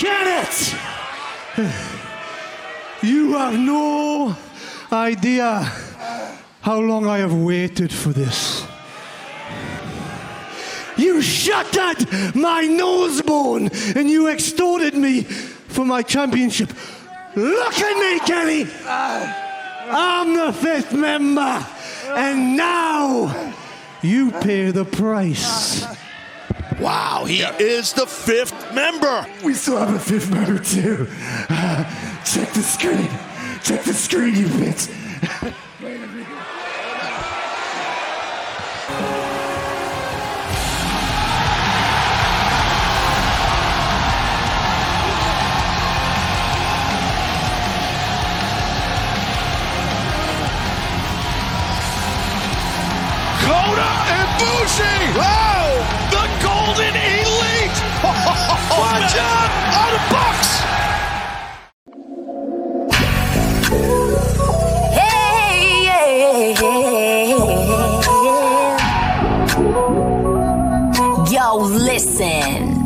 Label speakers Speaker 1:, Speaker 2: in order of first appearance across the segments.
Speaker 1: Kenneth! You have no idea how long I have waited for this. You shattered my nose bone and you extorted me for my championship. Look at me, Kenny! I'm the fifth member, and now you pay the price.
Speaker 2: Wow, he is the fifth member.
Speaker 1: We still have a fifth member, too. Uh, check the screen. Check the screen, you bitch.
Speaker 2: Kota Ibushi. Oh, Out! Of box.
Speaker 3: Hey. Yo, listen.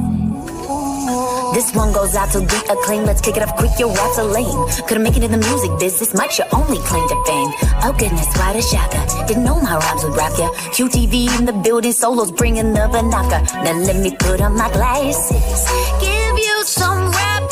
Speaker 3: One goes out to the acclaim. Let's kick it off quick. Your raps are lame. Couldn't make it in the music business. Might your only claim to fame. Oh goodness, what a shocker. Didn't know my rhymes would rock ya. QTV in the building. Solos bringing the banaka. Now let me put on my glasses. Give you some classes.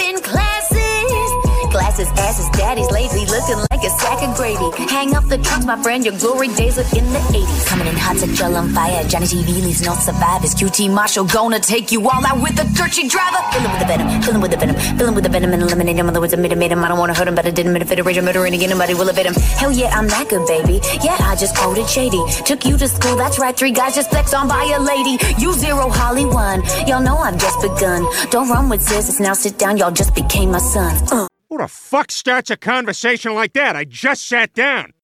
Speaker 3: Glasses, asses, daddies, lazy, looking like a sack of gravy. Hang up the trunks, my friend, your glory days are in the 80s. Coming in hot, set y'all on fire. Johnny TV leaves no survivors. QT Marshall gonna take you all out with a dirty driver. Fill Filling with the venom, filling with the venom, filling with the venom and eliminate him. Otherwise, I made him, made him. I don't wanna hurt him, but I didn't mean to fit a rage, murder, and again, nobody will evade him. Hell yeah, I'm that good, baby. Yeah, I just quoted Shady. Took you to school, that's right. Three guys just flexed on by a lady. You zero, Holly one. Y'all know I've just begun. Don't run with scissors, now sit down. Y'all just became my sons. Uh.
Speaker 4: Who the fuck starts a conversation like that? I just sat down.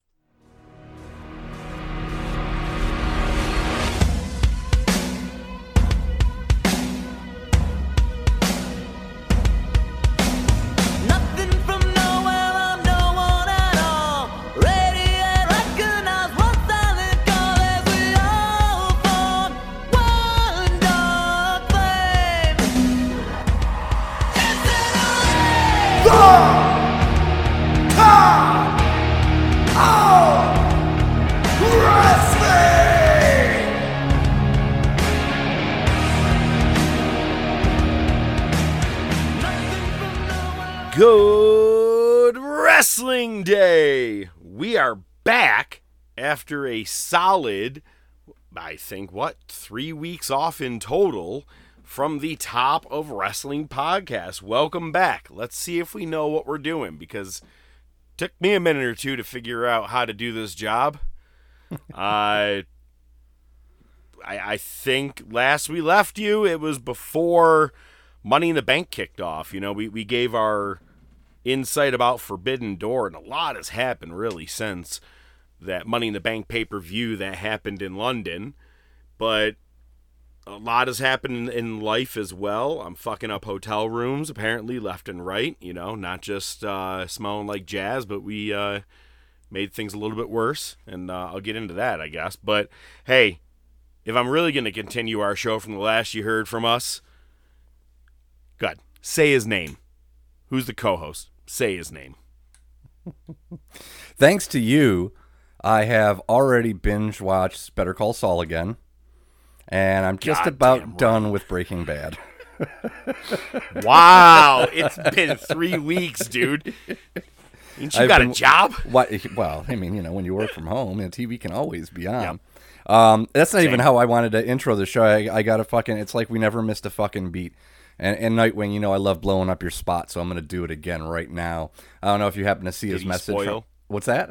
Speaker 5: Good Wrestling Day! We are back after a solid, I think, what, three weeks off in total from the top of wrestling podcast. Welcome back. Let's see if we know what we're doing because it took me a minute or two to figure out how to do this job. I I, I think last we left you, it was before Money in the Bank kicked off. You know, we, we gave our insight about Forbidden Door, and a lot has happened really since that Money in the Bank pay per view that happened in London. But a lot has happened in life as well. I'm fucking up hotel rooms apparently left and right. You know, not just uh, smelling like jazz, but we uh, made things a little bit worse, and uh, I'll get into that, I guess. But hey, if I'm really going to continue our show from the last you heard from us, good. Say his name. Who's the co-host? Say his name.
Speaker 6: Thanks to you, I have already binge watched Better Call Saul again, and I'm just
Speaker 5: Goddamn
Speaker 6: about
Speaker 5: right.
Speaker 6: done with Breaking Bad.
Speaker 5: Wow, it's been three weeks, dude. Ain't you
Speaker 6: I've
Speaker 5: got
Speaker 6: been-
Speaker 5: a job?
Speaker 6: What? Well, I mean, you know, when you work from home, and TV can always be on. Um, that's not even how I wanted to intro the show. I, I got a fucking. It's like we never missed a fucking beat. And, and Nightwing, you know, I love blowing up your spot, so I'm gonna do it again right now. I don't know if you happen to see his
Speaker 5: he
Speaker 6: message.
Speaker 5: spoil?
Speaker 6: What's that?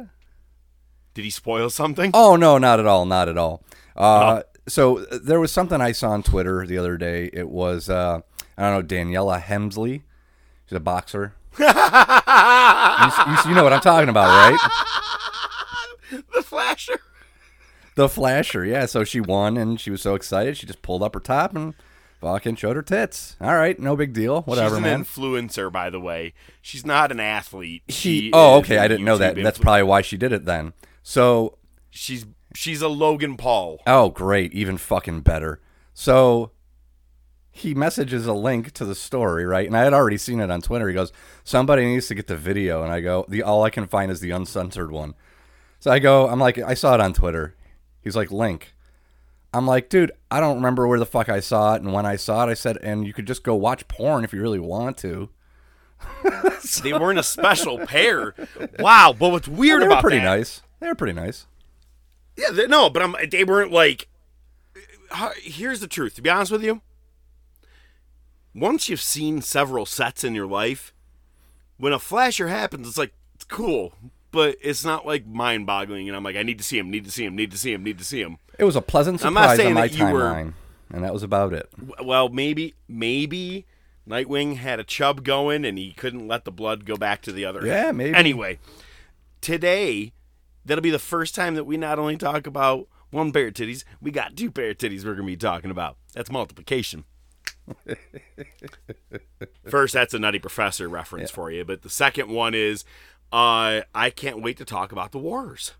Speaker 5: Did he spoil something?
Speaker 6: Oh no, not at all, not at all. Uh, So uh, there was something I saw on Twitter the other day. It was uh, I don't know Daniela Hemsley. She's a boxer. you, you- you know what I'm talking about, right?
Speaker 5: the flasher.
Speaker 6: The flasher, yeah. So she won, and she was so excited, she just pulled up her top and fucking showed her tits. All right, no big deal. Whatever,
Speaker 5: She's an
Speaker 6: man.
Speaker 5: influencer, by the way. She's not an athlete.
Speaker 6: She. Oh,
Speaker 5: is
Speaker 6: okay.
Speaker 5: a
Speaker 6: I didn't know that.
Speaker 5: YouTube
Speaker 6: That's
Speaker 5: influ-
Speaker 6: probably why she did it then. So
Speaker 5: She's she's a Logan Paul.
Speaker 6: Oh, great. Even fucking better. So he messages a link to the story, right? And I had already seen it on Twitter. He goes, "Somebody needs to get the video," and I go, "The all I can find is the uncensored one." So I go, I'm like, I saw it on Twitter. He's like, link. I'm like, dude, I don't remember where the fuck I saw it and when I saw it. I said, and you could just go watch porn if you really want to.
Speaker 5: They weren't a special pair. Wow, but what's weird about it?
Speaker 6: they were
Speaker 5: about
Speaker 6: pretty
Speaker 5: that?
Speaker 6: nice. They were pretty nice.
Speaker 5: Yeah, they, no, but I'm, they weren't like. uh, Here's the truth. To be honest with you, once you've seen several sets in your life, when a flasher happens, it's like it's cool, but it's not like mind-boggling. And I'm like, I need to see him, need to see him, need to see him, need to see him.
Speaker 6: It was a pleasant
Speaker 5: I'm not
Speaker 6: surprise
Speaker 5: saying
Speaker 6: on my
Speaker 5: that you were-
Speaker 6: timeline, and that was about it.
Speaker 5: Well, maybe, maybe Nightwing had a chub going, and he couldn't let the blood go back to the other.
Speaker 6: Yeah, maybe.
Speaker 5: Anyway, today that'll be the first time that we not only talk about one pair of titties, we got two pair of titties we're gonna be talking about. That's multiplication. First, that's a Nutty Professor reference for you, but the second one is, uh, I can't wait to talk about the Wars.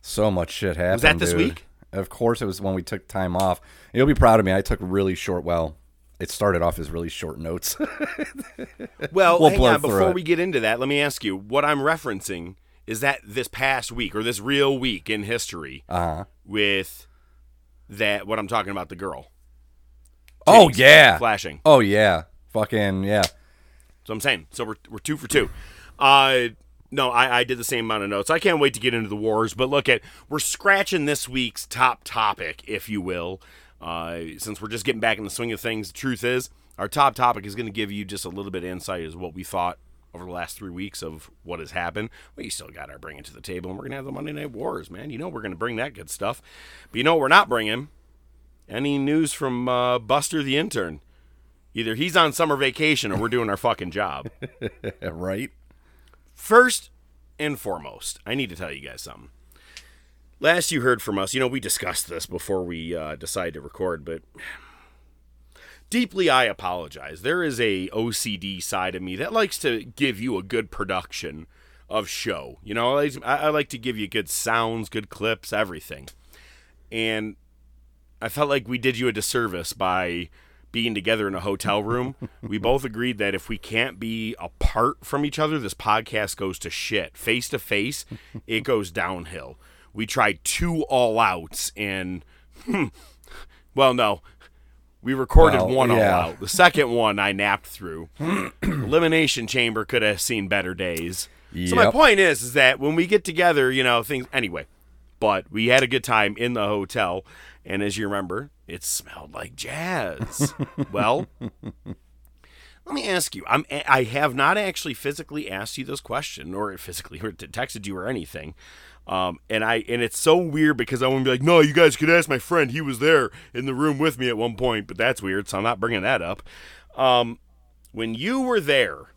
Speaker 6: So much shit happened.
Speaker 5: Was that this
Speaker 6: dude.
Speaker 5: week?
Speaker 6: Of course, it was when we took time off. You'll be proud of me. I took really short. Well, it started off as really short notes.
Speaker 5: Well,
Speaker 6: We'll
Speaker 5: hang on. Before
Speaker 6: it.
Speaker 5: we get into that, let me ask you what I'm referencing is that this past week or this real week in history
Speaker 6: Uh huh.
Speaker 5: with that what I'm talking about the girl
Speaker 6: Oh yeah.
Speaker 5: flashing.
Speaker 6: Oh yeah. Fucking yeah.
Speaker 5: So I'm saying so we're we're two for two. Uh no, I, I did the same amount of notes. I can't wait to get into the wars, but look at we're scratching this week's top topic, if you will. Uh, since we're just getting back in the swing of things, the truth is our top topic is going to give you just a little bit of insight as what we thought over the last three weeks of what has happened. We still got our bring it to the table, and we're going to have the Monday Night Wars, man. You know we're going to bring that good stuff. But you know what we're not bringing? Any news from uh, Buster the intern? Either he's on summer vacation or we're doing our fucking job.
Speaker 6: right.
Speaker 5: First and foremost, I need to tell you guys something. Last you heard from us, you know, we discussed this before we uh, decided to record, but deeply I apologize. There is a OCD side of me that likes to give you a good production of show. You know, I, I like to give you good sounds, good clips, everything. And I felt like we did you a disservice by being together in a hotel room. we both agreed that if we can't be apart from each other, this podcast goes to shit. Face to face, it goes downhill. We tried two all outs and, hmm, well, no, we recorded
Speaker 6: Well,
Speaker 5: one
Speaker 6: yeah.
Speaker 5: all out. The second one I napped through. Elimination Chamber could have seen better days. So my point is, is that when we get together, you know, things anyway. But we had a good time in the hotel, and as you remember, it smelled like jazz. well, let me ask you. I'm I have not actually physically asked you this question, or physically or texted you or anything. Um, and I and it's so weird because I want to be like, no, you guys could ask my friend. He was there in the room with me at one point, but that's weird, so I'm not bringing that up. Um, when you were there,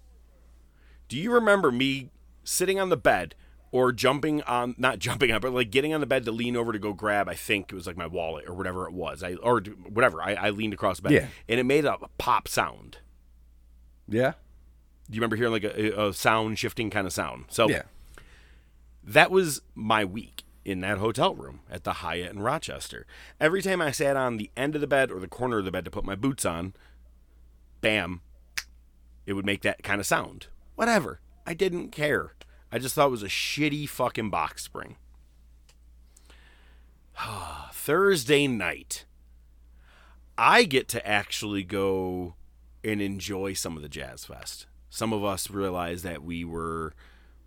Speaker 5: do you remember me sitting on the bed or jumping on not jumping on but like getting on the bed to lean over to go grab i think it was like my wallet or whatever it was i or whatever i, I leaned across the bed
Speaker 6: Yeah.
Speaker 5: and it made a pop sound
Speaker 6: Yeah.
Speaker 5: do you remember hearing like a, a sound shifting kind of sound so
Speaker 6: Yeah.
Speaker 5: that was my week in that hotel room at the Hyatt in Rochester. Every time I sat on the end of the bed or the corner of the bed to put my boots on, bam, it would make that kind of sound. Whatever. I didn't care. I just thought it was a shitty fucking box spring. Thursday night, I get to actually go and enjoy some of the Jazz Fest. Some of us realized that we were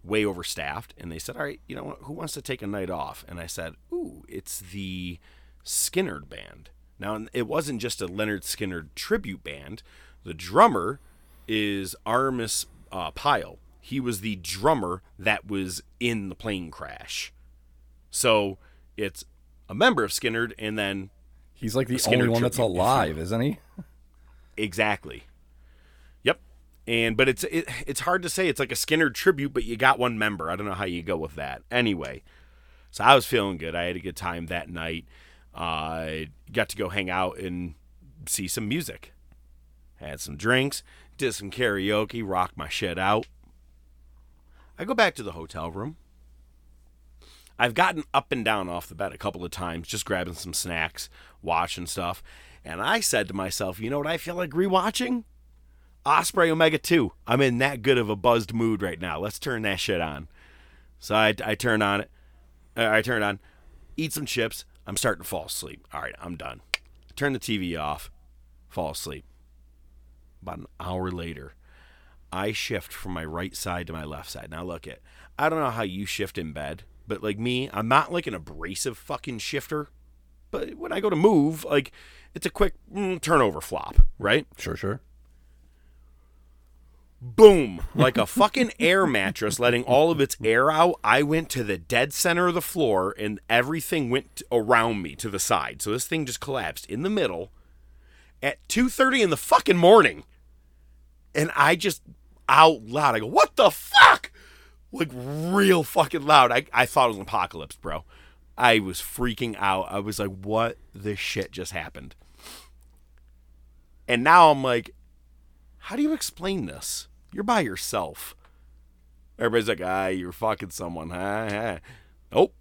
Speaker 5: way overstaffed, and they said, "All right, you know what? Who wants to take a night off?" And I said, "Ooh, it's the Skynyrd band." Now, it wasn't just a Lynyrd Skynyrd tribute band. The drummer is Artimus uh, Pyle. He was the drummer that was in the plane crash. So it's a member of Skynyrd, and then
Speaker 6: He's like the
Speaker 5: Skynyrd
Speaker 6: only one that's alive, isn't he?
Speaker 5: Exactly. Yep. And but it's it, it's hard to say. It's like a Skynyrd tribute, but you got one member. I don't know how you go with that. Anyway, so I was feeling good. I had a good time that night. I got to go hang out and see some music. Had some drinks, did some karaoke, rocked my shit out. I go back to the hotel room. I've gotten up and down off the bed a couple of times, just grabbing some snacks, watching stuff. And I said to myself, you know what I feel like rewatching? Ospreay Omega 2. I'm in that good of a buzzed mood right now. Let's turn that shit on. So I, I turn on it. Uh, I turn it on, eat some chips. I'm starting to fall asleep. All right, I'm done. Turn the TV off, fall asleep. About an hour later, I shift from my right side to my left side. Now look it. I don't know how you shift in bed, but like me, I'm not like an abrasive fucking shifter. But when I go to move, like it's a quick mm, turnover flop, right?
Speaker 6: Sure, sure.
Speaker 5: boom, like a fucking air mattress letting all of its air out. I went to the dead center of the floor and everything went around me to the side. So this thing just collapsed in the middle at 2:30 in the fucking morning. And I just out loud, I go, "What the fuck?" Like real fucking loud. I I thought it was an apocalypse, bro. I was freaking out. I was like, "What the shit just happened?" And now I'm like, how do you explain this? You're by yourself. Everybody's like, ah, you're fucking someone. Huh? huh. Nope.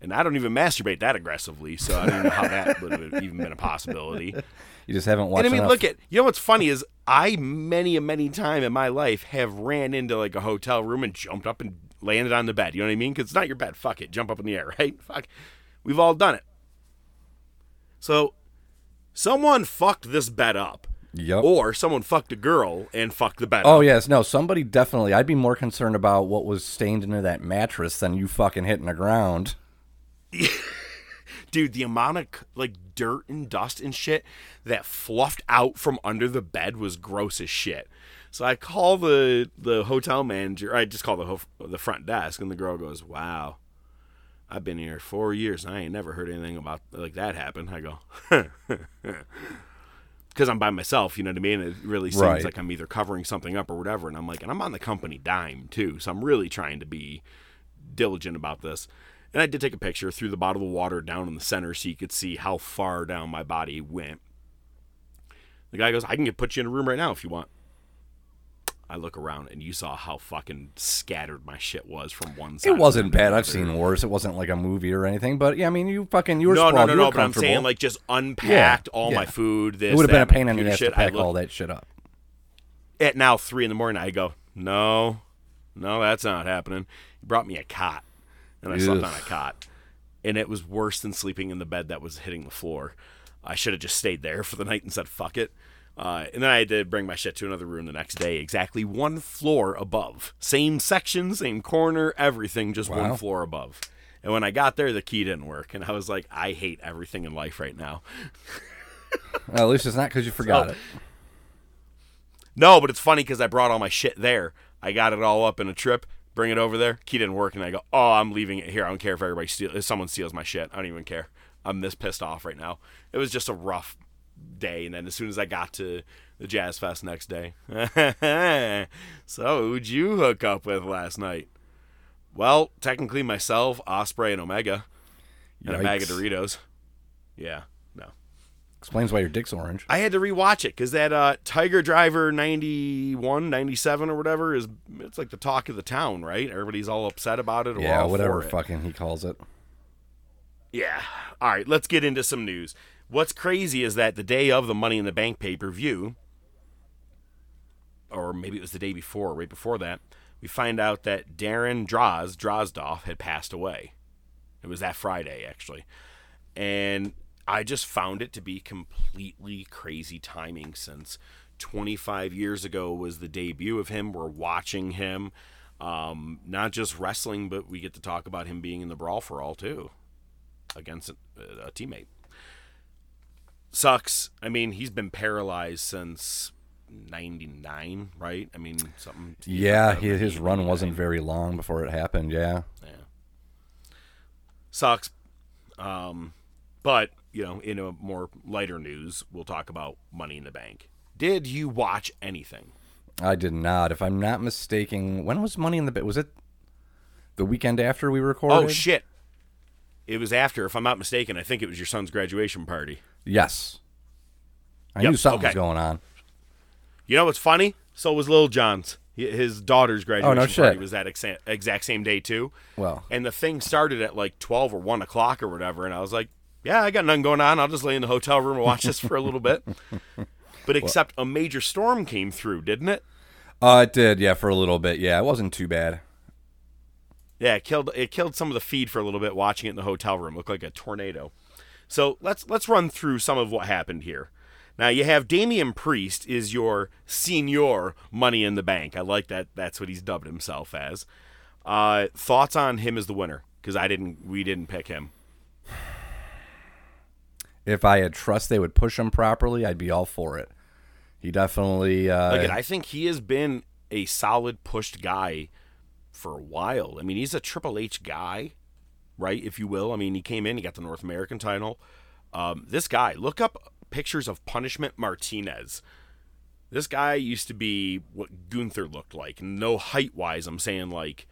Speaker 5: And I don't even masturbate that aggressively, so I don't know how that would have even been a possibility.
Speaker 6: You just haven't watched
Speaker 5: And I mean,
Speaker 6: enough.
Speaker 5: look at you know what's funny is I many a many time in my life have ran into like a hotel room and jumped up and landed on the bed. You know what I mean? Because it's not your bed. Fuck it, jump up in the air, right? Fuck. We've all done it. So, someone fucked this bed up,
Speaker 6: Yep.
Speaker 5: or someone fucked a girl and fucked the bed
Speaker 6: Oh
Speaker 5: up.
Speaker 6: yes, no. Somebody definitely. I'd be more concerned about what was stained into that mattress than you fucking hitting the ground.
Speaker 5: dude, the amount of like dirt and dust and shit that fluffed out from under the bed was gross as shit. So I call the the hotel manager. I just call the ho- the front desk, and the girl goes, "Wow, I've been here four years, and I ain't never heard anything about like that happen." I go, because I'm by myself, you know what I mean. It really seems
Speaker 6: Right.
Speaker 5: like I'm either covering something up or whatever, and I'm like, and I'm on the company dime too, so I'm really trying to be diligent about this. And I did take a picture, threw the bottle of water down in the center so you could see how far down my body went. The guy goes, I can get put you in a room right now if you want. I look around and you saw how fucking scattered my shit was from one side.
Speaker 6: It wasn't bad. I've seen worse. It wasn't like a movie or anything. But yeah, I mean, you fucking you were
Speaker 5: No, no,
Speaker 6: sprawled.
Speaker 5: no,
Speaker 6: you
Speaker 5: no. But I'm saying like just unpacked all my food. This
Speaker 6: it would have been a pain in the ass to
Speaker 5: shit.
Speaker 6: Pack
Speaker 5: look-
Speaker 6: all that shit up.
Speaker 5: at now three in the morning, I go, no, no, that's not happening. He brought me a cot, and I slept on a cot, and it was worse than sleeping in the bed that was hitting the floor. I should have just stayed there for the night and said fuck it. Uh, and then I had to bring my shit to another room the next day, exactly one floor above, same section, same corner, everything, just one floor above. And when I got there, the key didn't work, and I was like, I hate everything in life right now.
Speaker 6: Well, at least it's not because you forgot
Speaker 5: Oh.
Speaker 6: it.
Speaker 5: No, but it's funny because I brought all my shit there. I got it all up in a trip, bring it over there. Key didn't work, and I go, "Oh, I'm leaving it here. I don't care if everybody steal, if someone steals my shit. I don't even care. I'm this pissed off right now. It was just a rough day, and then as soon as I got to the Jazz Fest next day, so who'd you hook up with last night? Well, technically myself, Ospreay, and Omega, and a bag of Doritos. Yeah.
Speaker 6: Explains why your dick's orange.
Speaker 5: I had to rewatch it because that uh, Tiger Driver 91, 97 or whatever is it's like the talk of the town, right? Everybody's all upset about it. Or
Speaker 6: yeah, whatever fucking he calls it.
Speaker 5: Yeah. All right, let's get into some news. What's crazy is that the day of the Money in the Bank pay per view, or maybe it was the day before, right before that, we find out that Darren Droz, Drozdov, had passed away. It was that Friday, actually. And I just found it to be completely crazy timing since 25 years ago was the debut of him. We're watching him, um, not just wrestling, but we get to talk about him being in the Brawl for All, too against a, a teammate. Sucks. I mean, he's been paralyzed since '99, right? I mean, something.
Speaker 6: Yeah, he, his run wasn't very long before it happened. Yeah.
Speaker 5: Yeah. Sucks. Um, but you know, in a more lighter news, we'll talk about Money in the Bank. Did you watch anything?
Speaker 6: I did not. If I'm not mistaken, when was Money in the Bank? Was it the weekend after we recorded?
Speaker 5: Oh shit! It was after, if I'm not mistaken. I think it was your son's graduation party.
Speaker 6: Yes. I
Speaker 5: Yep,
Speaker 6: knew something was going on.
Speaker 5: You know what's funny? So was Lil John's. His daughter's graduation
Speaker 6: Oh, no
Speaker 5: party
Speaker 6: shit.
Speaker 5: was that exa- exact same day too.
Speaker 6: Well.
Speaker 5: and the thing started at like twelve or one o'clock or whatever, and I was like, "Yeah, I got nothing going on. I'll just lay in the hotel room and watch this for a little bit." But except a major storm came through, didn't it?
Speaker 6: Uh, it did, yeah, for a little bit. Yeah, it wasn't too bad.
Speaker 5: Yeah, it killed it killed some of the feed for a little bit watching it in the hotel room. Looked like a tornado. So let's let's run through some of what happened here. Now you have Damian Priest is your senior money in the bank. I like that that's what he's dubbed himself as. Uh, thoughts on him as the winner? Because I didn't we didn't pick him.
Speaker 6: If I had trust they would push him properly, I'd be all for it. He definitely. Uh,
Speaker 5: Again, I think he has been a solid pushed guy for a while. I mean, he's a Triple H guy, right? If you will. I mean, he came in, he got the North American title. Um, this guy, look up pictures of Punishment Martinez. This guy used to be what Gunther looked like. No height wise, I'm saying like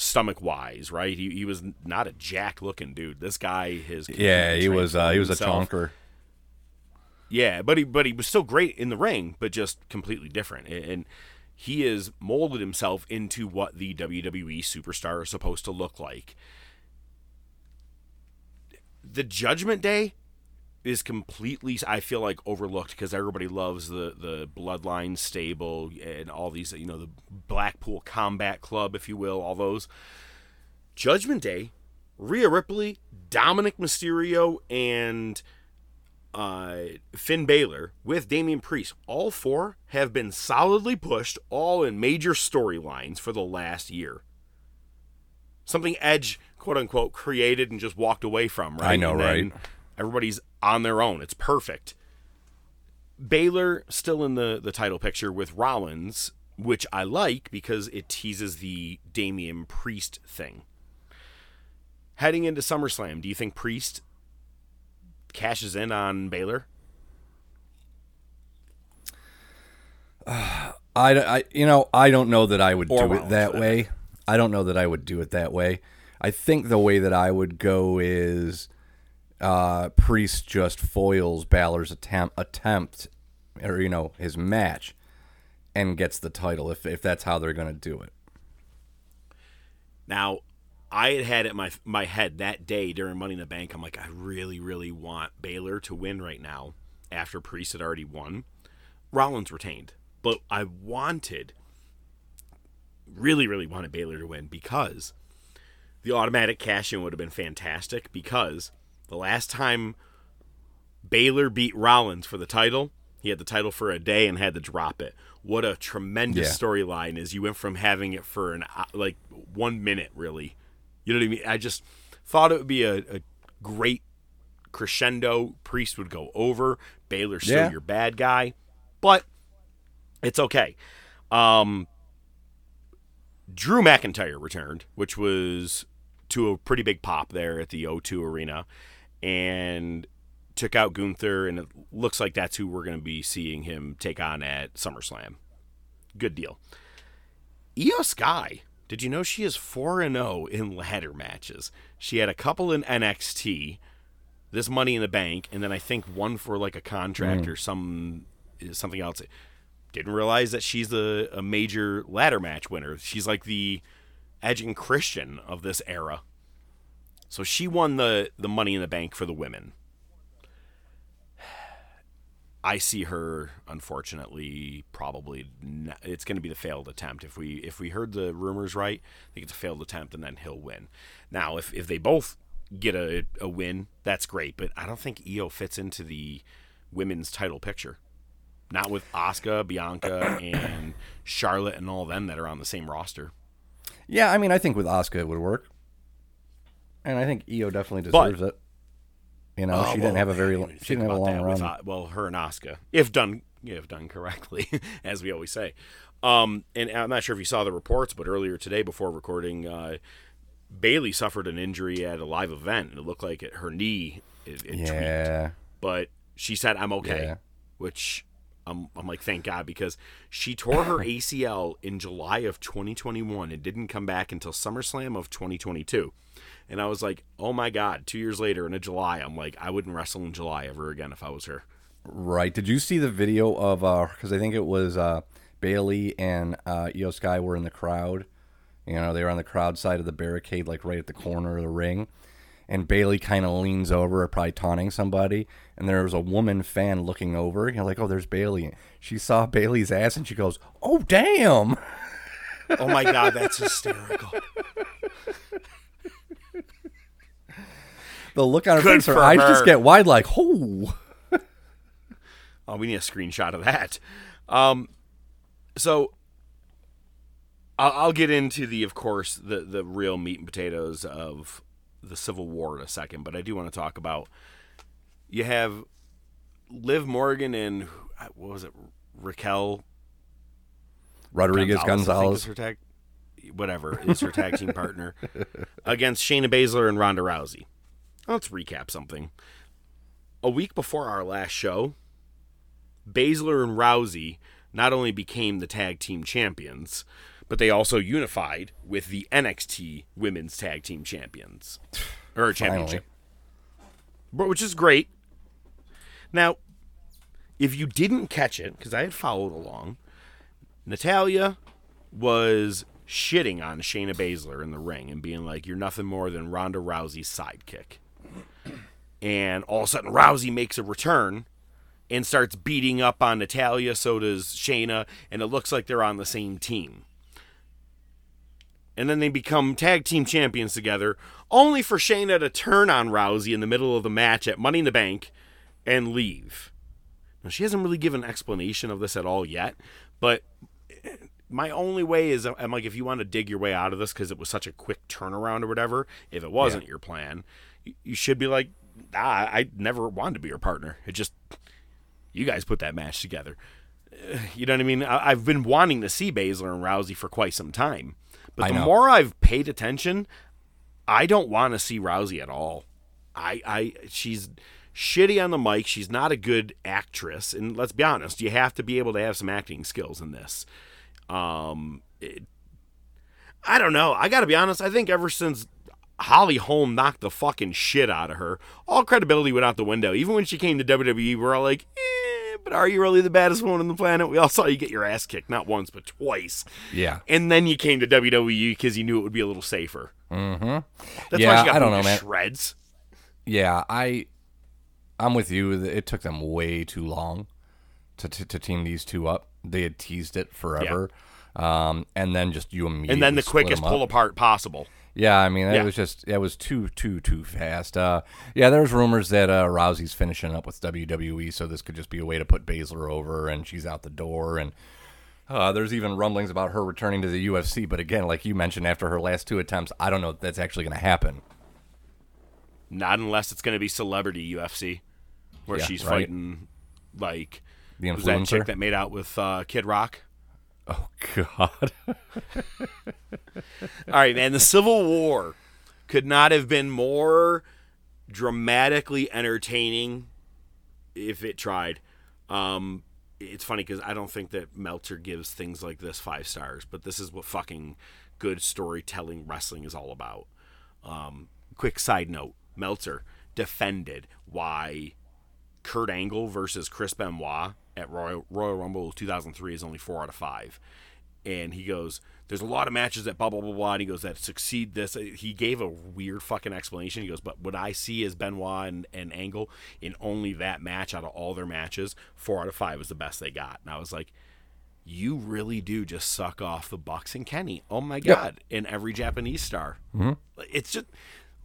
Speaker 5: stomach wise, right? He, he was not a jack looking dude. This guy has
Speaker 6: yeah, he was. Uh, he was a chonker.
Speaker 5: Yeah, but he but he was still great in the ring, but just completely different. And- And he has molded himself into what the WWE superstar is supposed to look like. The Judgment Day is completely I feel like overlooked because everybody loves the the Bloodline stable and all these you know the Blackpool Combat Club if you will all those Judgment Day Rhea Ripley Dominik Mysterio and uh, Finn Balor with Damian Priest, all four have been solidly pushed, all in major storylines for the last year. Something Edge, quote unquote, created and just walked away from, right?
Speaker 6: I know,
Speaker 5: And
Speaker 6: right?
Speaker 5: Everybody's on their own. It's perfect. Balor still in the, the title picture with Rollins, which I like because it teases the Damian Priest thing. Heading into SummerSlam, do you think Priest cashes in on Balor?
Speaker 6: I, I, you know, I don't know that I would
Speaker 5: Or
Speaker 6: do it
Speaker 5: Rollins, for that
Speaker 6: way. I don't know that I would do it that way. I think the way that I would go is uh, Priest just foils Balor's attempt, attempt, or you know, his match, and gets the title if if that's how they're to do it.
Speaker 5: Now, I had had it in my my head that day during Money in the Bank. I'm like, I really, really want Balor to win right now. After Priest had already won, Rollins retained, but I wanted, really, really wanted Balor to win because the automatic cash in would have been fantastic. Because the last time Balor beat Rollins for the title, he had the title for a day and had to drop it. What a tremendous
Speaker 6: Yeah.
Speaker 5: storyline is you went from having it for an like one minute really. You know what I mean? I just thought it would be a, a great crescendo. Priest would go over. Balor still
Speaker 6: Yeah.
Speaker 5: your bad guy, but it's okay. Um, Drew McIntyre returned, which was to a pretty big pop there at the O2 Arena, and took out Gunther, and it looks like that's who we're going to be seeing him take on at SummerSlam. Good deal. Iyo Sky, did you know she is 4 and 0 in ladder matches? She had a couple in NXT, this Money in the Bank, and then I think one for like a contract mm. or some something else. Didn't realize that she's a, a major ladder match winner. She's like the Edge and Christian of this era. So she won the the Money in the Bank for the women. I see her, unfortunately, probably n it's going to be the failed attempt. If we if we heard the rumors right, I think it's a failed attempt, and then he'll win. Now, if if they both get a, a win, that's great. But I don't think Iyo fits into the women's title picture. Not with Asuka, Bianca, and Charlotte, and all them that are on the same roster.
Speaker 6: Yeah, I mean, I think with Asuka it would work, and I think Iyo definitely
Speaker 5: But-
Speaker 6: deserves it. You know,
Speaker 5: Oh,
Speaker 6: she
Speaker 5: well,
Speaker 6: didn't have a very long, she didn't have a long
Speaker 5: that with,
Speaker 6: run.
Speaker 5: uh, well, her and Asuka, if done, if done correctly, as we always say. Um, and I'm not sure if you saw the reports, but earlier today, before recording, uh, Bayley suffered an injury at a live event, and it looked like it, her knee it, it tweaked.
Speaker 6: Yeah,
Speaker 5: But she said, "I'm okay,"
Speaker 6: Yeah.
Speaker 5: which I'm, I'm like, thank God, because she tore her ACL in July of 2021 and didn't come back until SummerSlam of 2022. And I was like, oh my God, two years later in a July, I'm like, I wouldn't wrestle in July ever again if I was her.
Speaker 6: right. Did you see the video of uh? Because I think it was uh, Bayley and uh, Iyo Sky were in the crowd. You know, they were on the crowd side of the barricade, like right at the corner of the ring. And Bayley kind of leans over, probably taunting somebody. And there was a woman fan looking over. You're like, oh, there's Bayley. She saw Bayley's ass and she goes, oh, damn.
Speaker 5: Oh my god, that's hysterical.
Speaker 6: The look on her
Speaker 5: Good
Speaker 6: face, her eyes just get wide, like, oh.
Speaker 5: Oh, we need a screenshot of that. Um, so I'll, I'll get into the, of course, the the real meat and potatoes of the Civil War in a second, but I do want to talk about. You have Liv Morgan and what was it, Raquel
Speaker 6: Rodriguez Gonzalez.
Speaker 5: her tag, whatever is her tag team partner against Shayna Baszler and Ronda Rousey. Let's recap something. A week before our last show, Baszler and Rousey not only became the tag team champions, but they also unified with the NXT Women's Tag Team Champions or championship, which is great. Now, if you didn't catch it, because I had followed along, Natalya was shitting on Shayna Baszler in the ring and being like, "You're nothing more than Ronda Rousey's sidekick." And all of a sudden, Rousey makes a return and starts beating up on Natalya. So does Shayna, and it looks like they're on the same team. And then they become tag team champions together, only for Shayna to turn on Rousey in the middle of the match at Money in the Bank and leave. Now, she hasn't really given an explanation of this at all yet, but my only way is I'm like, if you want to dig your way out of this because it was such a quick turnaround or whatever, if it wasn't your plan, you, should be like, ah, I never wanted to be your partner. It just, you guys put that match together. Uh, You know what I mean? I, I've been wanting to see Baszler and Rousey for quite some time, but
Speaker 6: I
Speaker 5: the
Speaker 6: know.
Speaker 5: more I've paid attention, I don't want to see Rousey at all. I, I, she's shitty on the mic. She's not a good actress, and let's be honest, you have to be able to have some acting skills in this. Um, it, I don't know. I got to be honest. I think ever since Holly Holm knocked the fucking shit out of her, all credibility went out the window. Even when she came to WWE, we're all like, eh, but are you really the baddest woman on the planet? We all saw you get your ass kicked, not once, but twice.
Speaker 6: Yeah.
Speaker 5: And then you came to WWE because you knew it would be a little safer. Mm-hmm. That's
Speaker 6: Yeah,
Speaker 5: why she got
Speaker 6: I don't know, man.
Speaker 5: shreds.
Speaker 6: Yeah, I, I'm with you. It took them way too long to, to, to team these two up. They had teased it forever, um, and then just you immediately
Speaker 5: And then the quickest pull apart possible.
Speaker 6: Yeah, I mean, it
Speaker 5: Yeah.
Speaker 6: was just it was too too too fast. Uh, yeah, there's rumors that uh, Rousey's finishing up with WWE, so this could just be a way to put Baszler over, and she's out the door. And uh, there's even rumblings about her returning to the UFC. But again, like you mentioned, after her last two attempts, I don't know if that's actually going to happen.
Speaker 5: Not unless it's going to be celebrity UFC, where
Speaker 6: Yeah,
Speaker 5: she's
Speaker 6: right.
Speaker 5: fighting like
Speaker 6: The
Speaker 5: who's that chick
Speaker 6: influencer?
Speaker 5: that made out with uh, Kid Rock.
Speaker 6: Oh God.
Speaker 5: All right, man. The Civil War could not have been more dramatically entertaining if it tried. Um, it's funny because I don't think that Meltzer gives things like this five stars, but this is what fucking good storytelling wrestling is all about. Um, quick side note Meltzer defended why Kurt Angle versus Chris Benoit at Royal, Royal Rumble 2003 is only four out of five. And he goes, There's a lot of matches that blah, blah, blah, blah. And he goes, That succeed this. He gave a weird fucking explanation. He goes, But what I see is Benoit and, and Angle in only that match out of all their matches, four out of five was the best they got. And I was like, you really do just suck off the Bucks and Kenny. Oh my god! And every Japanese star. Mm-hmm. It's just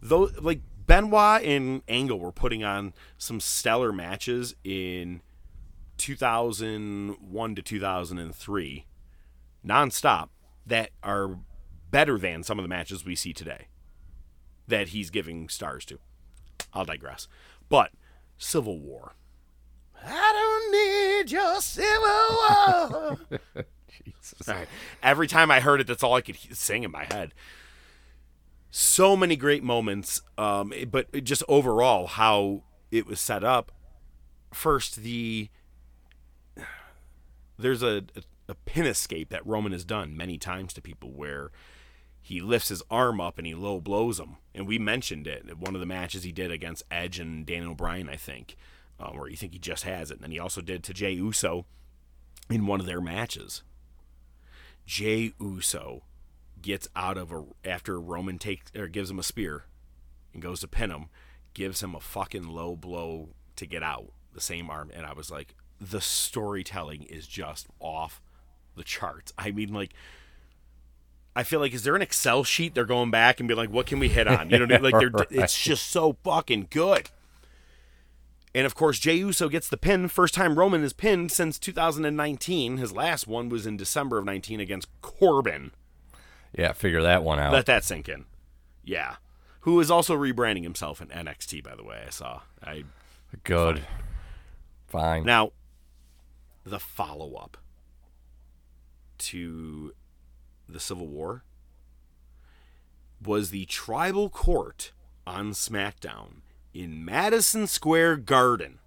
Speaker 5: though like Benoit and Angle were putting on some stellar matches in 2001 to 2003, nonstop. That are better than some of the matches we see today. That he's giving stars to. I'll digress. But Civil War. I don't need your civil war. All right. Every time I heard it, that's all I could sing in my head. So many great moments, um, but just overall how it was set up. First, the there's a, a, a pin escape that Roman has done many times to people where he lifts his arm up and he low blows him. And we mentioned it one of the matches he did against Edge and Daniel Bryan, I think, uh, where you think he just has it. And then he also did to Jey Uso in one of their matches. Jey Uso gets out of a after Roman takes or gives him a spear and goes to pin him, gives him a fucking low blow to get out the same arm, and I was like, the storytelling is just off the charts. I mean, like. I feel like is there an Excel sheet they're going back and be like, what can we hit on? You know, what I mean? like they're it's just so fucking good. And of course, Jey Uso gets the pin. First time Roman is pinned since 2019. His last one was in December of 19 against Corbin.
Speaker 6: Yeah, figure that one out.
Speaker 5: Let that sink in. Yeah. Who is also rebranding himself in NXT, by the way. I saw. I
Speaker 6: Good. Fine.
Speaker 5: now the follow up to the Civil War was the tribal court on SmackDown in Madison Square Garden.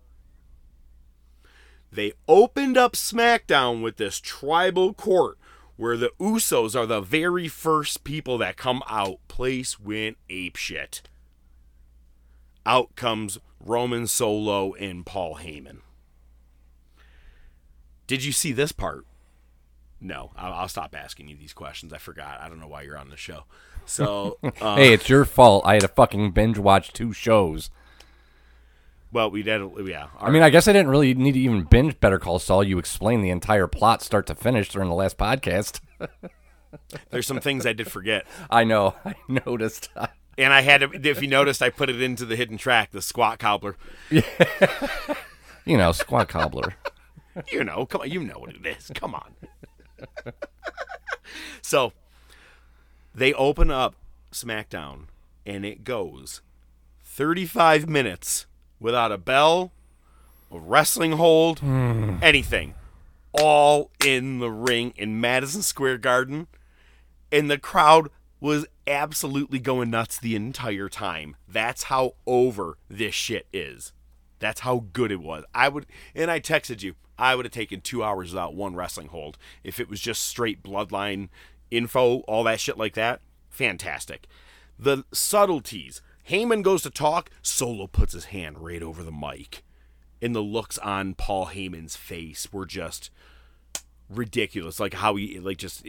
Speaker 5: They opened up SmackDown with this tribal court where the Usos are the very first people that come out. Place went ape shit. Out comes Roman Solo and Paul Heyman. Did you see this part? No, I'll, I'll stop asking you these questions. I forgot. I don't know why you're on the show. So, uh,
Speaker 6: hey, it's your fault. I had to fucking binge watch two shows.
Speaker 5: well, we did. Yeah,
Speaker 6: I mean, I guess I didn't really need to even binge Better Call Saul. You explained the entire plot, start to finish, during the last podcast.
Speaker 5: there's some things I did forget,
Speaker 6: I know. I noticed.
Speaker 5: and I had to. If you noticed, I put it into the hidden track, the squat cobbler. Yeah.
Speaker 6: You know, squat cobbler.
Speaker 5: You know, come on, you know what it is. Come on. so they open up SmackDown and it goes 35 minutes without a bell, a wrestling hold, hmm. anything. All in the ring in Madison Square Garden. And the crowd was absolutely going nuts the entire time. That's how over this shit is. That's how good it was. I would, and I texted you. I would have taken two hours without one wrestling hold if it was just straight bloodline info, all that shit like that. Fantastic. The subtleties. Heyman goes to talk. Solo puts his hand right over the mic, and the looks on Paul Heyman's face were just ridiculous. Like how he, like just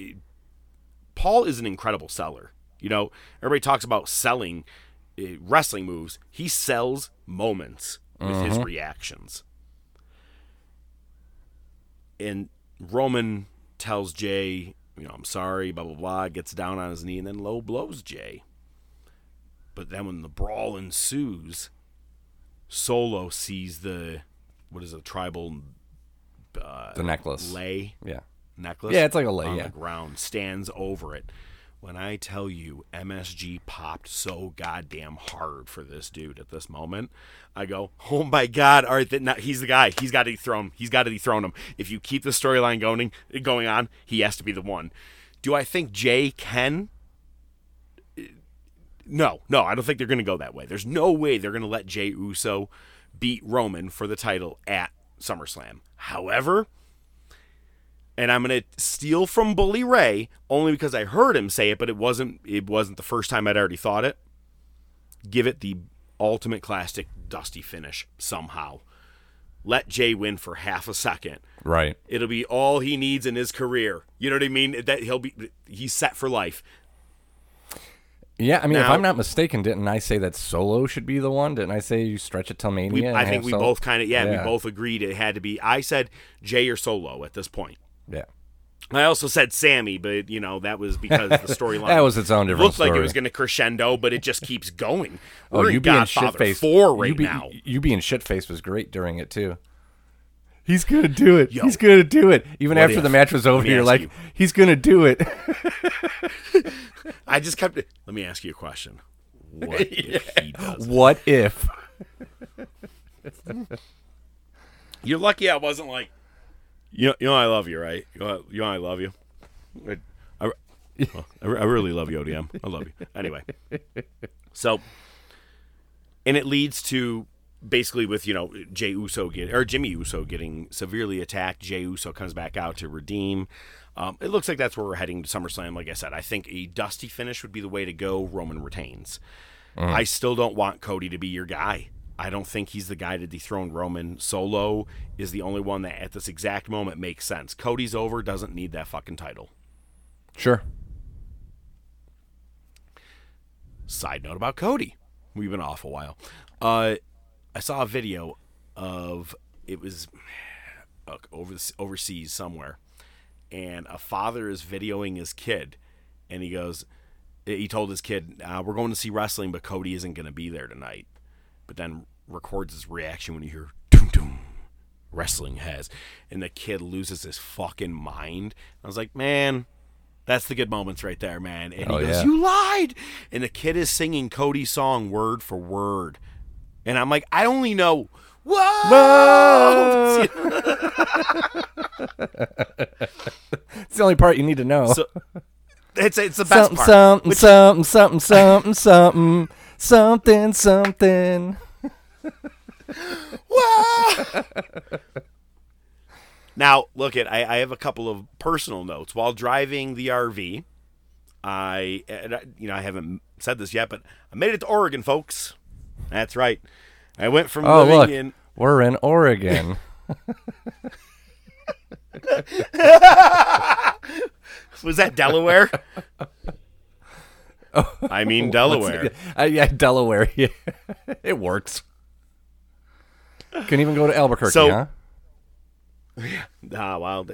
Speaker 5: Paul is an incredible seller. You know, everybody talks about selling uh, wrestling moves. He sells moments with his reactions. And Roman tells Jey, you know, I'm sorry, blah, blah, blah, gets down on his knee and then low blows Jey. But then when the brawl ensues, Solo sees the, what is it, tribal uh,
Speaker 6: The necklace.
Speaker 5: lay
Speaker 6: Yeah.
Speaker 5: necklace.
Speaker 6: Yeah, it's like a lei,
Speaker 5: on
Speaker 6: yeah.
Speaker 5: the ground, stands over it. When I tell you MSG popped so goddamn hard for this dude at this moment, I go, oh my god, all right, now, he's the guy. He's got to dethrone. He's got to dethrone him. If you keep the storyline going, going on, he has to be the one. Do I think Jey can? No, no, I don't think they're going to go that way. There's no way they're going to let Jey Uso beat Roman for the title at SummerSlam. However, and I'm gonna steal from Bully Ray only because I heard him say it, but it wasn't it wasn't the first time I'd already thought it. Give it the ultimate classic dusty finish somehow. Let Jey win for half a second.
Speaker 6: Right.
Speaker 5: It'll be all he needs in his career. You know what I mean? That he'll be he's set for life.
Speaker 6: Yeah, I mean, if I'm not mistaken, didn't I say that Solo should be the one? Didn't I say you stretch it till Mania?
Speaker 5: We, I think we
Speaker 6: Solo?
Speaker 5: both kind of yeah,
Speaker 6: Yeah.
Speaker 5: we both agreed it had to be. I said Jey or Solo at this point.
Speaker 6: Yeah.
Speaker 5: I also said Sammy, but you know that was because the storyline
Speaker 6: That was its own different
Speaker 5: looked like it was going to crescendo, but it just keeps going.
Speaker 6: Oh,
Speaker 5: We're
Speaker 6: you being
Speaker 5: Godfather
Speaker 6: shit faced
Speaker 5: four right
Speaker 6: you be,
Speaker 5: now.
Speaker 6: You being shit faced was great during it too. He's gonna do it.
Speaker 5: Yo.
Speaker 6: he's gonna do it. Even after
Speaker 5: if?
Speaker 6: the match was over, you're like,
Speaker 5: you.
Speaker 6: he's gonna do it.
Speaker 5: I just kept. It. Let me ask you a question. What if he does?
Speaker 6: what if?
Speaker 5: You're lucky I wasn't like, you know, you know I love you, right? You know, you know I love you. I, I, well, I I really love you, ODM. I love you. Anyway, so, and it leads to basically with you know Jey Uso get or Jimmy Uso getting severely attacked. Jey Uso comes back out to redeem. Um, it looks like that's where we're heading to SummerSlam. Like I said, I think a dusty finish would be the way to go. Roman retains. I still don't want Cody to be your guy. I don't think he's the guy to dethrone Roman. Solo is the only one that at this exact moment makes sense. Cody's over, doesn't need that fucking title.
Speaker 6: Sure.
Speaker 5: Side note about Cody. We've been off a while. Uh, I saw a video of it was uh, over the, overseas somewhere, and a father is videoing his kid, and he goes, he told his kid, uh, "We're going to see wrestling, but Cody isn't going to be there tonight." But then records his reaction when you hear "Doom doom." Wrestling has, and the kid loses his fucking mind. I was like, man, that's the good moments right there, man. And
Speaker 6: Oh,
Speaker 5: he goes,
Speaker 6: yeah.
Speaker 5: "You lied," and the kid is singing Cody's song word for word, and I'm like, I only know. Whoa!
Speaker 6: It's the only part you need to know.
Speaker 5: So- it's it's the best
Speaker 6: something,
Speaker 5: part.
Speaker 6: something,
Speaker 5: Which-
Speaker 6: something, something, something, something, something, something.
Speaker 5: Now, look at I, I have a couple of personal notes while driving the RV. I, you know, I haven't said this yet, but I made it to Oregon, folks. That's right. I went from
Speaker 6: Oh,
Speaker 5: living
Speaker 6: look,
Speaker 5: in
Speaker 6: we're in Oregon.
Speaker 5: was that Delaware? I mean Delaware.
Speaker 6: Uh, yeah, Delaware. Yeah. it works. Can even go to Albuquerque,
Speaker 5: So-
Speaker 6: huh?
Speaker 5: Ah, well,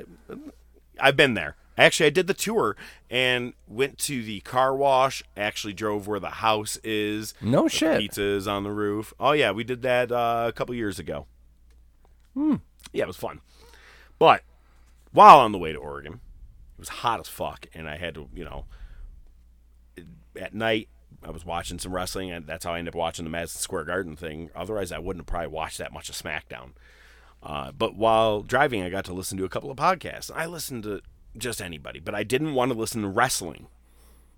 Speaker 5: I've been there. Actually, I did the tour and went to the car wash. Actually, drove where the house is.
Speaker 6: No shit.
Speaker 5: Pizzas on the roof. Oh yeah, we did that uh, a couple years ago.
Speaker 6: Hmm.
Speaker 5: Yeah, it was fun. But while on the way to Oregon, it was hot as fuck, and I had to, you know, at night I was watching some wrestling, and that's how I ended up watching the Madison Square Garden thing. Otherwise, I wouldn't have probably watched that much of SmackDown. Uh, but while driving, I got to listen to a couple of podcasts. I listened to just anybody, but I didn't want to listen to wrestling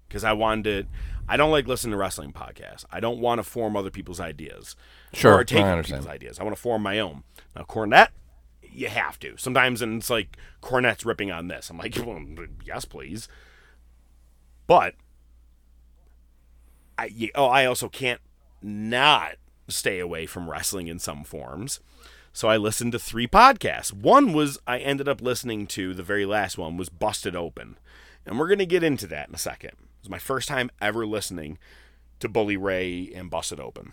Speaker 5: because I wanted to. I don't like listening to wrestling podcasts. I don't want to form other people's ideas.
Speaker 6: Sure,
Speaker 5: or take
Speaker 6: I
Speaker 5: other
Speaker 6: understand.
Speaker 5: people's ideas. I want to form my own. Now, Cornette, you have to. Sometimes, and it's like Cornette's ripping on this. I'm like, well, yes, please. But I oh I also can't not stay away from wrestling in some forms. So I listened to three podcasts. One was I ended up listening to the very last one was Busted Open. And we're going to get into that in a second. It was my first time ever listening to Bully Ray and Busted Open.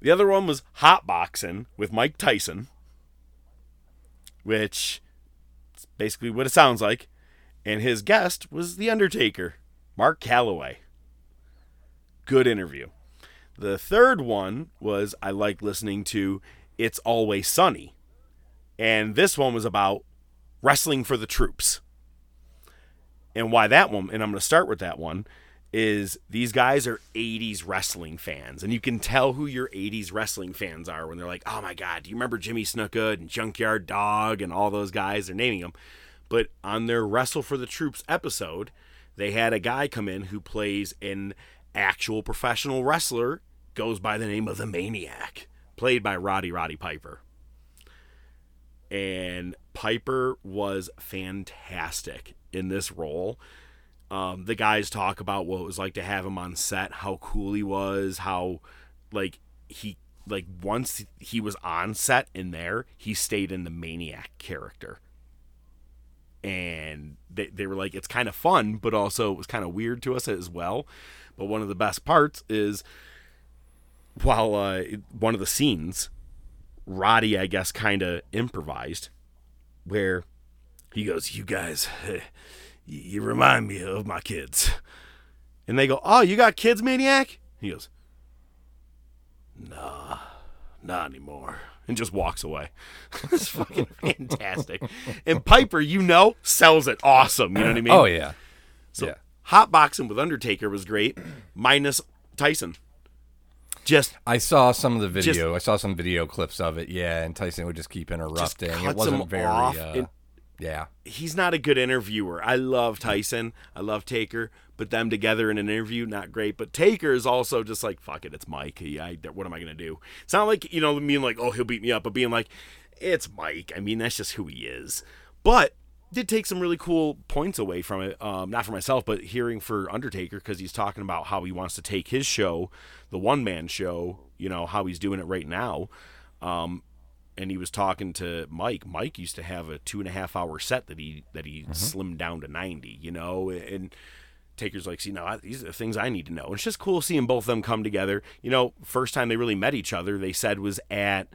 Speaker 5: The other one was Hot Boxing with Mike Tyson, which is basically what it sounds like. And his guest was The Undertaker, Mark Calloway. Good interview. The third one was I like listening to It's Always Sunny. And this one was about wrestling for the troops. And why that one, and I'm going to start with that one, is these guys are 80s wrestling fans. And you can tell who your 80s wrestling fans are when they're like, oh my God, do you remember Jimmy Snuka and Junkyard Dog and all those guys? They're naming them. But on their Wrestle for the Troops episode, they had a guy come in who plays an actual professional wrestler, goes by the name of the Maniac, played by Roddy Roddy Piper. And Piper was fantastic in this role. Um, the guys talk about what it was like to have him on set, how cool he was, how like he like once he was on set in there, he stayed in the maniac character. And they, they were like, it's kind of fun, but also it was kind of weird to us as well. But one of the best parts is while uh, one of the scenes, Roddy, I guess, kind of improvised, where he goes, "You guys, you remind me of my kids," and they go, "Oh, you got kids, maniac?" He goes, "Nah, not anymore," and just walks away. it's fucking fantastic. And Piper, you know, sells it awesome. You know what I mean?
Speaker 6: Oh yeah.
Speaker 5: So
Speaker 6: yeah.
Speaker 5: Hot boxing with Undertaker was great, minus Tyson. Just
Speaker 6: I saw some of the
Speaker 5: Just-
Speaker 6: video. I saw some video clips of it. Yeah, and Tyson would just keep interrupting.
Speaker 5: cuts
Speaker 6: it wasn't very.
Speaker 5: off
Speaker 6: uh,
Speaker 5: and-
Speaker 6: yeah.
Speaker 5: he's not a good interviewer. I love Tyson. I love Taker, but them together in an interview, not great. But Taker is also just like, fuck it, it's Mike. He, I, what am I gonna do? It's not like you know, being like, oh, he'll beat me up, but being like, it's Mike. I mean, that's just who he is. But did take some really cool points away from it. Um, not for myself, but hearing for Undertaker because he's talking about how he wants to take his show, the one man show. You know how he's doing it right now. Um, and he was talking to Mike. Mike used to have a two and a half hour set that he that he slimmed down to ninety. You know, and Taker's like, see, now I- these are the things I need to know. And it's just cool seeing both of them come together. You know, first time they really met each other, they said was at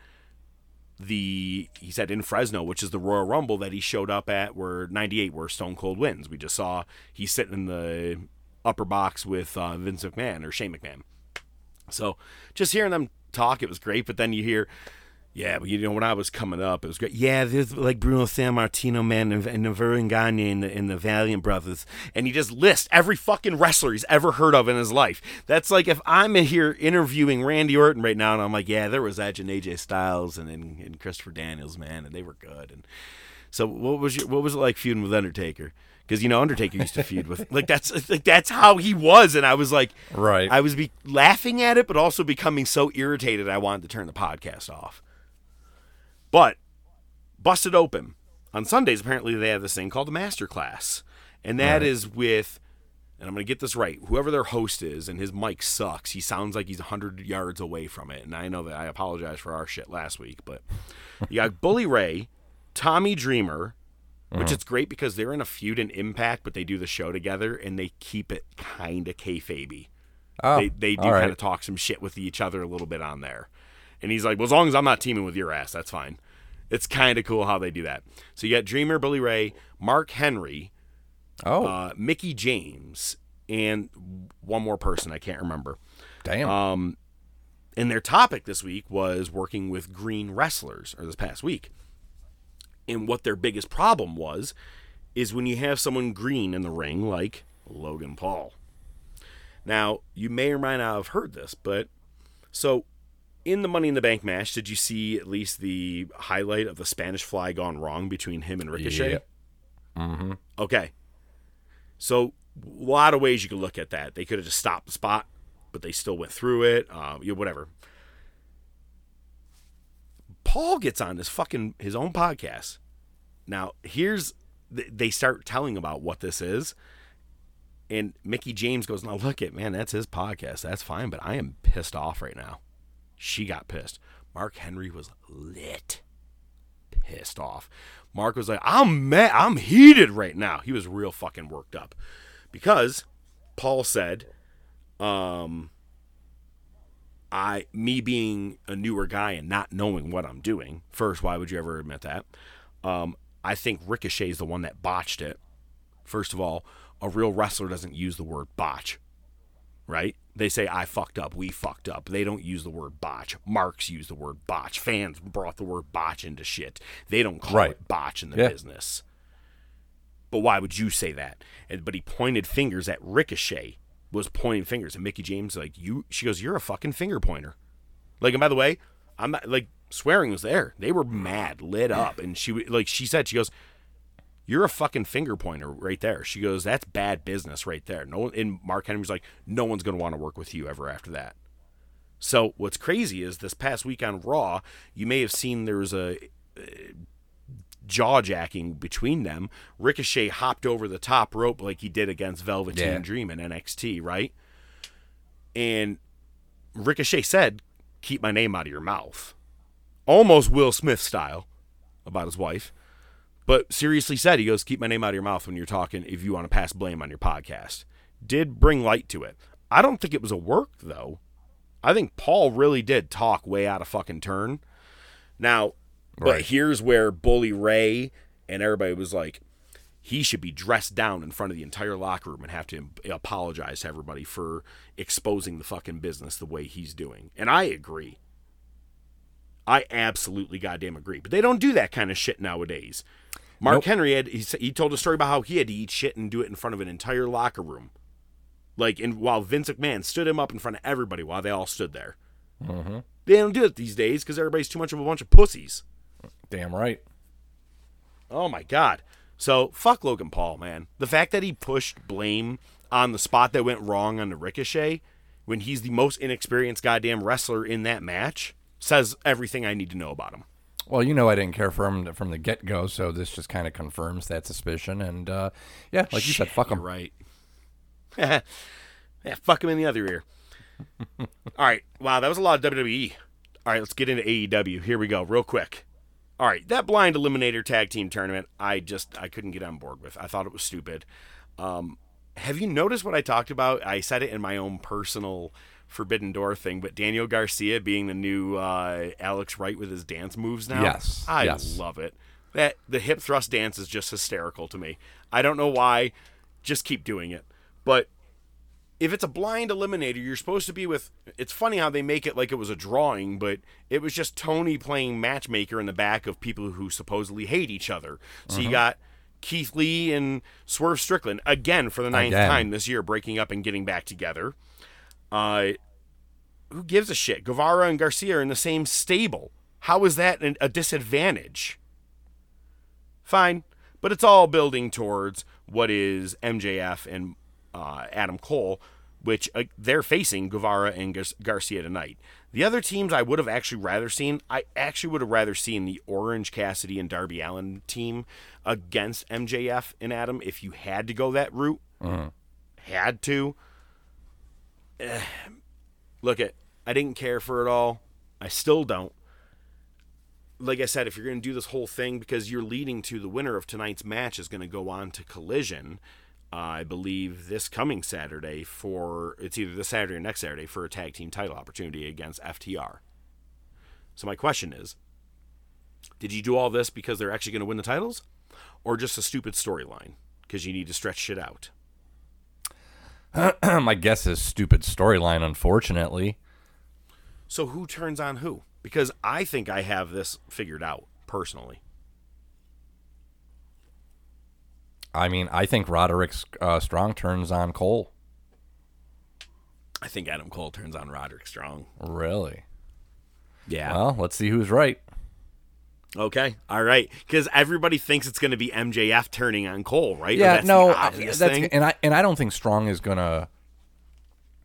Speaker 5: the he said in Fresno, which is the Royal Rumble that he showed up at, where '98, where Stone Cold wins. We just saw he's sitting in the upper box with uh, Vince McMahon or Shane McMahon. So just hearing them talk, it was great. But then you hear, yeah, but you know when I was coming up, it was great. Yeah, there's like Bruno Sammartino, man, and, and Navarro and Gagne and the, and the Valiant Brothers, and he just lists every fucking wrestler he's ever heard of in his life. That's like if I'm here interviewing Randy Orton right now, and I'm like, yeah, there was Edge and AJ Styles and, and, and Christopher Daniels, man, and they were good. And so, what was your what was it like feuding with Undertaker? Because you know Undertaker used to feud with like that's like that's how he was, and I was like,
Speaker 6: Right.
Speaker 5: I was be laughing at it, but also becoming so irritated I wanted to turn the podcast off. But busted open on Sundays. Apparently, they have this thing called the Master Class, and that is with. And I'm gonna get this right. Whoever their host is, and his mic sucks. He sounds like he's 100 yards away from it. And I know that I apologize for our shit last week, but you got Bully Ray, Tommy Dreamer, which uh-huh. is great because they're in a feud in Impact, but they do the show together and they keep it kind of kayfabe
Speaker 6: Oh,
Speaker 5: they they do
Speaker 6: right.
Speaker 5: kind of talk some shit with each other a little bit on there. And he's like, well, as long as I'm not teaming with your ass, that's fine. It's kind of cool how they do that. So you got Dreamer, Bully Ray, Mark Henry,
Speaker 6: Oh,
Speaker 5: uh, Mickie James, and one more person I can't remember.
Speaker 6: damn.
Speaker 5: Um, and their topic this week was working with green wrestlers, or this past week. And what their biggest problem was is when you have someone green in the ring, like Logan Paul. Now, you may or may not have heard this, but so in the Money in the Bank match, did you see at least the highlight of the Spanish fly gone wrong between him and Ricochet?
Speaker 6: Yeah. Mm-hmm.
Speaker 5: Okay. So a lot of ways you could look at that. They could have just stopped the spot, but they still went through it. Uh, you know, whatever. Paul gets on this fucking his own podcast. Now here's they start telling about what this is, and Mickie James goes, "Now look at man, that's his podcast. That's fine, but I am pissed off right now." She got pissed. Mark Henry was lit pissed off. Mark was like, "I'm mad. I'm heated right now." He was real fucking worked up because Paul said, "Um, I, me being a newer guy and not knowing what I'm doing. First, why would you ever admit that? Um, I think Ricochet is the one that botched it. First of all, a real wrestler doesn't use the word botch, right? They say I fucked up, we fucked up. They don't use the word botch. Marks use the word botch. Fans brought the word botch into shit. They don't call
Speaker 6: Right.
Speaker 5: it botch in the
Speaker 6: Yeah.
Speaker 5: business. But why would you say that? And, but he pointed fingers at Ricochet. Was pointing fingers, and Mickie James like you. She goes, "You're a fucking finger pointer." Like, and by the way, I'm not like swearing was there. They were mad, lit up, and she like she said, she goes, "You're a fucking finger pointer right there." She goes, "That's bad business right there." No, and Mark Henry's like, "No one's gonna want to work with you ever after that." So what's crazy is this past week on Raw, you may have seen there was a uh, jaw jacking between them. Ricochet hopped over the top rope like he did against Velveteen
Speaker 6: Yeah.
Speaker 5: Dream in NXT, right? And Ricochet said, "Keep my name out of your mouth," almost Will Smith style about his wife. But seriously said, he goes, "Keep my name out of your mouth when you're talking. If you want to pass blame on your podcast." Did bring light to it. I don't think it was a work though. I think Paul really did talk way out of fucking turn. Now, but
Speaker 6: Right.
Speaker 5: here's where Bully Ray and everybody was like, he should be dressed down in front of the entire locker room and have to apologize to everybody for exposing the fucking business the way he's doing. And I agree. I absolutely goddamn agree. But they don't do that kind of shit nowadays. Mark
Speaker 6: Nope.
Speaker 5: Henry had he, he told a story about how he had to eat shit and do it in front of an entire locker room. Like, and while Vince McMahon stood him up in front of everybody while they all stood there.
Speaker 6: Mm-hmm.
Speaker 5: They don't do it these days because everybody's too much of a bunch of pussies.
Speaker 6: Damn right.
Speaker 5: Oh my god. So fuck Logan Paul, man. The fact that he pushed blame on the spot that went wrong on the Ricochet when he's the most inexperienced goddamn wrestler in that match says everything I need to know about him.
Speaker 6: Well, you know I didn't care for him from the get go, so this just kind of confirms that suspicion. And uh, yeah, like you said, fuck him.
Speaker 5: right. yeah, fuck him in the other ear. All right. Wow, that was a lot of WWE. All right, let's get into AEW. Here we go, real quick. All right, that blind eliminator tag team tournament, I just I couldn't get on board with. I thought it was stupid. Um, have you noticed what I talked about? I said it in my own personal Forbidden Door thing, but Daniel Garcia being the new uh, Alex Wright with his dance moves now.
Speaker 6: Yes,
Speaker 5: I
Speaker 6: yes.
Speaker 5: love it. That the hip thrust dance is just hysterical to me. I don't know why. Just keep doing it. But if it's a blind eliminator, you're supposed to be with. It's funny how they make it like it was a drawing, but it was just Tony playing matchmaker in the back of people who supposedly hate each other. So
Speaker 6: Uh-huh.
Speaker 5: you got Keith Lee and Swerve Strickland again for the ninth
Speaker 6: Again.
Speaker 5: time this year, breaking up and getting back together. Uh, who gives a shit? Guevara and Garcia are in the same stable. How is that an, a disadvantage? Fine, but it's all building towards what is MJF and uh, Adam Cole, which uh, they're facing Guevara and Gar- Garcia tonight. The other teams I would have actually rather seen, I actually would have rather seen the Orange Cassidy and Darby Allin team against MJF and Adam if you had to go that route. Had to. Eh, look at, I didn't care for it all. I still don't like I said, if you're going to do this whole thing because you're leading to the winner of tonight's match is going to go on to Collision, uh, I believe this coming Saturday for it's either this Saturday or next Saturday for a tag team title opportunity against FTR. So my question is, did you do all this because they're actually going to win the titles, or just a stupid storyline because you need to stretch shit out?
Speaker 6: My guess is stupid storyline, unfortunately.
Speaker 5: So who turns on who? Because I think I have this figured out personally.
Speaker 6: I mean, I think Roderick uh, Strong turns on Cole.
Speaker 5: I think Adam Cole turns on Roderick Strong.
Speaker 6: Really?
Speaker 5: Yeah.
Speaker 6: Well, let's see who's right.
Speaker 5: Okay, all right, because everybody thinks it's going to be MJF turning on Cole, right?
Speaker 6: Yeah,
Speaker 5: that's
Speaker 6: no, I-
Speaker 5: obvious
Speaker 6: that's
Speaker 5: thing.
Speaker 6: and I and I don't think Strong is gonna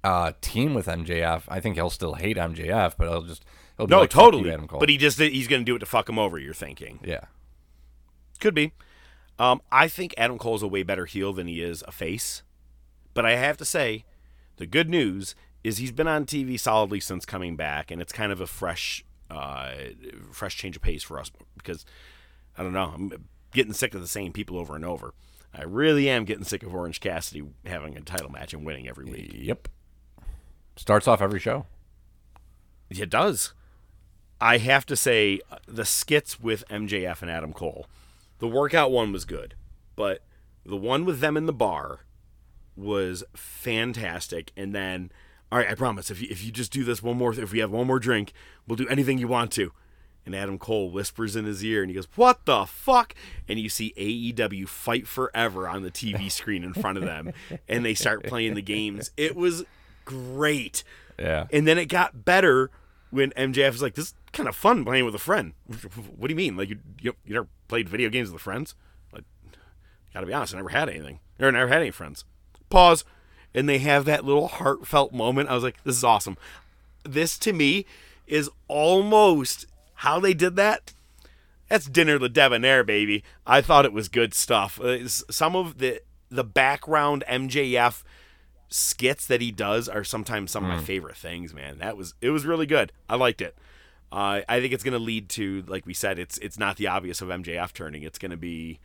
Speaker 6: uh, team with MJF. I think he'll still hate MJF, but he'll just he'll be
Speaker 5: no,
Speaker 6: like, "Fuck you,
Speaker 5: totally.
Speaker 6: Adam Cole."
Speaker 5: But he just he's going to do it to fuck him over. You're thinking
Speaker 6: yeah,
Speaker 5: could be. Um, I think Adam Cole's a way better heel than he is a face. But I have to say, the good news is he's been on TV solidly since coming back, and it's kind of a fresh, uh, fresh change of pace for us because I don't know. I'm getting sick of the same people over and over. I really am getting sick of Orange Cassidy having a title match and winning every week.
Speaker 6: yep. Starts off every show.
Speaker 5: It does. I have to say, uh, the skits with MJF and Adam Cole, the workout one was good, but the one with them in the bar was fantastic. And then, all right, I promise, if you, if you just do this one more, if we have one more drink, we'll do anything you want to. And Adam Cole whispers in his ear and he goes, What the fuck? And you see AEW fight forever on the TV screen in front of them. and they start playing the games. It was great.
Speaker 6: Yeah.
Speaker 5: And then it got better when MJF was like, "This is kind of fun playing with a friend." What do you mean? Like you you, you never played video games with friends? Like, gotta be honest, I never had anything. Or never had any friends. Pause. And they have that little heartfelt moment. I was like, "This is awesome." This to me is almost how they did that. That's dinner the debonair, baby. I thought it was good stuff. Uh, Some of the the background MJF skits that he does are sometimes some of my favorite things, man. That was it was really good. I liked it. Uh, I think it's going to lead to, like we said, it's it's not the obvious of MJF turning. It's going to be,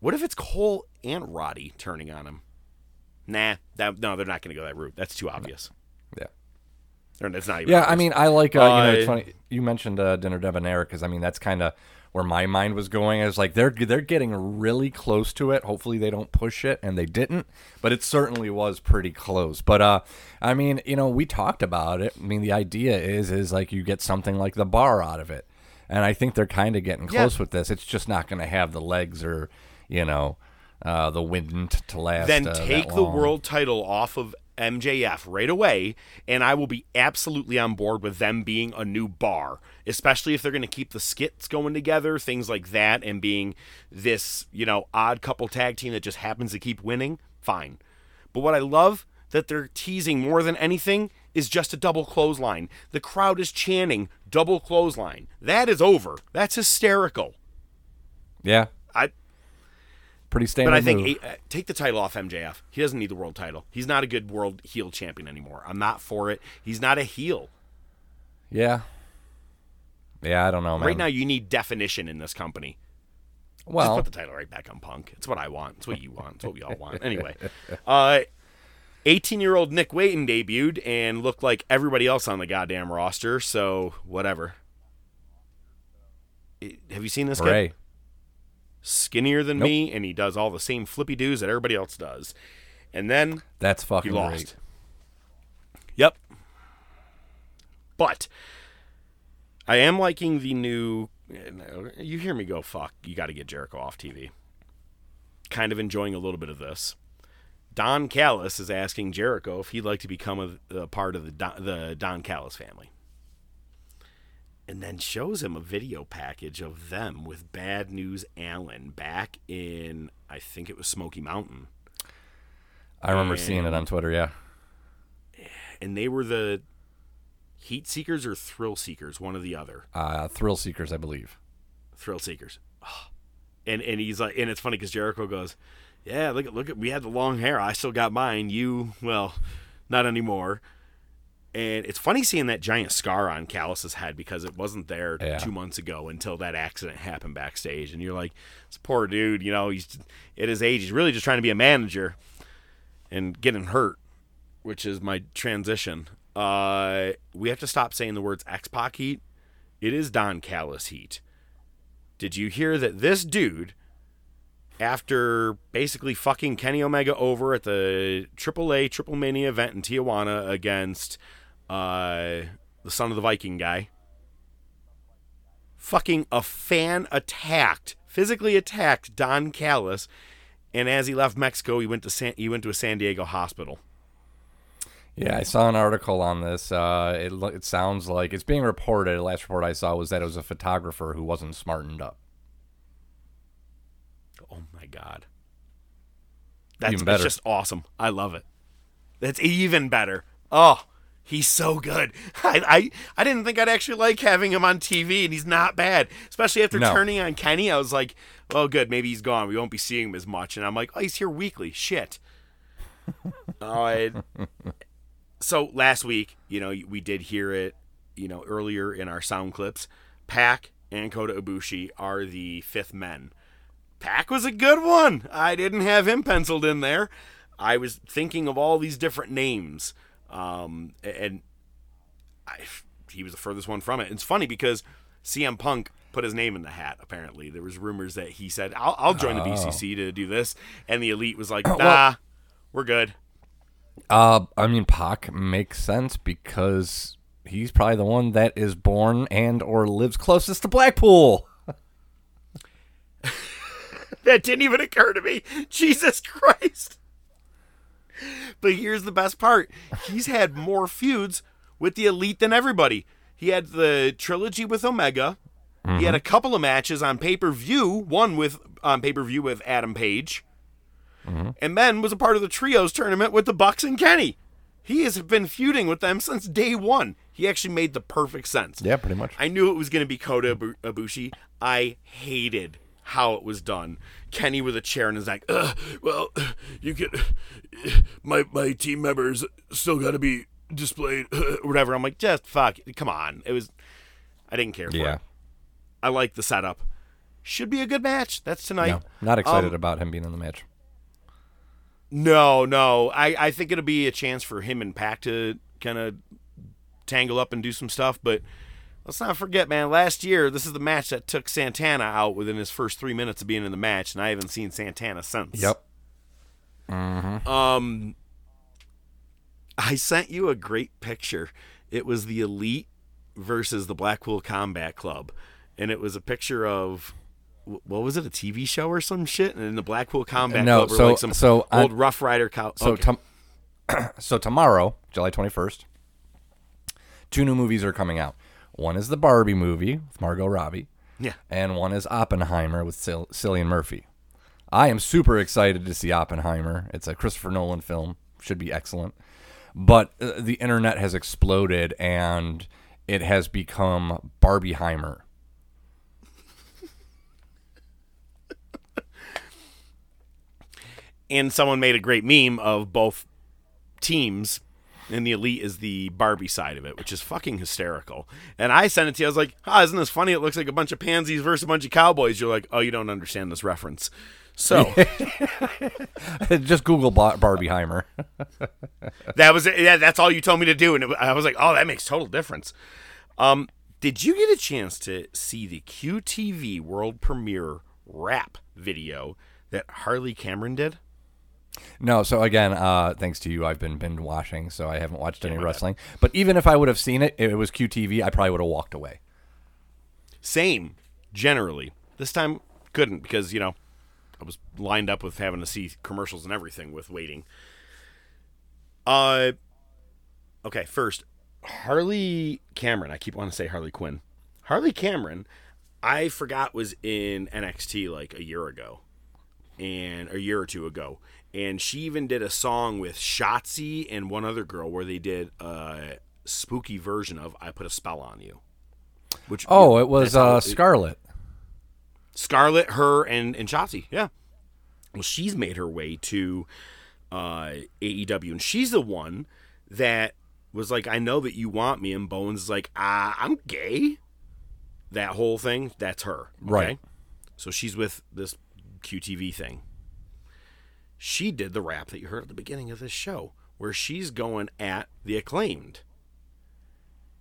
Speaker 5: what if it's Cole and Roddy turning on him? Nah, that, no, they're not going to go that route. That's too obvious.
Speaker 6: Yeah.
Speaker 5: Or it's not even.
Speaker 6: Yeah, I mean, I like. Uh, you know, it's funny you mentioned uh, dinner debonair because I mean that's kind of where my mind was going. I was like, they're they're getting really close to it. Hopefully, they don't push it, and they didn't, but it certainly was pretty close. But uh, I mean, you know, we talked about it. I mean, the idea is is like you get something like the bar out of it, and I think they're kind of getting
Speaker 5: Yeah.
Speaker 6: close with this. It's just not going to have the legs or you know. Uh, the wind to last.
Speaker 5: then
Speaker 6: uh,
Speaker 5: take the world title off of MJF right away, and I will be absolutely on board with them being a new bar, especially if they're going to keep the skits going together, things like that, and being this, you know, odd couple tag team that just happens to keep winning. Fine. But what I love that they're teasing more than anything is just a double clothesline. The crowd is chanting double clothesline. That is over. That's hysterical.
Speaker 6: Yeah, pretty standard.
Speaker 5: but I think
Speaker 6: move.
Speaker 5: uh, take the title off MJF. He doesn't need the world title. He's not a good world heel champion anymore. I'm not for it. He's not a heel.
Speaker 6: Yeah. Yeah, I don't know, man.
Speaker 5: Right now, you need definition in this company. Just
Speaker 6: well,
Speaker 5: put the title right back on Punk. It's what I want. It's what you want. It's what we all want. Anyway, uh, 18-year-old Nick Wayne debuted and looked like everybody else on the goddamn roster. So whatever. Have you seen this kid? Skinnier than
Speaker 6: Nope.
Speaker 5: me, and he does all the same flippy doos that everybody else does. And then
Speaker 6: That's
Speaker 5: he
Speaker 6: fucking
Speaker 5: lost.
Speaker 6: great.
Speaker 5: Yep. But I am liking the new. You hear me go, fuck. You got to get Jericho off TV. Kind of enjoying a little bit of this. Don Callis is asking Jericho if he'd like to become a, a part of the Don, the Don Callis family. And then shows him a video package of them with Bad News Allen back in, I think it was Smoky Mountain.
Speaker 6: I remember seeing it on Twitter. Yeah.
Speaker 5: and they were the heat seekers or thrill seekers, one or the other.
Speaker 6: Uh, Thrill Seekers, I believe.
Speaker 5: Thrill seekers. Ah. And and he's like, and it's funny because Jericho goes, "Yeah, look at look at we had the long hair. I still got mine. You, well, not anymore." And it's funny seeing that giant scar on Callis's head because it wasn't there
Speaker 6: Yeah.
Speaker 5: two months ago until that accident happened backstage. And you're like, this poor dude, you know, he's at his age, he's really just trying to be a manager and getting hurt, which is my transition. Uh, we have to stop saying the words X Pac heat. It is Don Callis heat. Did you hear that this dude, after basically fucking Kenny Omega over at the AAA Triple Mania event in Tijuana against uh, the son of the Viking guy, fucking a fan attacked, physically attacked Don Callis, and as he left Mexico, he went to San, he went to a San Diego hospital.
Speaker 6: Yeah, I saw an article on this. Uh, it it sounds like it's being reported. The last report I saw was that it was a photographer who wasn't smartened up.
Speaker 5: Oh my god. That's
Speaker 6: Even better.
Speaker 5: just awesome. I love it. That's even better. Oh, he's so good. I, I I didn't think I'd actually like having him on TV, and he's not bad. Especially after
Speaker 6: No.
Speaker 5: turning on Kenny, I was like, "Oh, good. Maybe he's gone. We won't be seeing him as much." And I'm like, "Oh, he's here weekly. Shit." Uh, I- so last week, you know, we did hear it, you know, earlier in our sound clips. Pac and Kota Ibushi are the fifth men. Pac was a good one. I didn't have him penciled in there. I was thinking of all these different names, um, and I, he was the furthest one from it. It's funny because CM Punk put his name in the hat. Apparently, there was rumors that he said, "I'll, I'll join the BCC to do this," and the Elite was like, "Nah, we're good."
Speaker 6: Uh, I mean, Pac makes sense because he's probably the one that is born and or lives closest to Blackpool.
Speaker 5: That didn't even occur to me. Jesus Christ. But here's the best part. He's had more feuds with the elite than everybody. He had the trilogy with Omega. He had a mm-hmm. couple of matches on pay-per-view, one with on pay-per-view with Adam Page. Mm-hmm. And then was a part of the trios tournament with the Bucks and Kenny. He has been feuding with them since day one. He actually made the perfect sense.
Speaker 6: Yeah, pretty much.
Speaker 5: I knew it was going to be Kota Ibu- Ibushi. I hated how it was done. Kenny with a chair in his neck. Ugh, well, you could. My my team members still got to be displayed. whatever. I'm like, just fuck. Come on. It was. I didn't care for
Speaker 6: Yeah.
Speaker 5: it. I like the setup. Should be a good match. That's tonight.
Speaker 6: No, not excited
Speaker 5: Um,
Speaker 6: about him being in the match.
Speaker 5: No, no. I, I think it'll be a chance for him and Pac to kind of tangle up and do some stuff. But let's not forget, man, last year, this is the match that took Santana out within his first three minutes of being in the match, and I haven't seen Santana since.
Speaker 6: Yep.
Speaker 5: Um, I sent you a great picture. It was the Elite versus the Blackpool Combat Club, and it was a picture of what was it, a TV show or some shit? And in the Blackpool Combat
Speaker 6: No,
Speaker 5: Club were
Speaker 6: so-
Speaker 5: like some
Speaker 6: so I-
Speaker 5: old Rough Rider cow.
Speaker 6: So,
Speaker 5: okay.
Speaker 6: tom- so tomorrow, July 21st, two new movies are coming out. One is the Barbie movie with Margot Robbie,
Speaker 5: yeah.
Speaker 6: and one is Oppenheimer with Cil- Cillian Murphy. I am super excited to see Oppenheimer. It's a Christopher Nolan film, should be excellent. But uh, the internet has exploded and it has become Barbieheimer.
Speaker 5: and someone made a great meme of both teams and the elite is the Barbie side of it, which is fucking hysterical. And I sent it to you. I was like, "Ah, isn't this funny? It looks like a bunch of pansies versus a bunch of cowboys." You're like, "Oh, you don't understand this reference." So
Speaker 6: Just Google Bar- Barbieheimer.
Speaker 5: that was it. Yeah, that's all you told me to do, and it, I was like, "Oh, that makes total difference." Um, did you get a chance to see the QTV world premiere rap video that Harley Cameron did?
Speaker 6: No, so again, uh, thanks to you, I've been binge watching, so I haven't watched any
Speaker 5: bad.
Speaker 6: wrestling. But even if I would have seen it, if it was QTV, I probably would have walked away.
Speaker 5: Same, generally. This time couldn't because you know I was lined up with having to see commercials and everything with waiting. Uh, okay. First, Harley Cameron. I keep wanting to say Harley Quinn. Harley Cameron. I forgot was in NXT like a year ago, and a year or two ago, and she even did a song with Shotzi and one other girl where they did a spooky version of "I Put a Spell on You." Which
Speaker 6: Oh, it was uh,
Speaker 5: it-
Speaker 6: Scarlet.
Speaker 5: Her, and and Shotzi. Yeah. Well, she's made her way to uh, AEW, and she's the one that was like, "I know that you want me," and Bowens is like, "Ah, I'm gay." That whole thing, that's her. Okay?
Speaker 6: Right.
Speaker 5: So she's with this QTV thing. She did the rap that you heard at the beginning of this show, where she's going at the acclaimed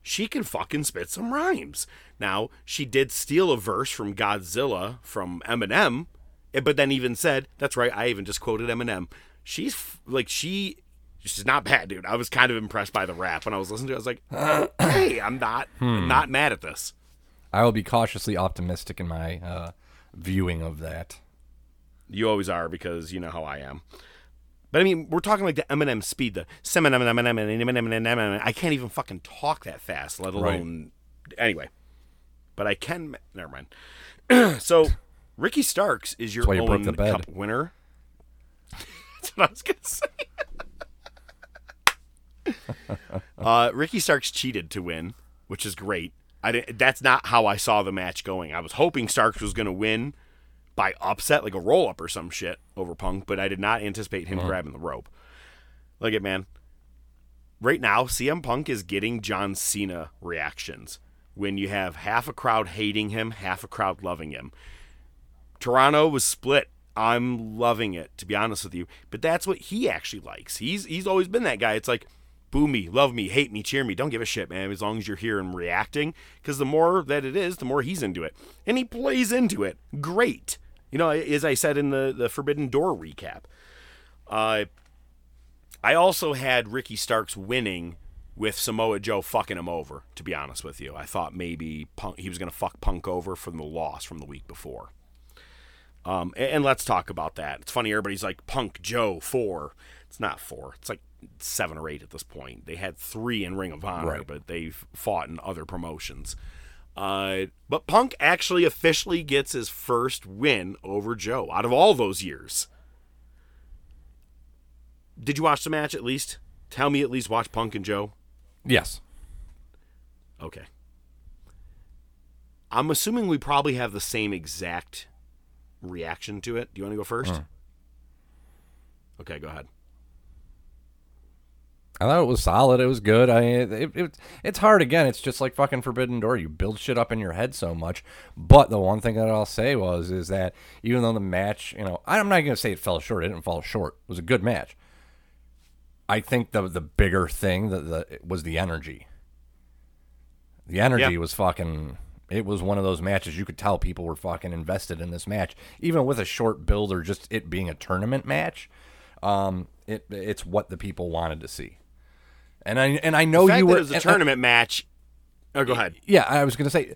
Speaker 5: she can fucking spit some rhymes. Now, she did steal a verse from Godzilla from Eminem, eh, but then even said, that's right, I even just quoted Eminem. She's like, she. She's not bad, dude. I was kind of impressed by the rap when I was listening to it. I was like, hey, I'm not not mad at this.
Speaker 6: I will be cautiously optimistic in my uh, viewing of that.
Speaker 5: You always are because you know how I am. But I mean, we're talking like the Eminem speed, the Eminem. I can't even fucking talk that fast, let
Speaker 6: Right.
Speaker 5: alone anyway. But I can. Never mind. so, Ricky Starks is your
Speaker 6: why you broke
Speaker 5: own cup winner. That's what I was gonna say. uh, Ricky Starks cheated to win, which is great. I didn't, that's not how I saw the match going. I was hoping Starks was going to win by upset, like a roll up or some shit over Punk, but I did not anticipate him uh-huh. grabbing the rope. Look at man. Right now, CM Punk is getting John Cena reactions when you have half a crowd hating him, half a crowd loving him. Toronto was split. I'm loving it, to be honest with you. But that's what he actually likes. He's he's always been that guy. It's like, boo me, love me, hate me, cheer me. Don't give a shit, man, as long as you're here and reacting. Because the more that it is, the more he's into it. And he plays into it. Great. You know, as I said in the, the Forbidden Door recap. Uh, I also had Ricky Starks winning with Samoa Joe fucking him over, to be honest with you. I thought maybe Punk, he was going to fuck Punk over from the loss from the week before. Um, and, and let's talk about that. It's funny, everybody's like Punk Joe four. It's not four. It's like seven or eight at this point. They had three in Ring of Honor,
Speaker 6: Right.
Speaker 5: but they've fought in other promotions. Uh, but Punk actually officially gets his first win over Joe out of all those years. Did you watch the match at least? Tell me at least watch Punk and Joe.
Speaker 6: Yes.
Speaker 5: Okay. I'm assuming we probably have the same exact reaction to it. Do you want to go first? Okay, go ahead.
Speaker 6: I thought it was solid. It was good. I it, it, it's hard again. It's just like fucking Forbidden Door. You build shit up in your head so much. But the one thing that I'll say was is that even though the match, you know, I'm not gonna say it fell short. It didn't fall short. It was a good match. I think the the bigger thing that the was the energy. The energy
Speaker 5: Yeah.
Speaker 6: was fucking. It was one of those matches you could tell people were fucking invested in this match, even with a short build or just it being a tournament match. Um, it it's what the people wanted to see, and I and I know you
Speaker 5: that
Speaker 6: were
Speaker 5: it was a
Speaker 6: and I-
Speaker 5: tournament match. Oh, go ahead.
Speaker 6: yeah, I was gonna say,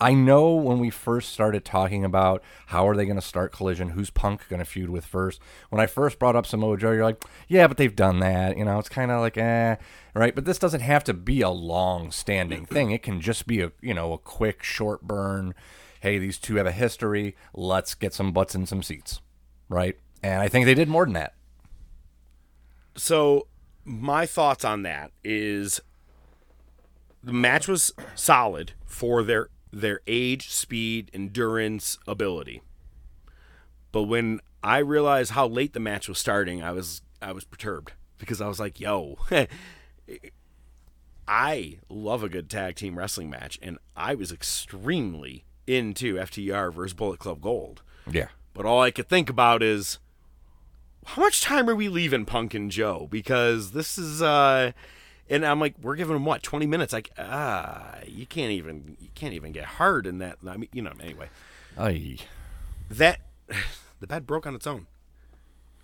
Speaker 6: I know when we first started talking about how are they gonna start Collision, who's Punk gonna feud with first. When I first brought up Samoa Joe, you're like, yeah, but they've done that. You know, it's kind of like, eh, right? But this doesn't have to be a long-standing thing. It can just be a you know a quick, short burn. Hey, these two have a history. Let's get some butts in some seats, right? And I think they did more than that.
Speaker 5: So, my thoughts on that is the match was solid for their their age, speed, endurance, ability. But when I realized how late the match was starting, I was I was perturbed because I was like, "Yo, I love a good tag team wrestling match, and I was extremely into FTR versus Bullet Club Gold.
Speaker 6: Yeah.
Speaker 5: But all I could think about is how much time are we leaving Punk and Joe? Because this is uh and I'm like, we're giving them what, twenty minutes? Like, ah, you can't even you can't even get hard in that. I mean, you know, anyway.
Speaker 6: Ay.
Speaker 5: That the bed broke on its own.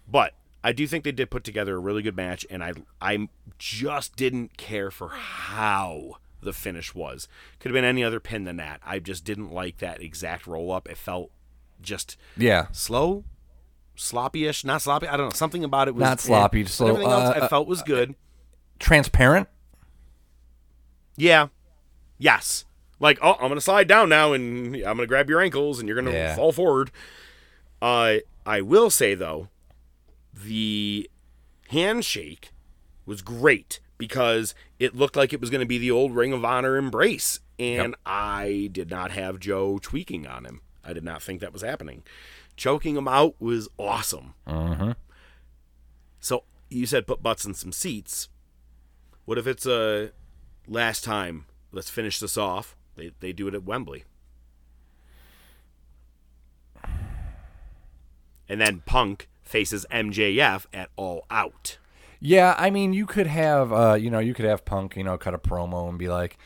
Speaker 5: But I do think they did put together a really good match, and I I just didn't care for how the finish was. Could have been any other pin than that. I just didn't like that exact roll up. It felt just
Speaker 6: Yeah.
Speaker 5: slow, sloppy-ish, not sloppy. I don't know. Something about it was
Speaker 6: Not sloppy,
Speaker 5: eh.
Speaker 6: Slow.
Speaker 5: Everything else
Speaker 6: Uh,
Speaker 5: I felt was good.
Speaker 6: Transparent?
Speaker 5: Yeah. Yes. Like, oh, I'm gonna slide down now, and I'm gonna grab your ankles, and you're gonna
Speaker 6: Yeah.
Speaker 5: fall forward. Uh, I will say though, the handshake was great because it looked like it was gonna be the old Ring of Honor embrace, and I did not have Joe tweaking on him. I did not think that was happening. Choking him out was awesome.
Speaker 6: Mm-hmm.
Speaker 5: So you said put butts in some seats. What if it's a last time? Let's finish this off. They they do it at Wembley. And then Punk faces MJF at All Out.
Speaker 6: Yeah, I mean, you could have, uh, you know, you could have Punk, you know, cut a promo and be like,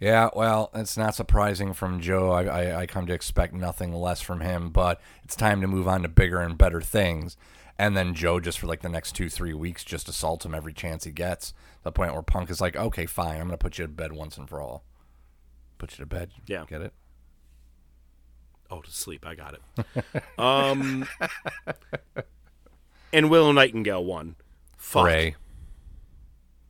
Speaker 6: "Yeah, well, it's not surprising from Joe. I, I, I come to expect nothing less from him, but it's time to move on to bigger and better things." And then Joe just for like the next two, three weeks just assaults him every chance he gets. To the point where Punk is like, "Okay, fine, I'm gonna put you to bed once and for all." Put you to bed.
Speaker 5: Yeah.
Speaker 6: get it?
Speaker 5: Oh, to sleep. I got it. um, and Willow Nightingale won. Fuck.
Speaker 6: Ray.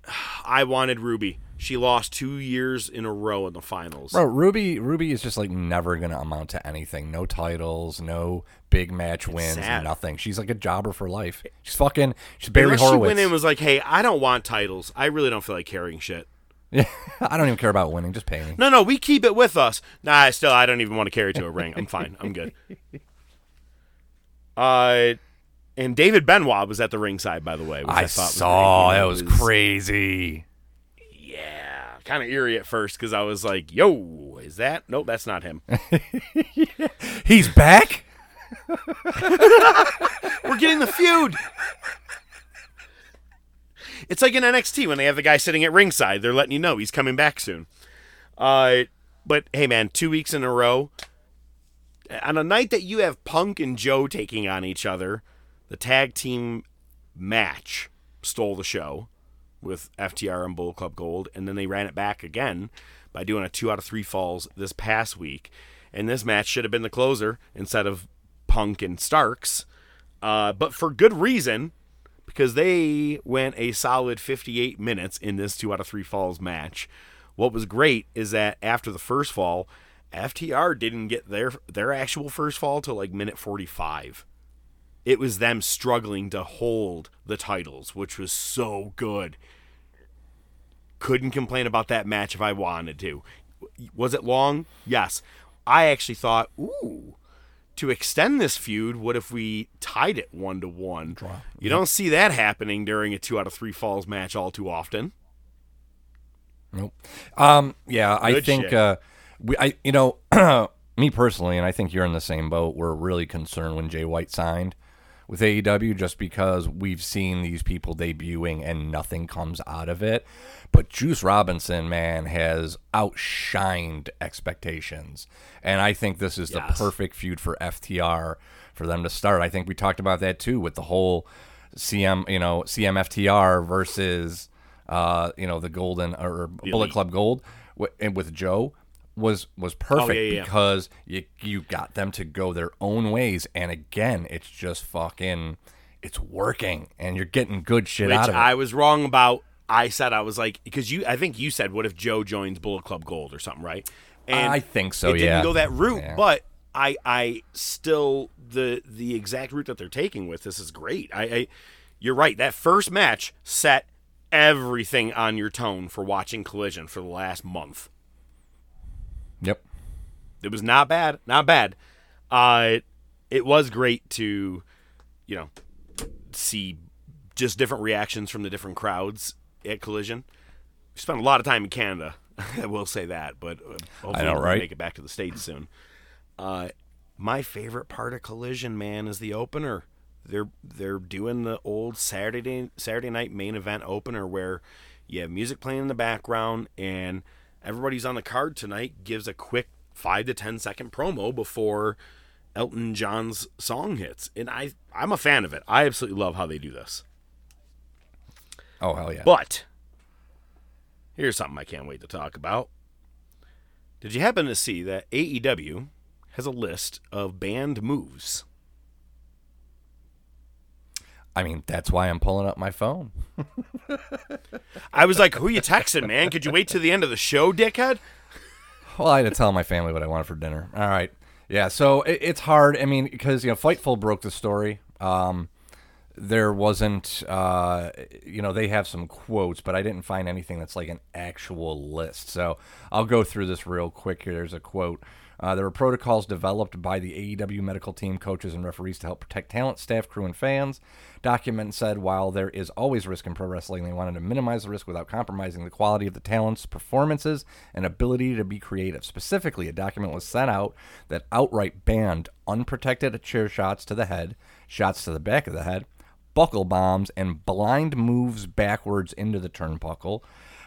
Speaker 5: I wanted Ruby. She lost two years in a row in the finals.
Speaker 6: Bro, Ruby Ruby is just like never gonna amount to anything. No titles, no big match wins,
Speaker 5: sad.
Speaker 6: nothing. She's like a jobber for life. She's fucking she's Barry
Speaker 5: Unless she
Speaker 6: Horowitz.
Speaker 5: went in and was like, "Hey, I don't want titles. I really don't feel like carrying shit."
Speaker 6: Yeah, I don't even care about winning. Just pay me.
Speaker 5: No, no, we keep it with us. Nah, still, I don't even want to carry to a ring. I'm fine. I'm good. Uh, and David Benoit was at the ringside, by the way. which
Speaker 6: I,
Speaker 5: thought was
Speaker 6: saw
Speaker 5: great.
Speaker 6: That was
Speaker 5: it
Speaker 6: crazy.
Speaker 5: Kind of eerie at first because I was like, "Yo, is that? Nope, that's not him."
Speaker 6: He's back.
Speaker 5: We're getting the feud. It's like in NXT when they have the guy sitting at ringside. They're letting you know he's coming back soon. Uh, but hey, man, two weeks in a row. On a night that you have Punk and Joe taking on each other, the tag team match stole the show with FTR and Bull Club Gold, and then they ran it back again by doing a two out of three falls this past week. And this match should have been the closer instead of Punk and Starks, uh, but for good reason because they went a solid 58 minutes in this two out of three falls match. What was great is that after the first fall, FTR didn't get their their actual first fall till like minute 45. It was them struggling to hold the titles, which was so good. Couldn't complain about that match if I wanted to. Was it long? Yes. I actually thought, ooh, to extend this feud, what if we tied it one to one? You don't see that happening during a two out of three falls match all too often.
Speaker 6: Nope. Um. Yeah, I think. Uh, we. I. You know, me personally, and I think you're in the same boat. We're really concerned when Jay White signed with AEW, just because we've seen these people debuting and nothing comes out of it. But Juice Robinson, man, has outshined expectations, and I think this is the perfect feud for FTR for them to start. I think we talked about that too with the whole CM, you know, CMFTR versus uh, you know, the Golden or Bullet
Speaker 5: Elite.
Speaker 6: Club Gold wi- and with Joe was was oh, perfect
Speaker 5: Oh, yeah, yeah.
Speaker 6: because you you got them to go their own ways, and again, it's just fucking, it's working, and you're getting good shit
Speaker 5: which
Speaker 6: out of it.
Speaker 5: I was wrong about. I said I was like because you. I think you said what if Joe joins Bullet Club Gold or something, right?
Speaker 6: And I think so,
Speaker 5: It
Speaker 6: yeah.
Speaker 5: didn't go that route,
Speaker 6: Yeah.
Speaker 5: but I I still the the exact route that they're taking with this is great. I, I you're right. That first match set everything on your tone for watching Collision for the last month.
Speaker 6: Yep.
Speaker 5: It was not bad, not bad. Uh, it was great to, you know, see just different reactions from the different crowds at Collision. We spent a lot of time in Canada. I will say that, but uh, hopefully
Speaker 6: know,
Speaker 5: we'll
Speaker 6: right?
Speaker 5: make it back to the states soon. Uh, my favorite part of Collision, man, is the opener. They're they're doing the old Saturday Saturday night main event opener where you have music playing in the background and everybody's on the card tonight gives a quick five to ten second promo before Elton John's song hits, and I I'm a fan of it. I absolutely love how they do this.
Speaker 6: Oh hell yeah!
Speaker 5: But here's something I can't wait to talk about. Did you happen to see that AEW has a list of banned moves?
Speaker 6: I mean, that's why I'm pulling up my phone.
Speaker 5: I was like, "Who you texting, man? Could you wait till the end of the show, dickhead?"
Speaker 6: Well, I had to tell my family what I wanted for dinner. All right. Yeah, so it, it's hard. I mean, because, you know, Fightful broke the story. Um, there wasn't, uh, you know, they have some quotes, but I didn't find anything that's like an actual list. So I'll go through this real quick here. There's a quote. Uh, there were protocols developed by the AEW medical team, coaches, and referees to help protect talent, staff, crew, and fans. Document said while there is always risk in pro wrestling, they wanted to minimize the risk without compromising the quality of the talent's performances and ability to be creative. Specifically, a document was sent out that outright banned unprotected chair shots to the head, shots to the back of the head, buckle bombs, and blind moves backwards into the turnbuckle,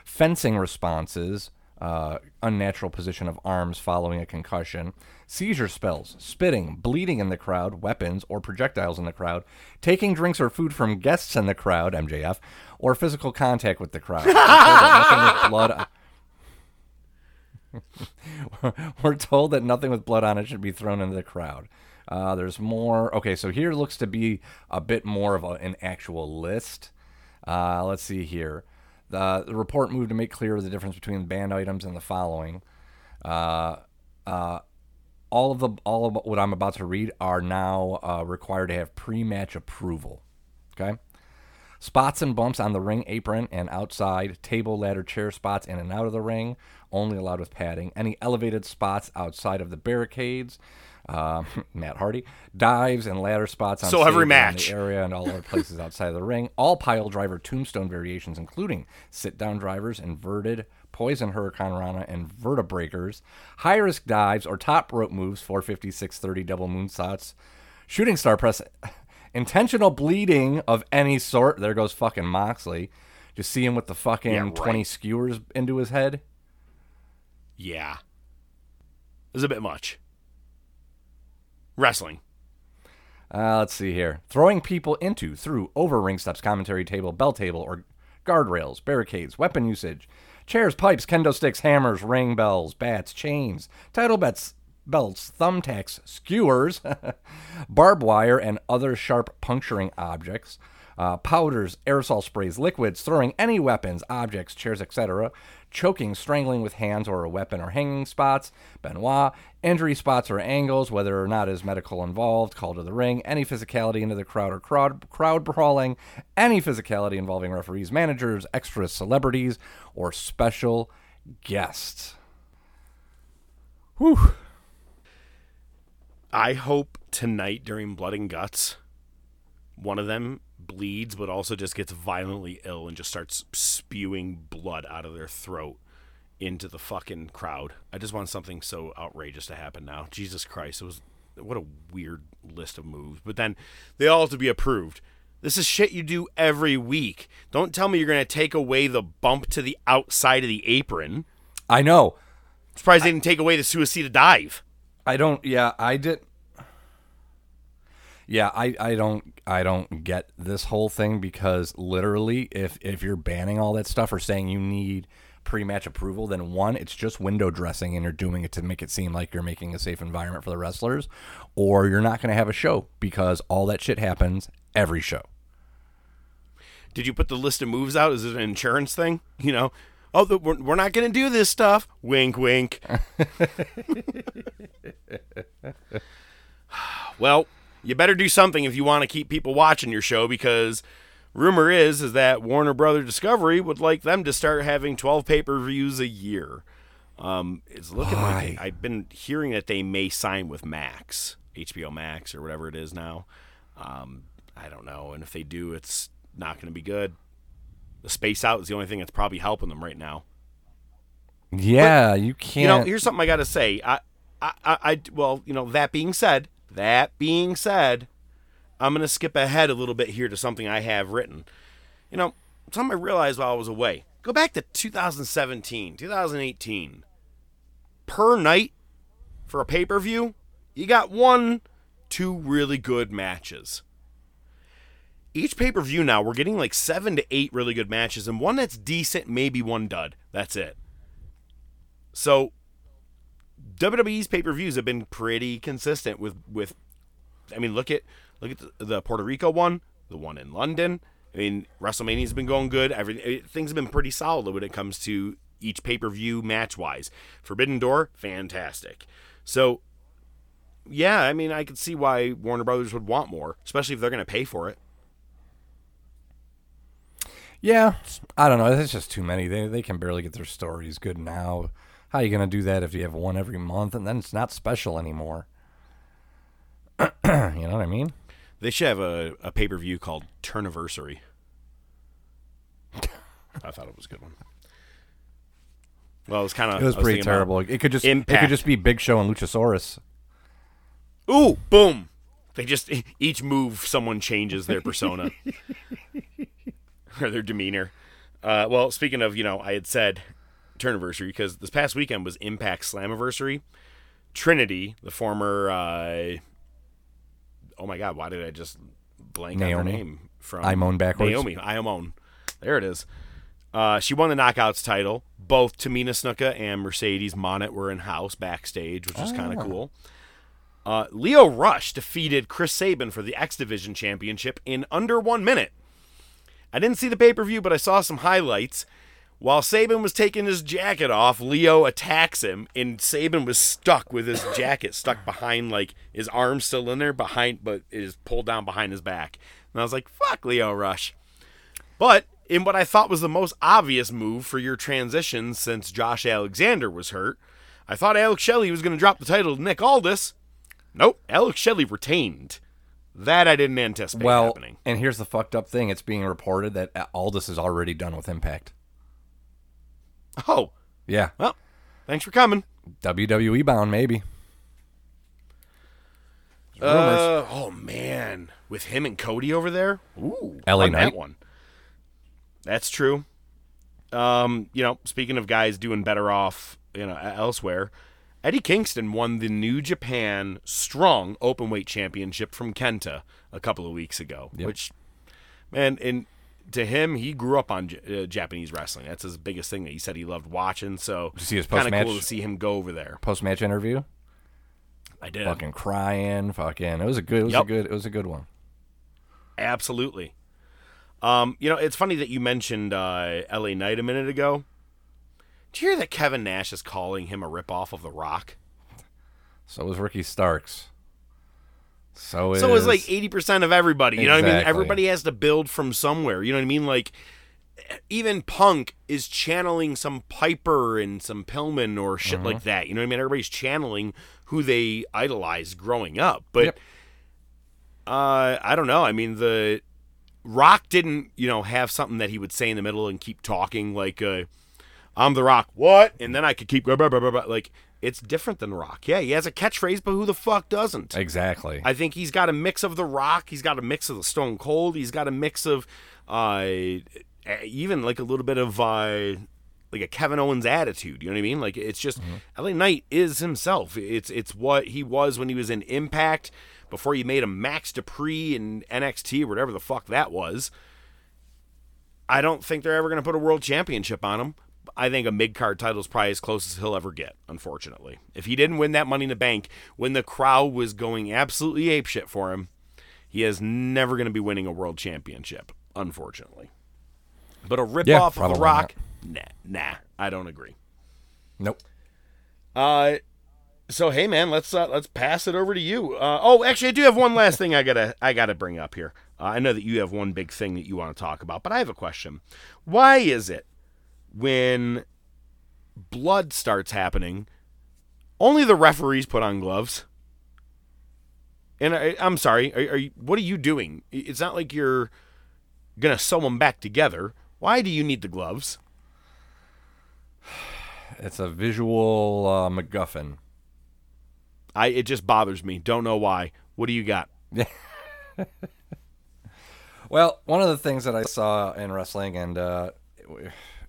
Speaker 6: fencing responses, uh, unnatural position of arms following a concussion, seizure spells, spitting, bleeding in the crowd, weapons or projectiles in the crowd, taking drinks or food from guests in the crowd, MJF, or physical contact with the crowd. We're told that nothing with blood. We're told that nothing with blood on it should be thrown into the crowd. Uh, there's more. Okay, so here looks to be a bit more of a, an actual list. Uh, let's see here. The, the report moved to make clear the difference between banned items and the following. Uh, uh, all of the all of what I'm about to read are now uh, required to have pre-match approval. Okay. Spots and bumps on the ring apron and outside, table, ladder, chair spots in and out of the ring, only allowed with padding. Any elevated spots outside of the barricades, uh, Matt Hardy, dives and ladder spots on
Speaker 5: So every match.
Speaker 6: the area and all other places outside of the ring. All pile driver tombstone variations, including sit down drivers, inverted, poison hurricane rana, and vertebreakers, high risk dives or top rope moves, 450, 630 double moonsaults, shooting star press, intentional bleeding of any sort. There goes fucking Moxley. Just see him with the fucking
Speaker 5: Yeah, right.
Speaker 6: 20 skewers into his head.
Speaker 5: Yeah, it was a bit much. Wrestling.
Speaker 6: Uh, let's see here. Throwing people into, through, over ring steps, commentary table, bell table, or guardrails, barricades, weapon usage, chairs, pipes, kendo sticks, hammers, ring bells, bats, chains, title bets, belts, thumbtacks, skewers, barbed wire, and other sharp puncturing objects, uh, powders, aerosol sprays, liquids, throwing any weapons, objects, chairs, etc., choking, strangling with hands or a weapon or hanging spots, Benoit, injury spots or angles, whether or not is medical involved, call to the ring, any physicality into the crowd or crowd, crowd brawling, any physicality involving referees, managers, extras, celebrities, or special guests. Whew.
Speaker 5: I hope tonight during Blood and Guts, one of them bleeds, but also just gets violently ill and just starts spewing blood out of their throat into the fucking crowd. I just want something so outrageous to happen now. Jesus Christ, it was what a weird list of moves. But then they all have to be approved. This is shit you do every week. Don't tell me you're gonna take away the bump to the outside of the apron.
Speaker 6: I know.
Speaker 5: Surprised they didn't take away the suicide dive.
Speaker 6: I don't. Yeah, I did. Yeah, I, I don't I don't get this whole thing because literally, if if you're banning all that stuff or saying you need pre-match approval, then one, it's just window dressing, and you're doing it to make it seem like you're making a safe environment for the wrestlers, or you're not going to have a show because all that shit happens every show.
Speaker 5: Did you put the list of moves out? Is it an insurance thing? You know, oh, the, we're, we're not going to do this stuff. Wink, wink. well, you better do something if you want to keep people watching your show because rumor is is that Warner Brother Discovery would like them to start having 12 pay-per-views a year. Um, it's looking like I've been hearing that they may sign with Max, HBO Max or whatever it is now. Um, I don't know, and if they do, it's not going to be good. The space out is the only thing that's probably helping them right now.
Speaker 6: Yeah, you can't.
Speaker 5: You know, here's something I got to say. I, I, I, I, well, you know, that being said, that being said, I'm going to skip ahead a little bit here to something I have written. You know, something I realized while I was away. Go back to 2017, 2018. Per night for a pay per view, you got one, two really good matches. Each pay per view now, we're getting like seven to eight really good matches, and one that's decent, maybe one dud. That's it. So WWE's pay per views have been pretty consistent with with. I mean, look at look at the, the Puerto Rico one, the one in London. I mean, WrestleMania's been going good. Every eh, things have been pretty solid when it comes to each pay per view match wise. Forbidden Door, fantastic. So, yeah, I mean, I could see why Warner Brothers would want more, especially if they're going to pay for it.
Speaker 6: Yeah, I don't know. It's just too many. They they can barely get their stories good now. How are you gonna do that if you have one every month and then it's not special anymore? you know what I mean?
Speaker 5: They should have a, a pay per view called Turniversary. I thought it was a good one. Well, it was kind of
Speaker 6: It was pretty terrible. It could just
Speaker 5: impact.
Speaker 6: it could just be Big Show and Luchasaurus.
Speaker 5: Ooh, boom! They just each move, someone changes their persona or their demeanor. Uh, well, speaking of, you know, I had said Turniversary because this past weekend was Impact Slammiversary. Trinity, the former, uh, oh my God, why did I just blank on
Speaker 6: Naomi.
Speaker 5: her name? From I
Speaker 6: Imone backwards.
Speaker 5: Naomi, Iamone. There it is. Uh, she won the Knockouts title. Both Tamina Snuka and Mercedes Moné were in house backstage, which was kind of cool. Uh, Lio Rush defeated Chris Sabin for the X Division Championship in under one minute. I didn't see the pay per view, but I saw some highlights. While Sabin was taking his jacket off, Lio attacks him, and Sabin was stuck with his jacket stuck behind, like his arm still in there, behind, but it is pulled down behind his back. And I was like, "Fuck, Lio Rush." But in what I thought was the most obvious move for your transition since Josh Alexander was hurt, I thought Alex Shelley was going to drop the title to Nick Aldis. Nope, Alex Shelley retained. That I didn't anticipate
Speaker 6: Well,
Speaker 5: happening.
Speaker 6: and here's the fucked up thing: it's being reported that Aldis is already done with Impact.
Speaker 5: Oh,
Speaker 6: Yeah,
Speaker 5: well, thanks for coming.
Speaker 6: WWE bound maybe. There's rumors.
Speaker 5: Uh, oh man, with him and Cody over there. Ooh,
Speaker 6: LA
Speaker 5: on
Speaker 6: Knight?
Speaker 5: that one. That's true. Um, you know, speaking of guys doing better off, you know, elsewhere, Eddie Kingston won the New Japan Strong Openweight Championship from Kenta a couple of weeks ago.
Speaker 6: Yep.
Speaker 5: Which, man, and to him, he grew up on J- uh, Japanese wrestling. That's his biggest thing that he said he loved watching. So,
Speaker 6: you see his
Speaker 5: kind of
Speaker 6: post-match?
Speaker 5: cool to see him go over there.
Speaker 6: Post match interview,
Speaker 5: I did.
Speaker 6: fucking crying, fucking. It was a good. It was
Speaker 5: Yep.
Speaker 6: a good. It was a good one.
Speaker 5: Absolutely. Um, you know, it's funny that you mentioned uh, L.A. Knight a minute ago. Did you hear that Kevin Nash is calling him a ripoff of The Rock?
Speaker 6: So was Ricky Starks. So is
Speaker 5: So is like eighty percent of everybody. You know what I mean? Everybody has to build from somewhere. You know what I mean? Like even Punk is channeling some Piper and some Pillman or shit
Speaker 6: Mm-hmm.
Speaker 5: like that. You know what I mean? Everybody's channeling who they idolized growing up. But
Speaker 6: Yep.
Speaker 5: uh, I don't know. I mean, the Rock didn't, you know, have something that he would say in the middle and keep talking like, uh, "I'm the Rock." What? And then I could keep blah, blah, blah. like it's different than Rock. Yeah, he has a catchphrase, but who the fuck doesn't?
Speaker 6: exactly.
Speaker 5: I think he's got a mix of the Rock. He's got a mix of the Stone Cold. He's got a mix of uh, even like a little bit of uh, like a Kevin Owens attitude. You know what I mean? Like it's just
Speaker 6: Mm-hmm.
Speaker 5: LA Knight is himself. It's it's what he was when he was in Impact before he made him Max Dupri in NXT or whatever the fuck that was. I don't think they're ever going to put a world championship on him. I think a mid card title is probably as close as he'll ever get, unfortunately. If he didn't win that money in the bank when the crowd was going absolutely apeshit for him, he is never going to be winning a world championship, unfortunately. But a rip
Speaker 6: Yeah,
Speaker 5: off of The Rock, nah, nah, I don't agree.
Speaker 6: nope.
Speaker 5: Uh, so hey man, let's uh, let's pass it over to you. Uh, oh, actually, I do have one last thing I gotta I gotta bring up here. Uh, I know that you have one big thing that you want to talk about, but I have a question. Why is it when blood starts happening, only the referees put on gloves? And I, I'm sorry, are, are you, what are you doing? It's not like you're gonna sew them back together. Why do you need the gloves?
Speaker 6: It's a visual uh, MacGuffin.
Speaker 5: I it just bothers me. Don't know why. What do you got?
Speaker 6: Well, one of the things that I saw in wrestling, and uh,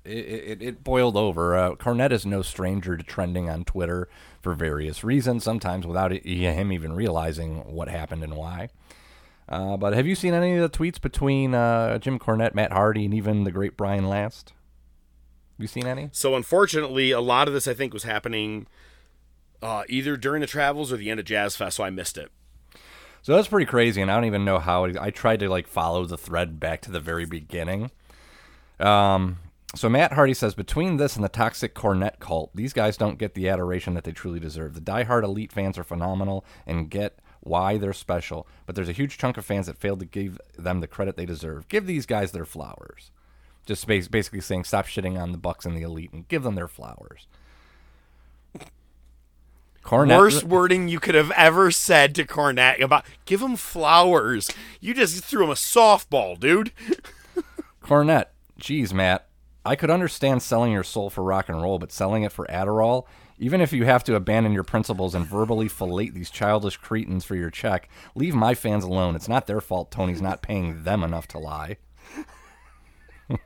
Speaker 6: it, it, it boiled over. Uh, Cornette is no stranger to trending on Twitter for various reasons, sometimes without it, him even realizing what happened and why. Uh, but have you seen any of the tweets between uh, Jim Cornette, Matt Hardy, and even the great Brian Last? Have you seen any?
Speaker 5: So unfortunately, a lot of this I think was happening uh, either during the travels or the end of Jazz Fest, so I missed it.
Speaker 6: So that's pretty crazy, and I don't even know how. It, I tried to like follow the thread back to the very beginning. Um, so Matt Hardy says between this and the toxic Cornette cult, these guys don't get the adoration that they truly deserve. The diehard elite fans are phenomenal and get why they're special, but there's a huge chunk of fans that failed to give them the credit they deserve. Give these guys their flowers. Just basically saying stop shitting on the Bucks and the elite and give them their flowers. Cornette,
Speaker 5: Worst wording you could have ever said to Cornette about give him flowers. You just threw him a softball, dude.
Speaker 6: Cornette, geez, Matt, I could understand selling your soul for rock and roll, but selling it for Adderall, even if you have to abandon your principles and verbally fillet these childish cretins for your check, leave my fans alone. It's not their fault Tony's not paying them enough to lie. the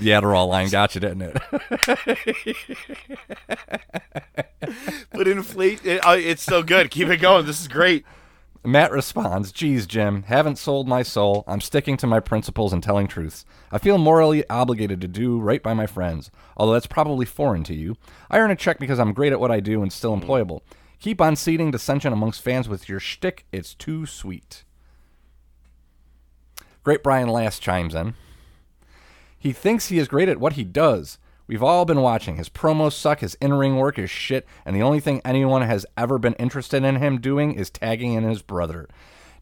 Speaker 6: Adderall line got you, didn't it?
Speaker 5: But inflate it, uh, it's so good. Keep it going. This is great.
Speaker 6: Matt responds, Geez, Jim, haven't sold my soul. I'm sticking to my principles and telling truths. I feel morally obligated to do right by my friends, although that's probably foreign to you. I earn a check because I'm great at what I do and still hmm. employable. Keep on seeding dissension amongst fans with your shtick. It's too sweet. Great Brian Last chimes in. He thinks he is great at what he does. We've all been watching. His promos suck, his in ring work is shit, and the only thing anyone has ever been interested in him doing is tagging in his brother.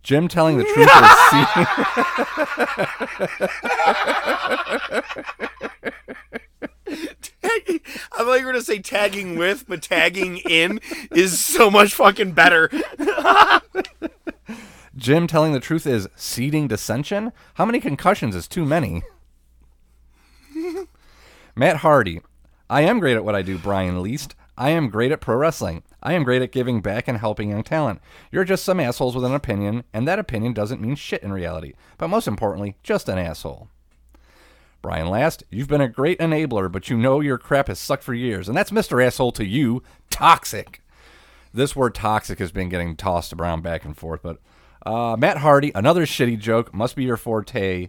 Speaker 6: Jim telling the truth is see-
Speaker 5: I thought you were gonna say tagging with, but tagging in is so much fucking better.
Speaker 6: Jim telling the truth is seeding dissension? How many concussions is too many? Matt Hardy. I am great at what I do, Brian Least. I am great at pro wrestling. I am great at giving back and helping young talent. You're just some assholes with an opinion, and that opinion doesn't mean shit in reality. But most importantly, just an asshole. Brian Last, you've been a great enabler, but you know your crap has sucked for years, and that's Mr. Asshole to you. Toxic. This word toxic has been getting tossed around back and forth, but uh, Matt Hardy, another shitty joke, must be your forte.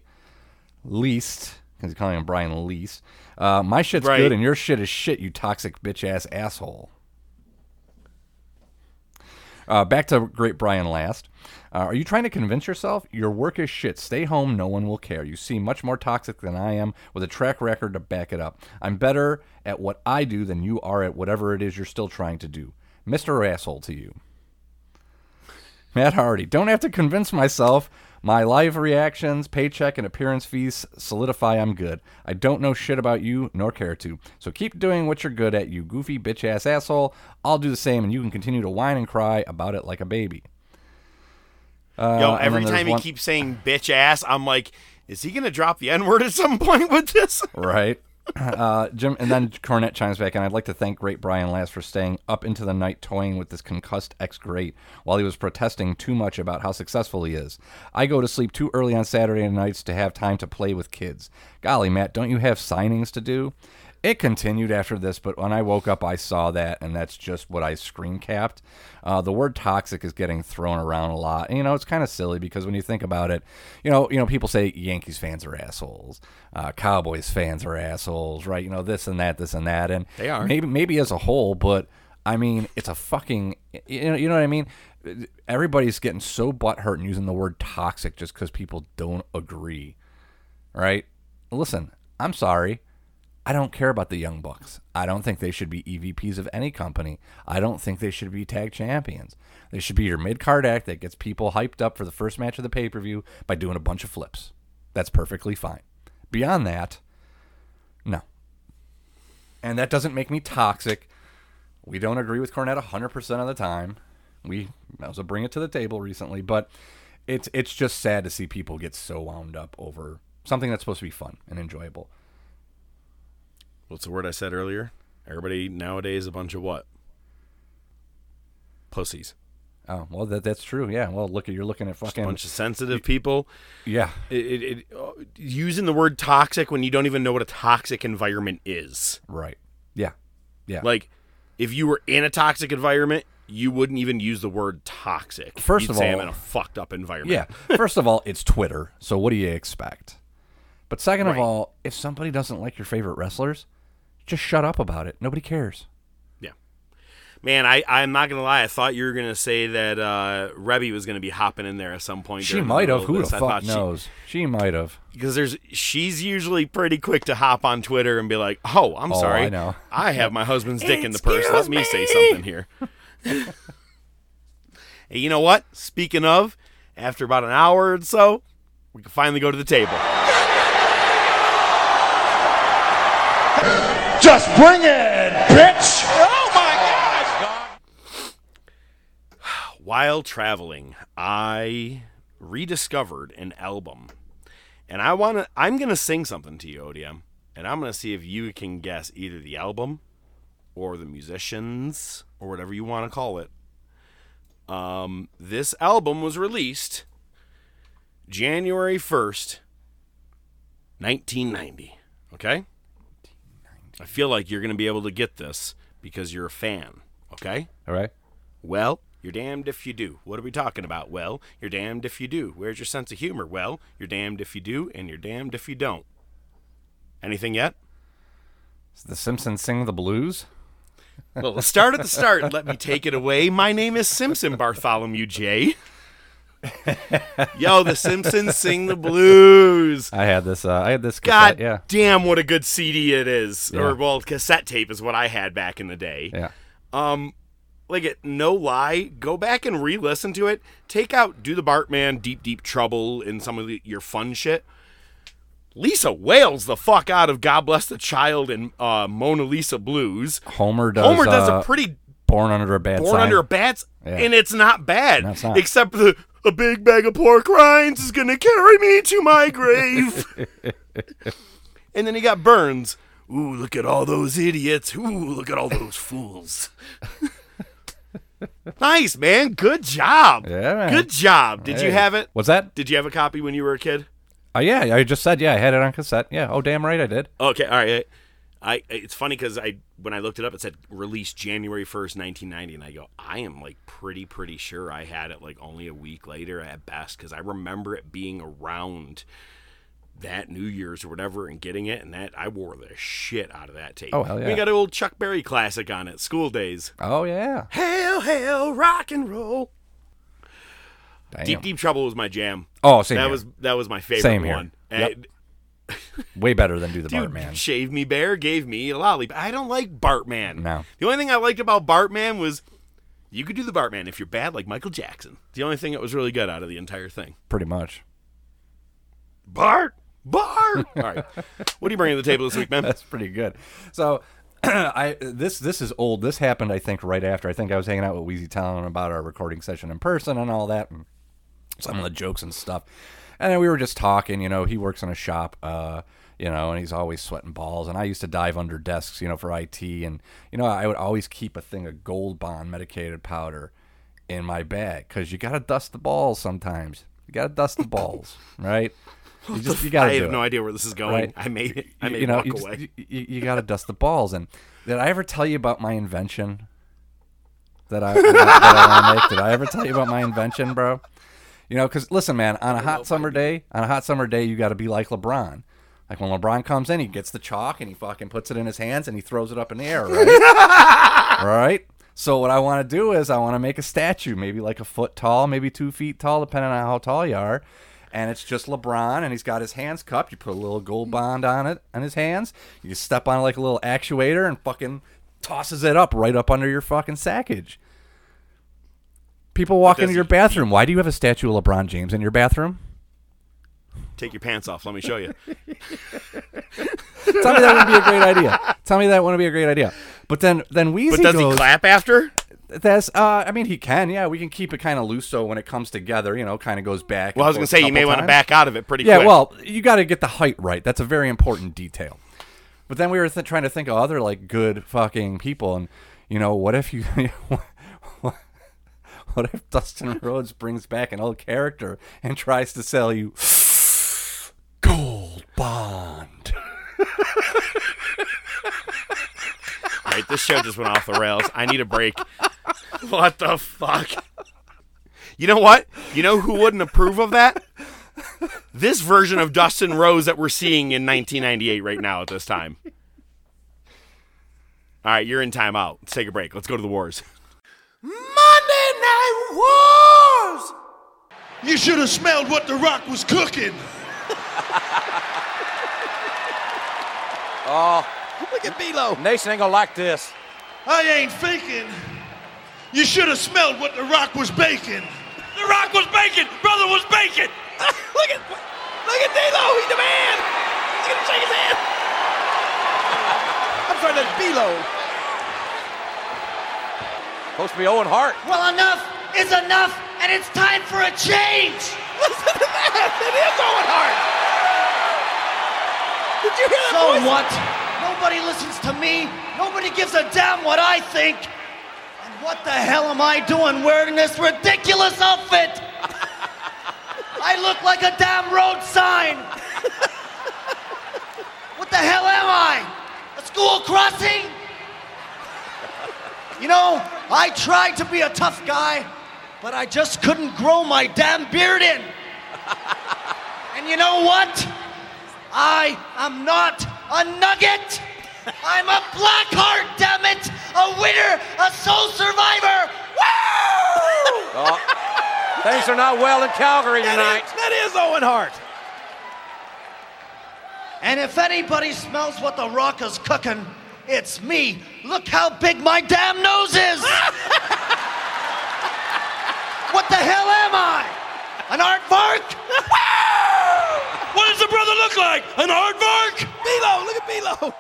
Speaker 6: Least, because he's calling him Brian Least. Uh, my shit's
Speaker 5: Right.
Speaker 6: good, and your shit is shit, you toxic bitch ass asshole. Uh, back to great Brian Last. Uh, are you trying to convince yourself your work is shit? Stay home, no one will care. You seem much more toxic than I am, with a track record to back it up. I'm better at what I do than you are at whatever it is you're still trying to do. Mr. Asshole to you. Matt Hardy. Don't have to convince myself. My live reactions, paycheck, and appearance fees solidify I'm good. I don't know shit about you, nor care to. So keep doing what you're good at, you goofy bitch ass asshole. I'll do the same, and you can continue to whine and cry about it like a baby. Uh,
Speaker 5: Yo, every time he
Speaker 6: one-
Speaker 5: keeps saying bitch ass, I'm like, is he gonna drop the N word at some point with this?
Speaker 6: right? Uh, Jim, and then Cornette chimes back, and I'd like to thank great Brian Last for staying up into the night toying with this concussed ex great while he was protesting too much about how successful he is. I go to sleep too early on Saturday nights to have time to play with kids. Golly, Matt, don't you have signings to do? It continued after this, but when I woke up, I saw that, and that's just what I screen capped. Uh, the word toxic is getting thrown around a lot. And, you know, it's kind of silly because when you think about it, you know, you know, people say Yankees fans are assholes, uh, Cowboys fans are assholes, right? You know, this and that, this and that, and
Speaker 5: They are.
Speaker 6: maybe maybe as a whole, but I mean, it's a fucking, you know, you know what I mean. Everybody's getting so butthurt and using the word toxic just because people don't agree, right? Listen, I'm sorry. I don't care about the Young Bucks. I don't think they should be EVPs of any company. I don't think they should be tag champions. They should be your mid card act that gets people hyped up for the first match of the pay per view by doing a bunch of flips. That's perfectly fine. Beyond that, no. And that doesn't make me toxic. We don't agree with Cornette 100% of the time. We also bring it to the table recently, but it's it's just sad to see people get so wound up over something that's supposed to be fun and enjoyable.
Speaker 5: What's the word I said earlier? Everybody nowadays is a bunch of what? Pussies.
Speaker 6: Oh well, that that's true. Yeah. Well, look at you're looking at
Speaker 5: A
Speaker 6: fucking
Speaker 5: bunch of sensitive people.
Speaker 6: yeah.
Speaker 5: It, it, it, uh, using the word toxic when you don't even know what a toxic environment is.
Speaker 6: Right. Yeah. Yeah.
Speaker 5: Like, if you were in a toxic environment, you wouldn't even use the word toxic.
Speaker 6: First
Speaker 5: You'd
Speaker 6: of
Speaker 5: say
Speaker 6: all-
Speaker 5: I'm in a fucked up environment.
Speaker 6: Yeah. First of all, it's Twitter, so what do you expect? But second of all, if somebody doesn't like your favorite wrestlers, just shut up about it. Nobody cares.
Speaker 5: Yeah. Man, I, I'm not going to lie. I thought you were going to say that uh, Reby was going to be hopping in there at some point.
Speaker 6: She might have. Who the fuck
Speaker 5: thought she-
Speaker 6: knows? She, might have.
Speaker 5: because there's she's usually pretty quick to hop on Twitter and be like, "Oh, I'm
Speaker 6: Oh,
Speaker 5: sorry,
Speaker 6: I know.
Speaker 5: I have my husband's dick in the purse. Let me say something here." hey, you know what? Speaking of, after about an hour or so, we can finally go to the table.
Speaker 2: Just bring it, bitch! Oh my God!
Speaker 5: While traveling, I rediscovered an album, and I want to. I'm gonna sing something to you, ODM, and I'm gonna see if you can guess either the album or the musicians or whatever you want to call it. Um, this album was released January 1st, 1990. Okay? I feel like you're going to be able to get this because you're a fan. Okay?
Speaker 6: All right.
Speaker 5: Well, you're damned if you do. What are we talking about? Well, you're damned if you do. Where's your sense of humor? Well, you're damned if you do, and you're damned if you don't. Anything yet?
Speaker 6: The Simpsons sing the blues?
Speaker 5: Well, let's start at the start and let me take it away. My name is Simpson Bartholomew J. Yo, the Simpsons sing the blues.
Speaker 6: I had this. Uh, I had this.
Speaker 5: God
Speaker 6: yeah.
Speaker 5: damn, what a good CD it is.
Speaker 6: Yeah.
Speaker 5: Or, well, cassette tape is what I had back in the day.
Speaker 6: Yeah.
Speaker 5: Um, like it, no lie, go back and re-listen to it. Take out "Do the Bartman," "Deep Deep Trouble," and some of the, your fun shit. Lisa wails the fuck out of "God Bless the Child" and uh, "Mona Lisa Blues."
Speaker 6: Homer does.
Speaker 5: Homer does
Speaker 6: uh,
Speaker 5: a pretty
Speaker 6: born under a bad
Speaker 5: born
Speaker 6: sign.
Speaker 5: under a bat,
Speaker 6: Yeah.
Speaker 5: and it's not bad.
Speaker 6: No, it's not.
Speaker 5: Except the a big bag of pork rinds is gonna carry me to my grave. and then he got Burns. Ooh, look at all those idiots. Ooh, look at all those fools. nice, man. Good job.
Speaker 6: Yeah, man.
Speaker 5: Good job. Did you have it?
Speaker 6: What's that?
Speaker 5: Did you have a copy when you were a kid?
Speaker 6: Oh yeah, I just said yeah. I had it on cassette. Yeah. Oh damn right I did.
Speaker 5: Okay, all right. I it's funny because I when I looked it up, it said released January first, nineteen ninety, and I go, I am like pretty pretty sure I had it like only a week later at best because I remember it being around that New Year's or whatever and getting it, and that I wore the shit out of that tape.
Speaker 6: Oh, hell yeah!
Speaker 5: We got an old Chuck Berry classic on it, School Days.
Speaker 6: Oh yeah.
Speaker 5: Hail, hail, rock and roll.
Speaker 6: Damn.
Speaker 5: Deep Deep Trouble was my jam.
Speaker 6: Oh, same
Speaker 5: that
Speaker 6: here.
Speaker 5: was that was my favorite
Speaker 6: Same here.
Speaker 5: one.
Speaker 6: Yep. Way better than do the
Speaker 5: Dude,
Speaker 6: Bartman.
Speaker 5: Shave Me Bear gave me a lollipop. I don't like Bartman.
Speaker 6: No.
Speaker 5: The only thing I liked about Bartman was you could do the Bartman if you're bad like Michael Jackson. The only thing that was really good out of the entire thing.
Speaker 6: Pretty much.
Speaker 5: Bart! Bart! All right. What are you bringing to the table this week, man?
Speaker 6: That's pretty good. So, I this this is old. This happened, I think, right after. I think I was hanging out with Wheezy Town about our recording session in person and all that, and some of the jokes and stuff. And then we were just talking. You know, he works in a shop. Uh, you know, and he's always sweating balls. And I used to dive under desks, you know, for IT. And you know, I would always keep a thing of Gold Bond medicated powder in my bag because you gotta dust the balls sometimes. You gotta dust the balls, right? You just you gotta.
Speaker 5: I have
Speaker 6: it
Speaker 5: no idea where this is going.
Speaker 6: right?
Speaker 5: I made it. I made
Speaker 6: you know,
Speaker 5: walk
Speaker 6: you, just-
Speaker 5: away.
Speaker 6: you, you got to dust the balls. And did I ever tell you about my invention that I that, I want to make? Did I ever tell you about my invention, bro? You know, because listen, man, on a hot summer day, on a hot summer day, you got to be like LeBron. Like when LeBron comes in, he gets the chalk and he fucking puts it in his hands and he throws it up in the air, right? right? So what I want to do is I want to make a statue, maybe like a foot tall, maybe two feet tall, depending on how tall you are. And it's just LeBron, and he's got his hands cupped. You put a little gold bond on it, on his hands. You step on it like a little actuator, and fucking tosses it up right up under your fucking sackage. People walk into your bathroom. Why do you have a statue of LeBron James in your bathroom?
Speaker 5: Take your pants off. Let me show you.
Speaker 6: Tell me that wouldn't be a great idea. Tell me that wouldn't be a great idea. But then, then Weezy
Speaker 5: But does
Speaker 6: goes,
Speaker 5: he clap after?
Speaker 6: That's. Uh, I mean, he can. Yeah, we can keep it kind of loose so when it comes together, you know, kind of goes back.
Speaker 5: Well, I was gonna say you may want to back out of it pretty
Speaker 6: Yeah,
Speaker 5: quick.
Speaker 6: well, you got to get the height right. That's a very important detail. But then we were th- trying to think of other like good fucking people, and you know, what if you, what if Dustin Rhodes brings back an old character and tries to sell you gold bond?
Speaker 5: All right, this show just went off the rails. I need a break. What the fuck? You know what? You know who wouldn't approve of that? This version of Dustin Rhodes that we're seeing in 1998 right now at this time. All right, you're in timeout. Let's take a break. Let's go to the wars.
Speaker 2: Monday Night Wars! You should have smelled what The Rock was cooking.
Speaker 7: Oh, look at Bilo. Nation ain't gonna like this.
Speaker 2: I ain't faking. You should have smelled what The Rock was baking. The Rock was baking! Brother was baking!
Speaker 7: look at look at D'Lo. He's the man. Look at him shake his hand. I'm sorry, that's Bilo. Supposed to be Owen Hart.
Speaker 8: Well, enough is enough, and it's time for a change.
Speaker 7: Listen to that. It is Owen Hart. Did you hear that
Speaker 8: So
Speaker 7: voice?
Speaker 8: what? Nobody listens to me. Nobody gives a damn what I think. And what the hell am I doing wearing this ridiculous outfit? I look like a damn road sign. What the hell am I? A school crossing? You know, I tried to be a tough guy, but I just couldn't grow my damn beard in. And you know what? I am not a nugget. I'm a black heart, damn it! A winner, a soul survivor. Woo!
Speaker 7: Oh, things are not well in Calgary tonight. that is Owen Hart.
Speaker 8: And if anybody smells what the rock is cooking, it's me. Look how big my damn nose is. what the hell am I? An aardvark?
Speaker 2: What does the brother look like? An aardvark?
Speaker 7: Bilo, look at Milo.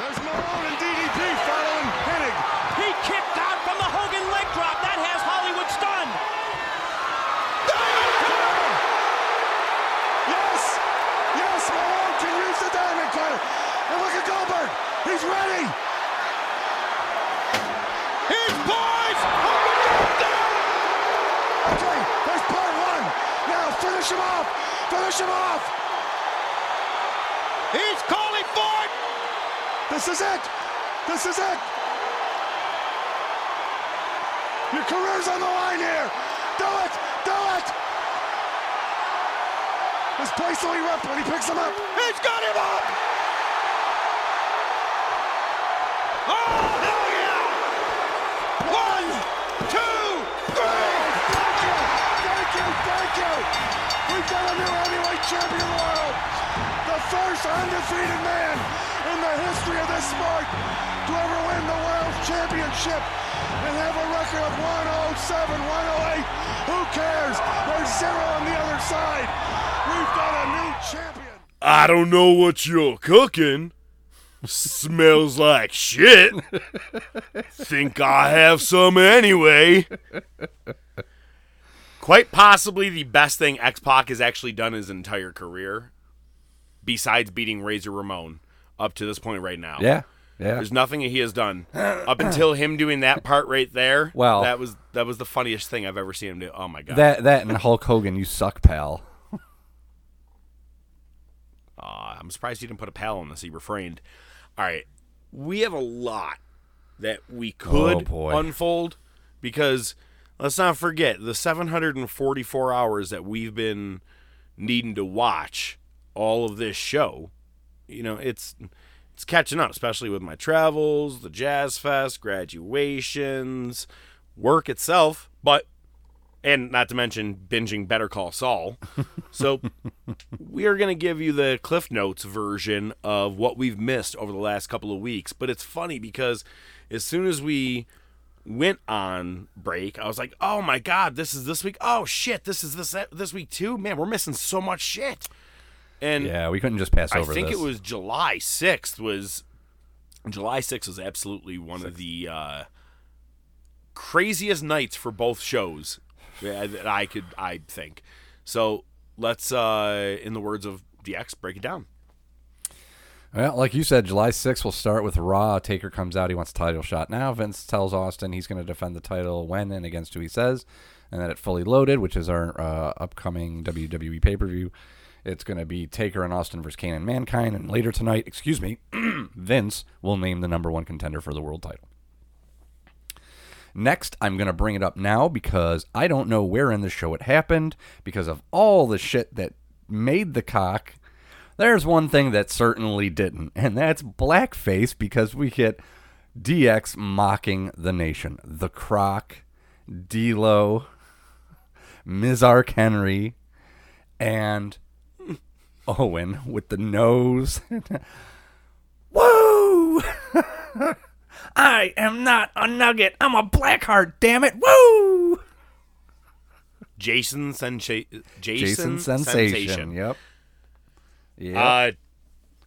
Speaker 2: There's Malone and DDP following Hennig.
Speaker 9: He kicked out from the Hogan leg drop. That has Hollywood stunned.
Speaker 2: Yes! Yes, Malone can use the diamond cutter. And look at Goldberg. He's ready. He's poised. Okay, there's part one. Now finish him off. Finish him off. He's calling for it. This is it. This is it. Your career's on the line here. Do it. Do it. This place will erupt when he picks him up. He's got him up! Oh, hell yeah! One, two, three! Thank you! Thank you! Thank you! We've got a new heavyweight champion world! The first undefeated man in the history of this sport to ever win the world championship and have a record of 107, 108. Who cares? There's zero on the other side. We've got a new champion.
Speaker 5: I don't know what you're cooking. Smells like shit. Think I have some anyway. Quite possibly the best thing X Pac has actually done his entire career, besides beating Razor Ramon up to this point right now.
Speaker 6: Yeah, yeah.
Speaker 5: There's nothing he has done up until him doing that part right there.
Speaker 6: Well-
Speaker 5: that was that was the funniest thing I've ever seen him do. Oh my god!
Speaker 6: That that and Hulk Hogan, you suck, pal.
Speaker 5: Uh, I'm surprised he didn't put a pal on this. He refrained. All right, we have a lot that we could
Speaker 6: Oh,
Speaker 5: unfold because let's not forget the 744 hours that we've been needing to watch all of this show. You know, it's it's catching up, especially with my travels, the Jazz Fest, graduations, work itself, but and not to mention binging Better Call Saul. So we are going to give you the Cliff Notes version of what we've missed over the last couple of weeks. But it's funny because as soon as we went on break, I was like, "Oh my god, this is this week. Oh shit, this is this this week too. Man, we're missing so much shit." And
Speaker 6: Yeah, we couldn't just pass
Speaker 5: I think
Speaker 6: this.
Speaker 5: it was July 6th was July 6th was absolutely one of the uh craziest nights for both shows that I could I think. So let's, uh, in the words of DX, break it down.
Speaker 6: Well, like you said, July 6th will start with Raw. Taker comes out. He wants a title shot now. Vince tells Austin he's going to defend the title when and against who he says. And then at Fully Loaded, which is our uh, upcoming WWE pay per view, it's going to be Taker and Austin versus Kane and Mankind. And later tonight, excuse me, Vince will name the number one contender for the world title. Next, I'm going to bring it up now because I don't know where in the show it happened because of all the shit that made the cock. There's one thing that certainly didn't, and that's blackface because we get DX mocking the nation. The Croc, D'Lo, Mizark Henry, and Owen with the nose. Woo! I am not a nugget. I'm a blackheart, damn it. Woo!
Speaker 5: Jason Sensa-
Speaker 6: Jason
Speaker 5: Jason,
Speaker 6: Sensation. Yep. Yep.
Speaker 5: Uh,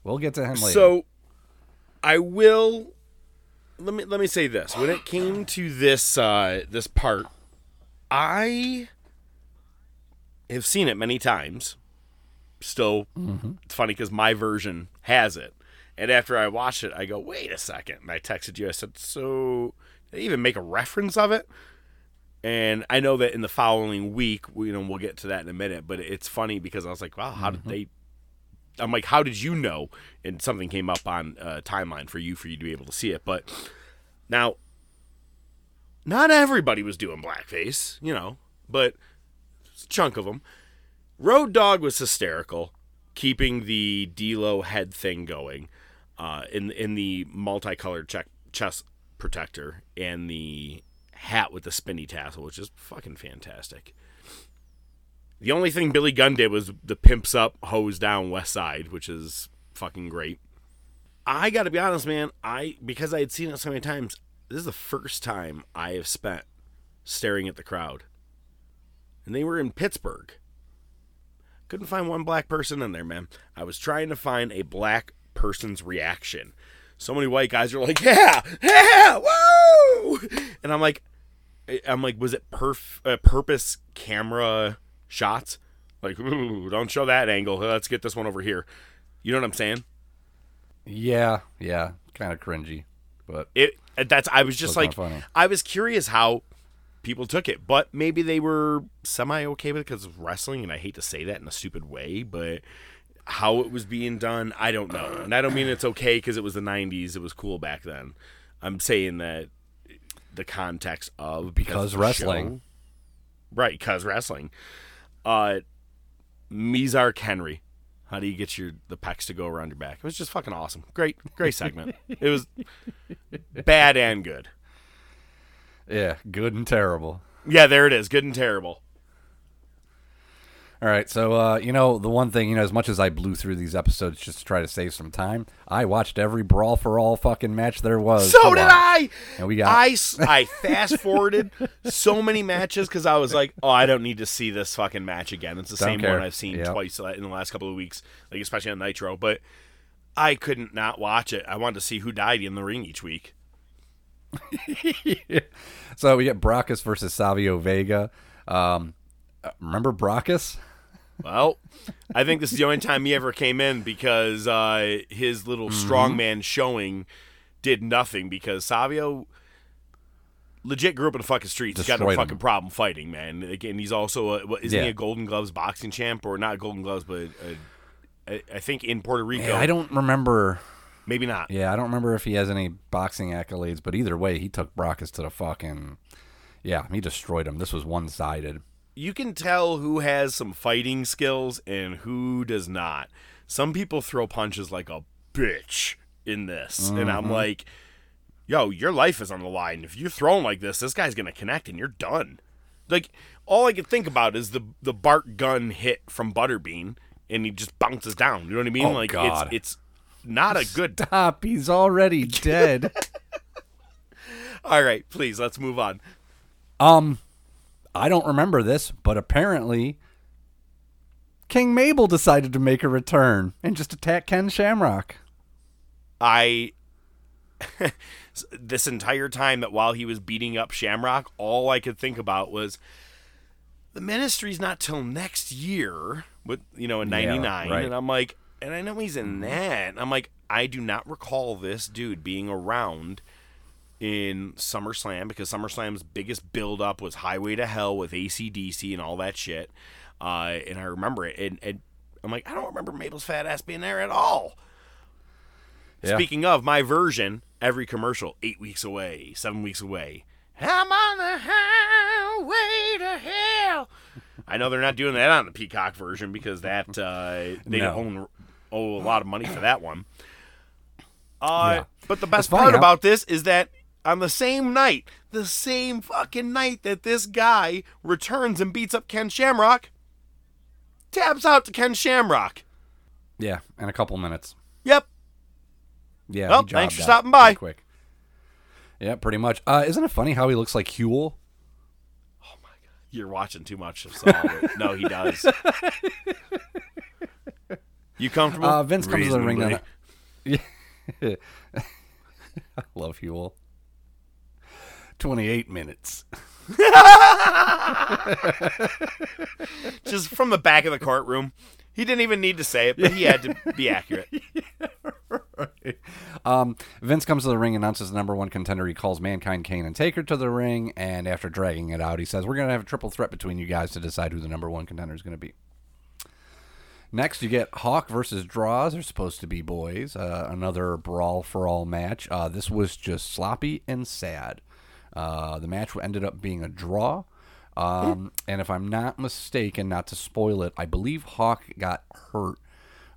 Speaker 6: we'll get to him later.
Speaker 5: So I will let me let me say this. When it came to this uh this part, I have seen it many times. Still it's funny cuz my version has it. And after I watched it, I go, "Wait a second. And I texted you. I said, "So they even make a reference of it?" And I know that in the following week, you know, we'll get to that in a minute, but it's funny because I was like, "Wow, how did they I'm like, how did you know? And something came up on uh, timeline for you for you to be able to see it. But now, not everybody was doing blackface, you know, but a chunk of them. Road Dog was hysterical, keeping the D'Lo head thing going, uh, in in the multicolored check, chest protector and the hat with the spinny tassel, which is fucking fantastic. The only thing Billy Gunn did was the pimps up, hose down West Side, which is fucking great. I got to be honest, man. I because I had seen it so many times. This is the first time I have spent staring at the crowd, and they were in Pittsburgh. Couldn't find one black person in there, man. I was trying to find a black person's reaction. So many white guys are like, "Yeah, yeah, woo!" And I'm like, I'm like, was it perf- uh, purpose camera shots? Like, ooh, don't show that angle. Let's get this one over here. You know what I'm saying?
Speaker 6: yeah, yeah, kind of cringy, but
Speaker 5: It. That's. I was just like,
Speaker 6: funny.
Speaker 5: I was curious how people took it, but maybe they were semi okay with it because of wrestling, and I hate to say that in a stupid way, but how it was being done, I don't know. And I don't mean it's okay because it was the '90s; it was cool back then. I'm saying that the context of
Speaker 6: Because
Speaker 5: the
Speaker 6: wrestling.
Speaker 5: show- right? Because wrestling. Uh, Mizark Henry. How do you get your the pecs to go around your back? It was just fucking awesome. Great, great segment. it was bad and good.
Speaker 6: yeah, good and terrible.
Speaker 5: Yeah, there it is. Good and terrible.
Speaker 6: All right, so uh, you know the one thing you know, as much as I blew through these episodes just to try to save some time, I watched every brawl for all fucking match there was.
Speaker 5: So did. I.
Speaker 6: And we got
Speaker 5: I I fast forwarded so many matches because I was like, oh, I don't need to see this fucking match again. It's the
Speaker 6: Don't
Speaker 5: same
Speaker 6: care.
Speaker 5: one I've seen
Speaker 6: Yep.
Speaker 5: twice uh, in the last couple of weeks, like especially on Nitro. But I couldn't not watch it. I wanted to see who died in the ring each week.
Speaker 6: So we get Brakkus versus Savio Vega. Um, uh, remember Brakkus?
Speaker 5: Well, I think this is the only time he ever came in because uh, his little
Speaker 6: Mm-hmm.
Speaker 5: strongman showing did nothing because Savio legit grew up in the fucking streets. He's got no
Speaker 6: Destroyed him.
Speaker 5: fucking problem fighting, man. Again, he's also a, what, isn't he a Golden Gloves boxing champ or not Golden Gloves, but uh, I I think in Puerto Rico.
Speaker 6: Yeah, I don't remember.
Speaker 5: Maybe not.
Speaker 6: Yeah, I don't remember if he has any boxing accolades, but either way, he took Brakkus to the fucking. Yeah, he destroyed him. This was one sided.
Speaker 5: You can tell who has some fighting skills and who does not. Some people throw punches like a bitch in this, and I'm like, yo, your life is on the line. If you're throwing like this, this guy's gonna connect and you're done. Like all I can think about is the the Bart Gunn hit from Butterbean, and he just bounces down. You know what I mean?
Speaker 6: Oh,
Speaker 5: like
Speaker 6: God.
Speaker 5: it's it's not a good.
Speaker 6: top. He's already dead.
Speaker 5: All right, please let's move on.
Speaker 6: um, I don't remember this, but apparently, King Mabel decided to make a return and just attack Ken Shamrock.
Speaker 5: I this entire time that while he was beating up Shamrock, all I could think about was the ministry's not till next year with you know in
Speaker 6: Yeah,
Speaker 5: 99
Speaker 6: right.
Speaker 5: and I'm like and I know he's in mm-hmm. that. and I'm like I do not recall this dude being around in SummerSlam because SummerSlam's biggest build up was Highway to Hell with ACDC and all that shit. Uh, and I remember it. And, and I'm like, I don't remember Mabel's fat ass being there at all.
Speaker 6: Yeah.
Speaker 5: Speaking of my version, every commercial, eight weeks away, seven weeks away. I'm on the highway to hell. I know they're not doing that on the Peacock version because that uh, they
Speaker 6: No.
Speaker 5: own owe a lot of money for that one. Uh,
Speaker 6: Yeah.
Speaker 5: But the best part about this is that on the same night, the same fucking night that this guy returns and beats up Ken Shamrock, taps out to Ken Shamrock.
Speaker 6: Yeah, in a couple minutes.
Speaker 5: Yep.
Speaker 6: Yeah.
Speaker 5: Well, thanks for stopping by.
Speaker 6: Quick. Yeah, pretty much. Uh, isn't it funny how he looks like Huell?
Speaker 5: Oh my god, you're watching too much of Saul. but no, he does. You comfortable?
Speaker 6: Uh, Vince comes to the ring. A- I love Huell. Twenty-eight minutes.
Speaker 5: Just from the back of the courtroom. He didn't even need to say it, but he had to be accurate.
Speaker 6: Um, Vince comes to the ring, announces the number one contender. He calls Mankind, Kane, and Taker to the ring, and after dragging it out, he says, "We're going to have a triple threat between you guys to decide who the number one contender is going to be." Next, you get Hawk versus Droz. They're supposed to be boys. Uh, another brawl for all match. Uh, this was just sloppy and sad. Uh, the match ended up being a draw. Um, and if I'm not mistaken, not to spoil it, I believe Hawk got hurt.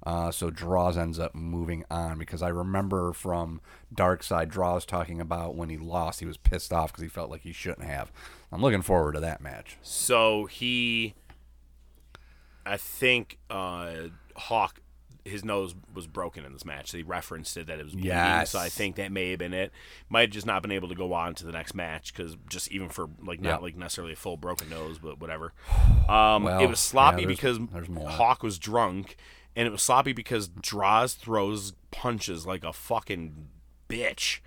Speaker 6: Uh, so Droz ends up moving on because I remember from Dark Side Droz talking about when he lost, he was pissed off because he felt like he shouldn't have. I'm looking forward to that match.
Speaker 5: So he, I think uh, Hawk, his nose was broken in this match. He referenced it that it was bleeding.
Speaker 6: Yes.
Speaker 5: So I think that may have been it. Might have just not been able to go on to the next match because just even for like not
Speaker 6: Yeah.
Speaker 5: like necessarily a full broken nose, but whatever. Um,
Speaker 6: Well,
Speaker 5: it was sloppy
Speaker 6: yeah, there's-
Speaker 5: because
Speaker 6: there's.
Speaker 5: Hawk was drunk, and it was sloppy because Droz throws punches like a fucking bitch.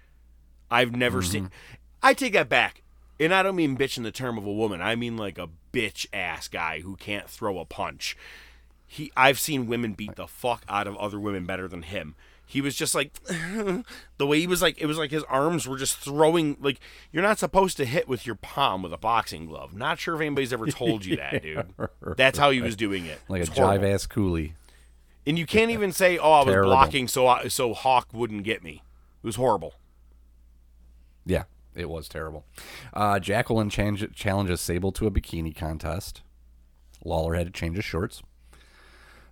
Speaker 5: I've never
Speaker 6: Mm-hmm.
Speaker 5: seen. I take that back. And I don't mean bitch in the term of a woman. I mean like a bitch ass guy who can't throw a punch. He I've seen women beat the fuck out of other women better than him. He was just like the way he was like it was like his arms were just throwing like you're not supposed to hit with your palm with a boxing glove. Not sure if anybody's ever told you that, dude. That's how he was doing it.
Speaker 6: Like a
Speaker 5: It's horrible.
Speaker 6: jive ass coolie.
Speaker 5: And you can't even say, "Oh, I was
Speaker 6: Terrible.
Speaker 5: blocking so I, so Hawk wouldn't get me." It was horrible.
Speaker 6: Yeah, it was terrible. Uh, Jacqueline change, challenges Sable to a bikini contest. Lawler had to change his shorts.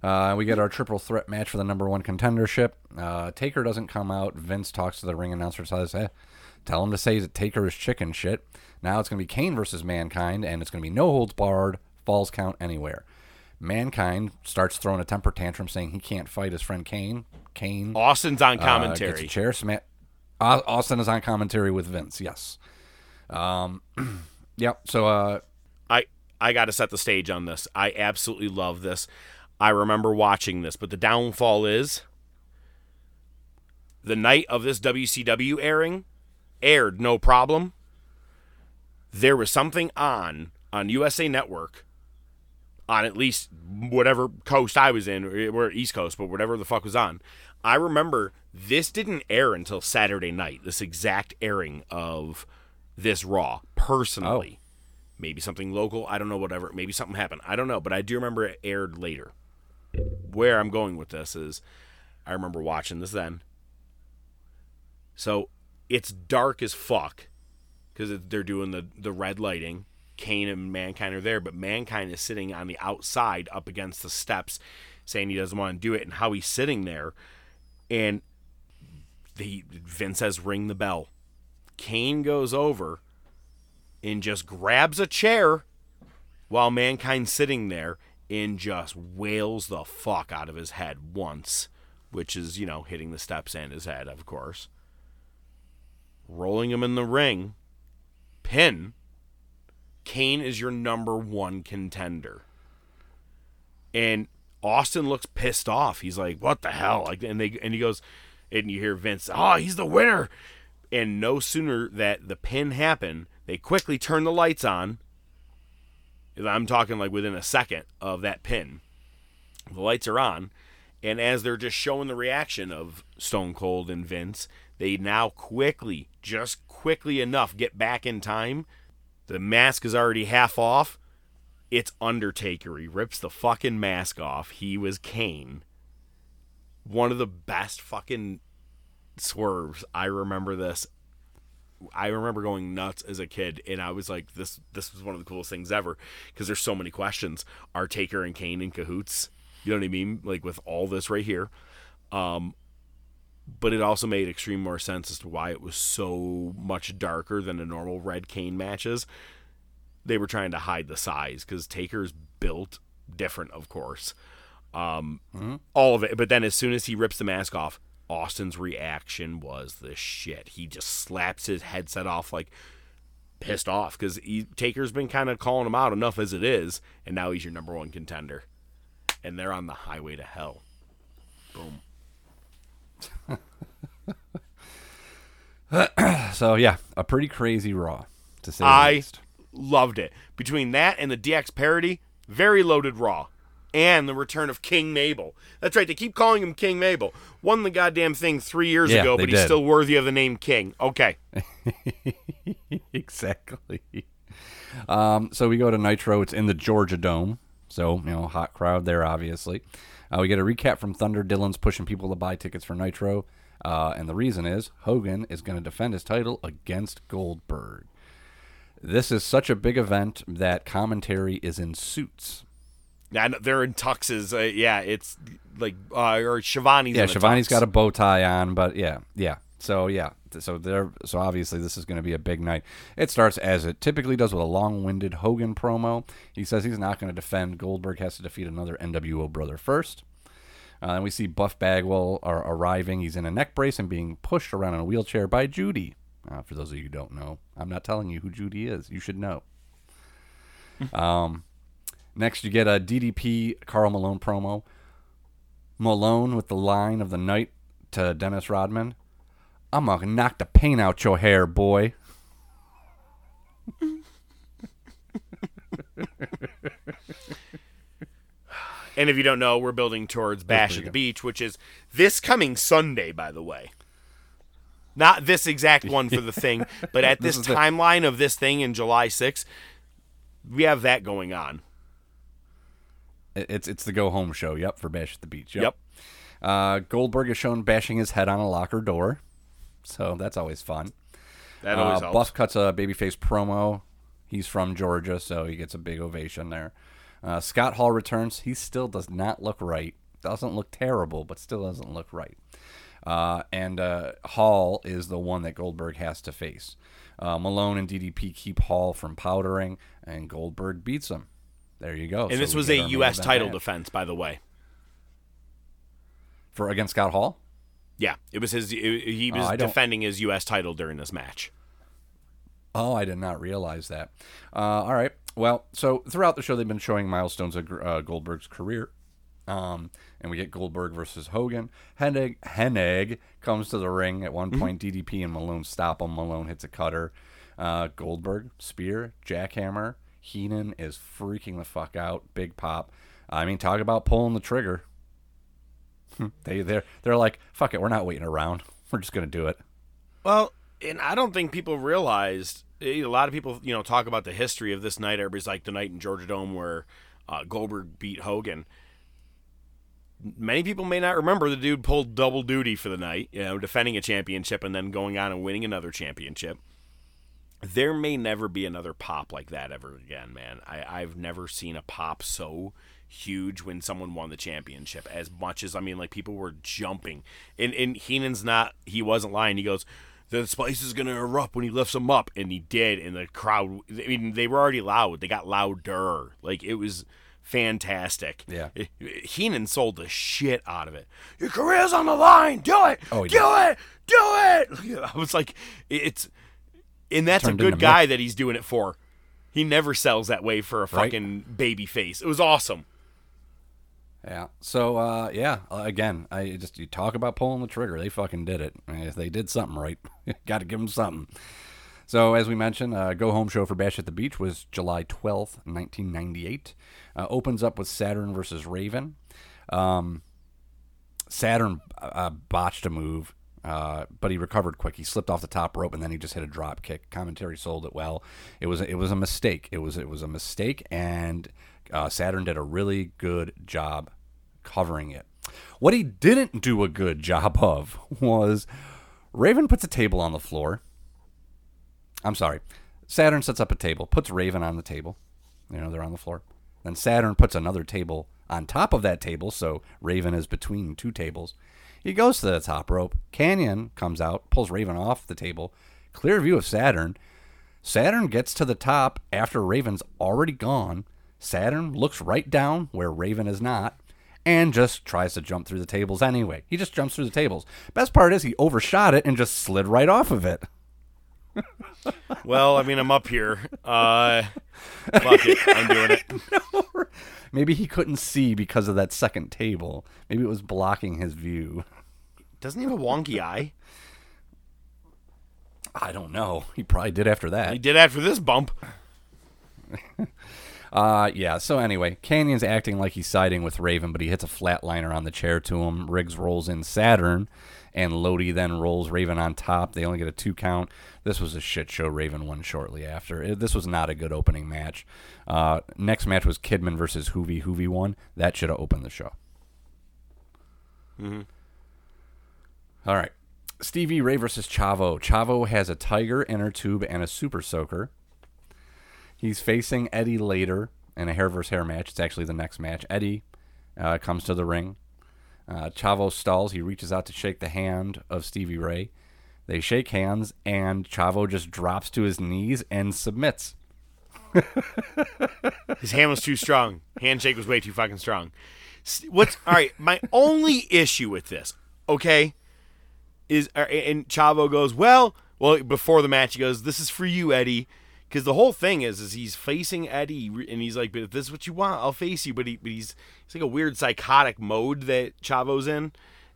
Speaker 6: Uh, we get our triple threat match for the number one contendership. Uh, Taker doesn't come out. Vince talks to the ring announcer, says, eh, "Tell him to say that Taker is chicken shit." Now it's going to be Kane versus Mankind, and it's going to be no holds barred, falls count anywhere. Mankind starts throwing a temper tantrum, saying he can't fight his friend Kane. Kane
Speaker 5: Austin's on
Speaker 6: uh,
Speaker 5: commentary.
Speaker 6: gets a chair sma- Austin is on commentary with Vince. Yes. Um. yep. So uh,
Speaker 5: I I got to set the stage on this. I absolutely love this. I remember watching this, but the downfall is the night of this WCW airing aired no problem. There was something on on USA Network on at least whatever coast I was in, or we're East Coast, but whatever the fuck was on. I remember this didn't air until Saturday night. This exact airing of this Raw personally. Oh. Maybe something local. I don't know. Whatever. Maybe something happened. I don't know. But I do remember it aired later. Where I'm going with this is, I remember watching this then. So it's dark as fuck because they're doing the the red lighting. Kane and Mankind are there, but Mankind is sitting on the outside up against the steps, saying he doesn't want to do it, and how he's sitting there, and the Vince says ring the bell. Kane goes over and just grabs a chair while Mankind's sitting there and just wails the fuck out of his head once, which is, you know, hitting the steps and his head, of course. Rolling him in the ring, pin. Kane is your number one contender. And Austin looks pissed off. He's like, "What the hell?" Like, and they and he goes, and you hear Vince, "Oh, he's the winner." And no sooner that the pin happened, they quickly turn the lights on. I'm talking like within a second of that pin. The lights are on, and as they're just showing the reaction of Stone Cold and Vince, they now quickly, just quickly enough, get back in time. The mask is already half off. It's Undertaker. He rips the fucking mask off. He was Kane. One of the best fucking swerves. I remember this. I remember going nuts as a kid, and I was like, "This, this was one of the coolest things ever," because there's so many questions. Are Taker and Kane in cahoots? You know what I mean? Like with all this right here. Um, but it also made extreme more sense as to why it was so much darker than the normal Red Kane matches. They were trying to hide the size because Taker's built different, of course. Um, All of it. But then as soon as he rips the mask off, Austin's reaction was the shit. He just slaps his headset off like pissed off because Taker's been kind of calling him out enough as it is, and now he's your number one contender. And they're on the highway to hell. Boom.
Speaker 6: So yeah, a pretty crazy Raw to say the
Speaker 5: I
Speaker 6: least.
Speaker 5: loved it. Between that and the DX parody, very loaded Raw. And the return of King Mabel. That's right, they keep calling him King Mabel. Won the goddamn thing three years
Speaker 6: Yeah,
Speaker 5: ago, but he's still worthy of the name King. Okay.
Speaker 6: exactly. Um, so we go to Nitro. It's in the Georgia Dome. So, you know, hot crowd there, obviously. Uh, we get a recap from Thunder. Dillon's pushing people to buy tickets for Nitro. Uh, and the reason is Hogan is going to defend his title against Goldberg. This is such a big event that commentary is in suits.
Speaker 5: Yeah, they're in tuxes. Uh, yeah, it's like, uh, or Schiavone's
Speaker 6: yeah, Schiavone's
Speaker 5: tux.
Speaker 6: got a bow tie on, but yeah, yeah. So yeah, so there. So obviously this is going to be a big night. It starts as it typically does with a long-winded Hogan promo. He says he's not going to defend. Goldberg has to defeat another NWO brother first. Uh, and we see Buff Bagwell are arriving. He's in a neck brace and being pushed around in a wheelchair by Judy. Uh, for those of you who don't know, I'm not telling you who Judy is. You should know. um, next, you get a DDP Karl Malone promo. Malone with the line of the night to Dennis Rodman. I'm gonna knock the paint out your hair, boy.
Speaker 5: And if you don't know, we're building towards Bash at the Beach, which is this coming Sunday, by the way. Not this exact one for the thing, but at
Speaker 6: This
Speaker 5: this,
Speaker 6: is the-
Speaker 5: timeline of this thing in July 6th, we have that going on.
Speaker 6: It- It's it's the go home show. Yep, for Bash at the Beach. Yep.
Speaker 5: Yep.
Speaker 6: Uh, Goldberg is shown bashing his head on a locker door, so that's always fun.
Speaker 5: That always
Speaker 6: uh,
Speaker 5: helps.
Speaker 6: Buff cuts a babyface promo. He's from Georgia, so he gets a big ovation there. Uh, Scott Hall returns. He still does not look right. Doesn't look terrible, but still doesn't look right. Uh, and uh, Hall is the one that Goldberg has to face. Uh, Malone and DDP keep Hall from powdering, and Goldberg beats him. There you go.
Speaker 5: and
Speaker 6: So
Speaker 5: this was a U.S. title
Speaker 6: match.
Speaker 5: defense, by the way.
Speaker 6: for against Scott Hall.
Speaker 5: Yeah, it was his. He was
Speaker 6: Oh,
Speaker 5: defending his U.S. title during this match.
Speaker 6: Oh, I did not realize that. Uh, all right. Well, so throughout the show, they've been showing milestones of uh, Goldberg's career. Um, and we get Goldberg versus Hogan. Hennig, Hennig comes to the ring. At one point, DDP and Malone stop him. Malone hits a cutter. Uh, Goldberg, spear, jackhammer. Heenan is freaking the fuck out. Big pop. I mean, talk about pulling the trigger. they they're they're like, fuck it, we're not waiting around. We're just gonna do it.
Speaker 5: Well, and I don't think people realized. eh, A lot of people, you know, talk about the history of this night. Everybody's like the night in Georgia Dome where uh, Goldberg beat Hogan. Many people may not remember the dude pulled double duty for the night, you know, defending a championship and then going on and winning another championship. There may never be another pop like that ever again, man. I, I've never seen a pop so huge when someone won the championship as much as I mean like people were jumping. And and Heenan's not he wasn't lying. He goes, This place is gonna erupt when he lifts him up and he did and the crowd I mean they were already loud. They got louder. Like it was fantastic.
Speaker 6: Yeah.
Speaker 5: Eh, Heenan sold the shit out of it. Your career's on the line. Do it.
Speaker 6: Oh,
Speaker 5: do
Speaker 6: did.
Speaker 5: it. Do it. I was like, it's, and that's a good guy that he's doing it for. He never sells that way for a
Speaker 6: Right.
Speaker 5: fucking baby face. It was awesome.
Speaker 6: Yeah. So uh, yeah, uh, again, I just you talk about pulling the trigger. They fucking did it. I mean, They did something right. Got to give them something. So as we mentioned, uh, go home show for Bash at the Beach was July twelfth, nineteen ninety eight. Uh, opens up with Saturn versus Raven. Um, Saturn uh, botched a move, uh, but he recovered quick. He slipped off the top rope and then he just hit a drop kick. Commentary sold it well. It was it was a mistake. It was it was a mistake, and uh, Saturn did a really good job covering it. What he didn't do a good job of was Raven puts a table on the floor. I'm sorry. Saturn sets up a table, puts Raven on the table. You know, they're on the floor. Then Saturn puts another table on top of that table, so Raven is between two tables. He goes to the top rope. Kanyon comes out, pulls Raven off the table. Clear view of Saturn. Saturn gets to the top after Raven's already gone. Saturn looks right down where Raven is not and just tries to jump through the tables anyway. He just jumps through the tables. Best part is he overshot it and just slid right off of it.
Speaker 5: Well, I mean, I'm up here. Uh, fuck it, I'm doing it.
Speaker 6: Maybe he couldn't see because of that second table. Maybe it was blocking his view.
Speaker 5: Doesn't he have a wonky eye?
Speaker 6: I don't know. He probably did after that.
Speaker 5: He did after this bump.
Speaker 6: Uh, yeah. So anyway, Kanyon's acting like he's siding with Raven, but he hits a flatliner on the chair to him. Riggs rolls in Saturn, and Lodi then rolls Raven on top. They only get a two count. This was a shit show. Raven won shortly after. It- this was not a good opening match. Uh, next match was Kidman versus Juvi. Juvi won. That should have opened the show. All right. Stevie Ray versus Chavo. Chavo has a tiger inner tube and a super soaker. He's facing Eddie later in a hair versus hair match. It's actually the next match. Eddie uh, comes to the ring. Uh, Chavo stalls. He reaches out to shake the hand of Stevie Ray. They shake hands, and Chavo just drops to his knees and submits.
Speaker 5: His hand was too strong. Handshake was way too fucking strong. What's all right? My only issue with this, okay, is uh, and Chavo goes, well, well before the match he goes, this is for you, Eddie, because the whole thing is, is he's facing Eddie and he's like, but if this is what you want, I'll face you. But he, but he's it's like a weird psychotic mode that Chavo's in,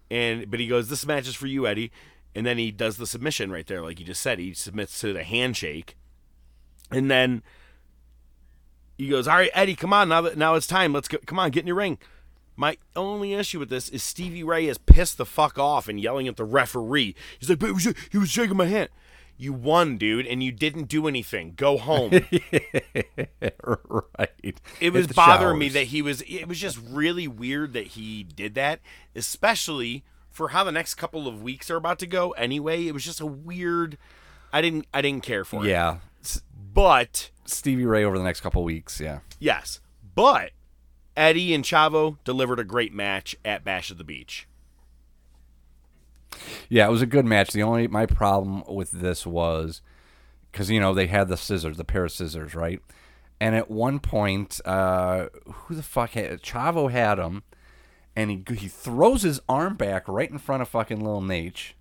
Speaker 5: and but he goes, this match is for you, Eddie, and then he does the submission right there, like you just said, he submits to the handshake, and then he goes, "All right, Eddie, come on now. That now it's time. Let's go. Come on, get in your ring." My only issue with this is Stevie Ray is pissed the fuck off and yelling at the referee. He's like, "But he was, he was shaking my hand." You won, dude, and you didn't do anything. Go home.
Speaker 6: right.
Speaker 5: It was bothering me that he was. It was just really weird that he did that, especially for how the next couple of weeks are about to go. Anyway, it was just a weird. I didn't. I didn't care for it.
Speaker 6: Yeah.
Speaker 5: But
Speaker 6: Stevie Ray over the next couple weeks. Yeah.
Speaker 5: Yes, but Eddie and Chavo delivered a great match at Bash of the Beach.
Speaker 6: Yeah, it was a good match. The only my problem with this was because you know they had the scissors, the pair of scissors, right? And at one point, uh, who the fuck had Chavo had him, and he he throws his arm back right in front of fucking Lil Naitch,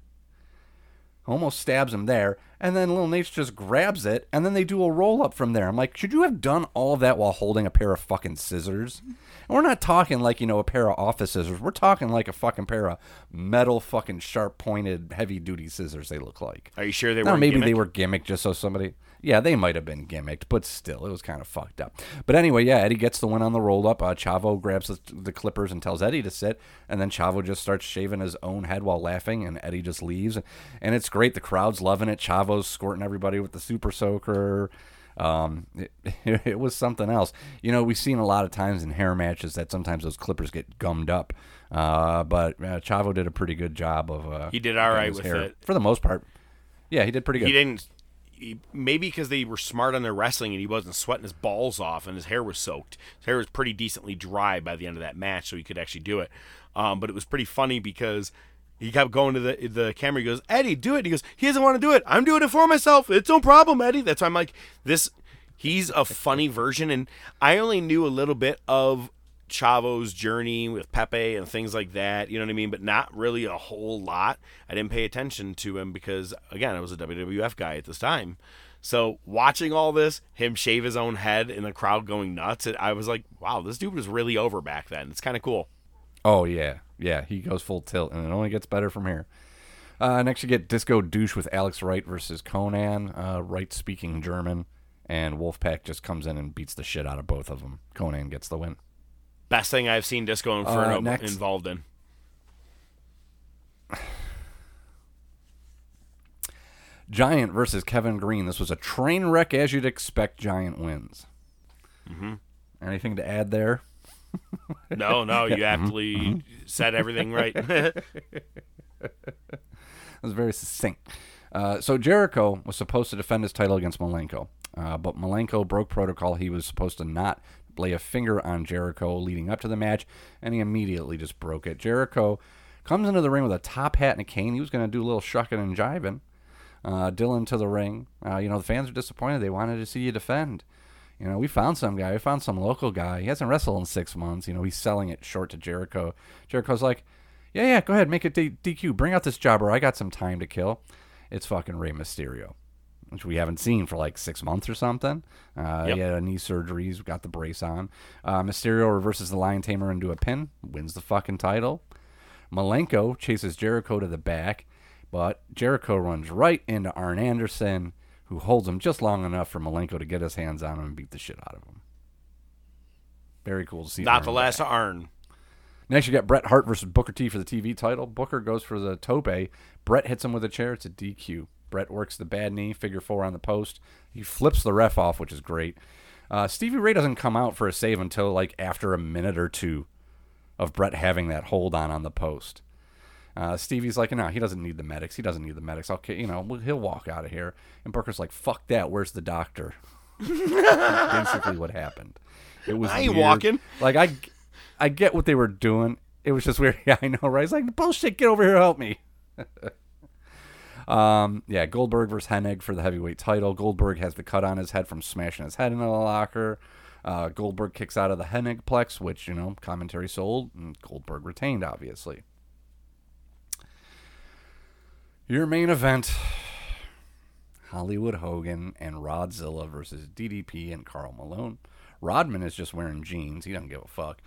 Speaker 6: almost stabs him there, and then Lil Naitch just grabs it, and then they do a roll up from there. I'm like, should you have done all of that while holding a pair of fucking scissors? And we're not talking like you know a pair of office scissors. We're talking like a fucking pair of metal, fucking sharp pointed, heavy duty scissors. They look like.
Speaker 5: Are you sure they were?
Speaker 6: maybe they were gimmick just so somebody. Yeah, they might have been gimmicked, but still, it was kind of fucked up. But anyway, yeah, Eddie gets the win on the roll up. Uh, Chavo grabs the, the clippers and tells Eddie to sit, and then Chavo just starts shaving his own head while laughing, and Eddie just leaves. And it's great. The crowd's loving it. Chavo's squirting everybody with the super soaker. Um, it, it was something else. You know, we've seen a lot of times in hair matches that sometimes those clippers get gummed up. Uh, but uh, Chavo did a pretty good job of. Uh,
Speaker 5: He did all right with
Speaker 6: hair-
Speaker 5: it.
Speaker 6: for the most part. Yeah, he did pretty good.
Speaker 5: He didn't. Maybe because they were smart on their wrestling and he wasn't sweating his balls off and his hair was soaked. His hair was pretty decently dry by the end of that match, so he could actually do it. Um, but it was pretty funny because he kept going to the the camera. He goes, "Eddie, do it." He goes, "He doesn't want to do it. I'm doing it for myself. It's no problem, Eddie." That's why I'm like this. He's a funny version, and I only knew a little bit of Chavo's journey with Pepe and things like that. You know what I mean? But not really a whole lot. I didn't pay attention to him because, again, I was a WWF guy at this time. So watching all this, him shave his own head and the crowd going nuts, I was like, wow, this dude was really over back then. It's kind of cool.
Speaker 6: Oh yeah, yeah. He goes full tilt, and it only gets better from here. Uh, next, you get Disco Douche with Alex Wright versus Konnan. Uh, Wright speaking German, and Wolfpack just comes in and beats the shit out of both of them. Konnan gets the win.
Speaker 5: Best thing I've seen Disco Inferno
Speaker 6: Uh, next-
Speaker 5: involved in.
Speaker 6: Giant versus Kevin Greene. This was a train wreck, as you'd expect. Giant wins. Mm-hmm. Anything to add there?
Speaker 5: No, no, you aptly said everything right.
Speaker 6: That was very succinct. Uh, so Jericho was supposed to defend his title against Malenko, uh, but Malenko broke protocol. He was supposed to not lay a finger on Jericho leading up to the match, and he immediately just broke it. Jericho comes into the ring with a top hat and a cane. He was going to do a little shucking and jiving. Uh, Dillon to the ring. Uh, you know, the fans are disappointed. They wanted to see you defend. You know, we found some guy. We found some local guy. He hasn't wrestled in six months. You know, he's selling it short to Jericho. Jericho's like, yeah, yeah, go ahead, make it D- DQ. Bring out this jobber. I got some time to kill. It's fucking Rey Mysterio, which we haven't seen for like six months or something. Uh,
Speaker 5: Yep.
Speaker 6: He had a knee surgery. He's got the brace on. Uh, Mysterio reverses the Lion Tamer into a pin, wins the fucking title. Malenko chases Jericho to the back, but Jericho runs right into Arn Anderson, who holds him just long enough for Malenko to get his hands on him and beat the shit out of him. Very cool to see.
Speaker 5: Not
Speaker 6: Arn
Speaker 5: the
Speaker 6: back.
Speaker 5: last Arn.
Speaker 6: Next, you got Bret Hart versus Booker T for the TV title. Booker goes for the tope. Bret hits him with a chair. It's a DQ. Bret works the bad knee, figure four on the post. He flips the ref off, which is great. Uh, Stevie Ray doesn't come out for a save until like after a minute or two of Bret having that hold on on the post. Uh, Stevie's like, no, he doesn't need the medics. He doesn't need the medics. Okay, you know, he'll walk out of here. And Booker's like, fuck that. Where's the doctor? Basically, what happened. It was
Speaker 5: I ain't
Speaker 6: weird.
Speaker 5: walking.
Speaker 6: Like I, I get what they were doing. It was just weird. Yeah, I know, right? It's like bullshit. Get over here, help me. um, yeah, Goldberg versus Hennig for the heavyweight title. Goldberg has the cut on his head from smashing his head into the locker. Uh, Goldberg kicks out of the Hennig plex, which you know commentary sold, and Goldberg retained, obviously. Your main event Hollywood Hogan and Rodzilla versus DDP and Karl Malone. Rodman is just wearing jeans. He doesn't give a fuck.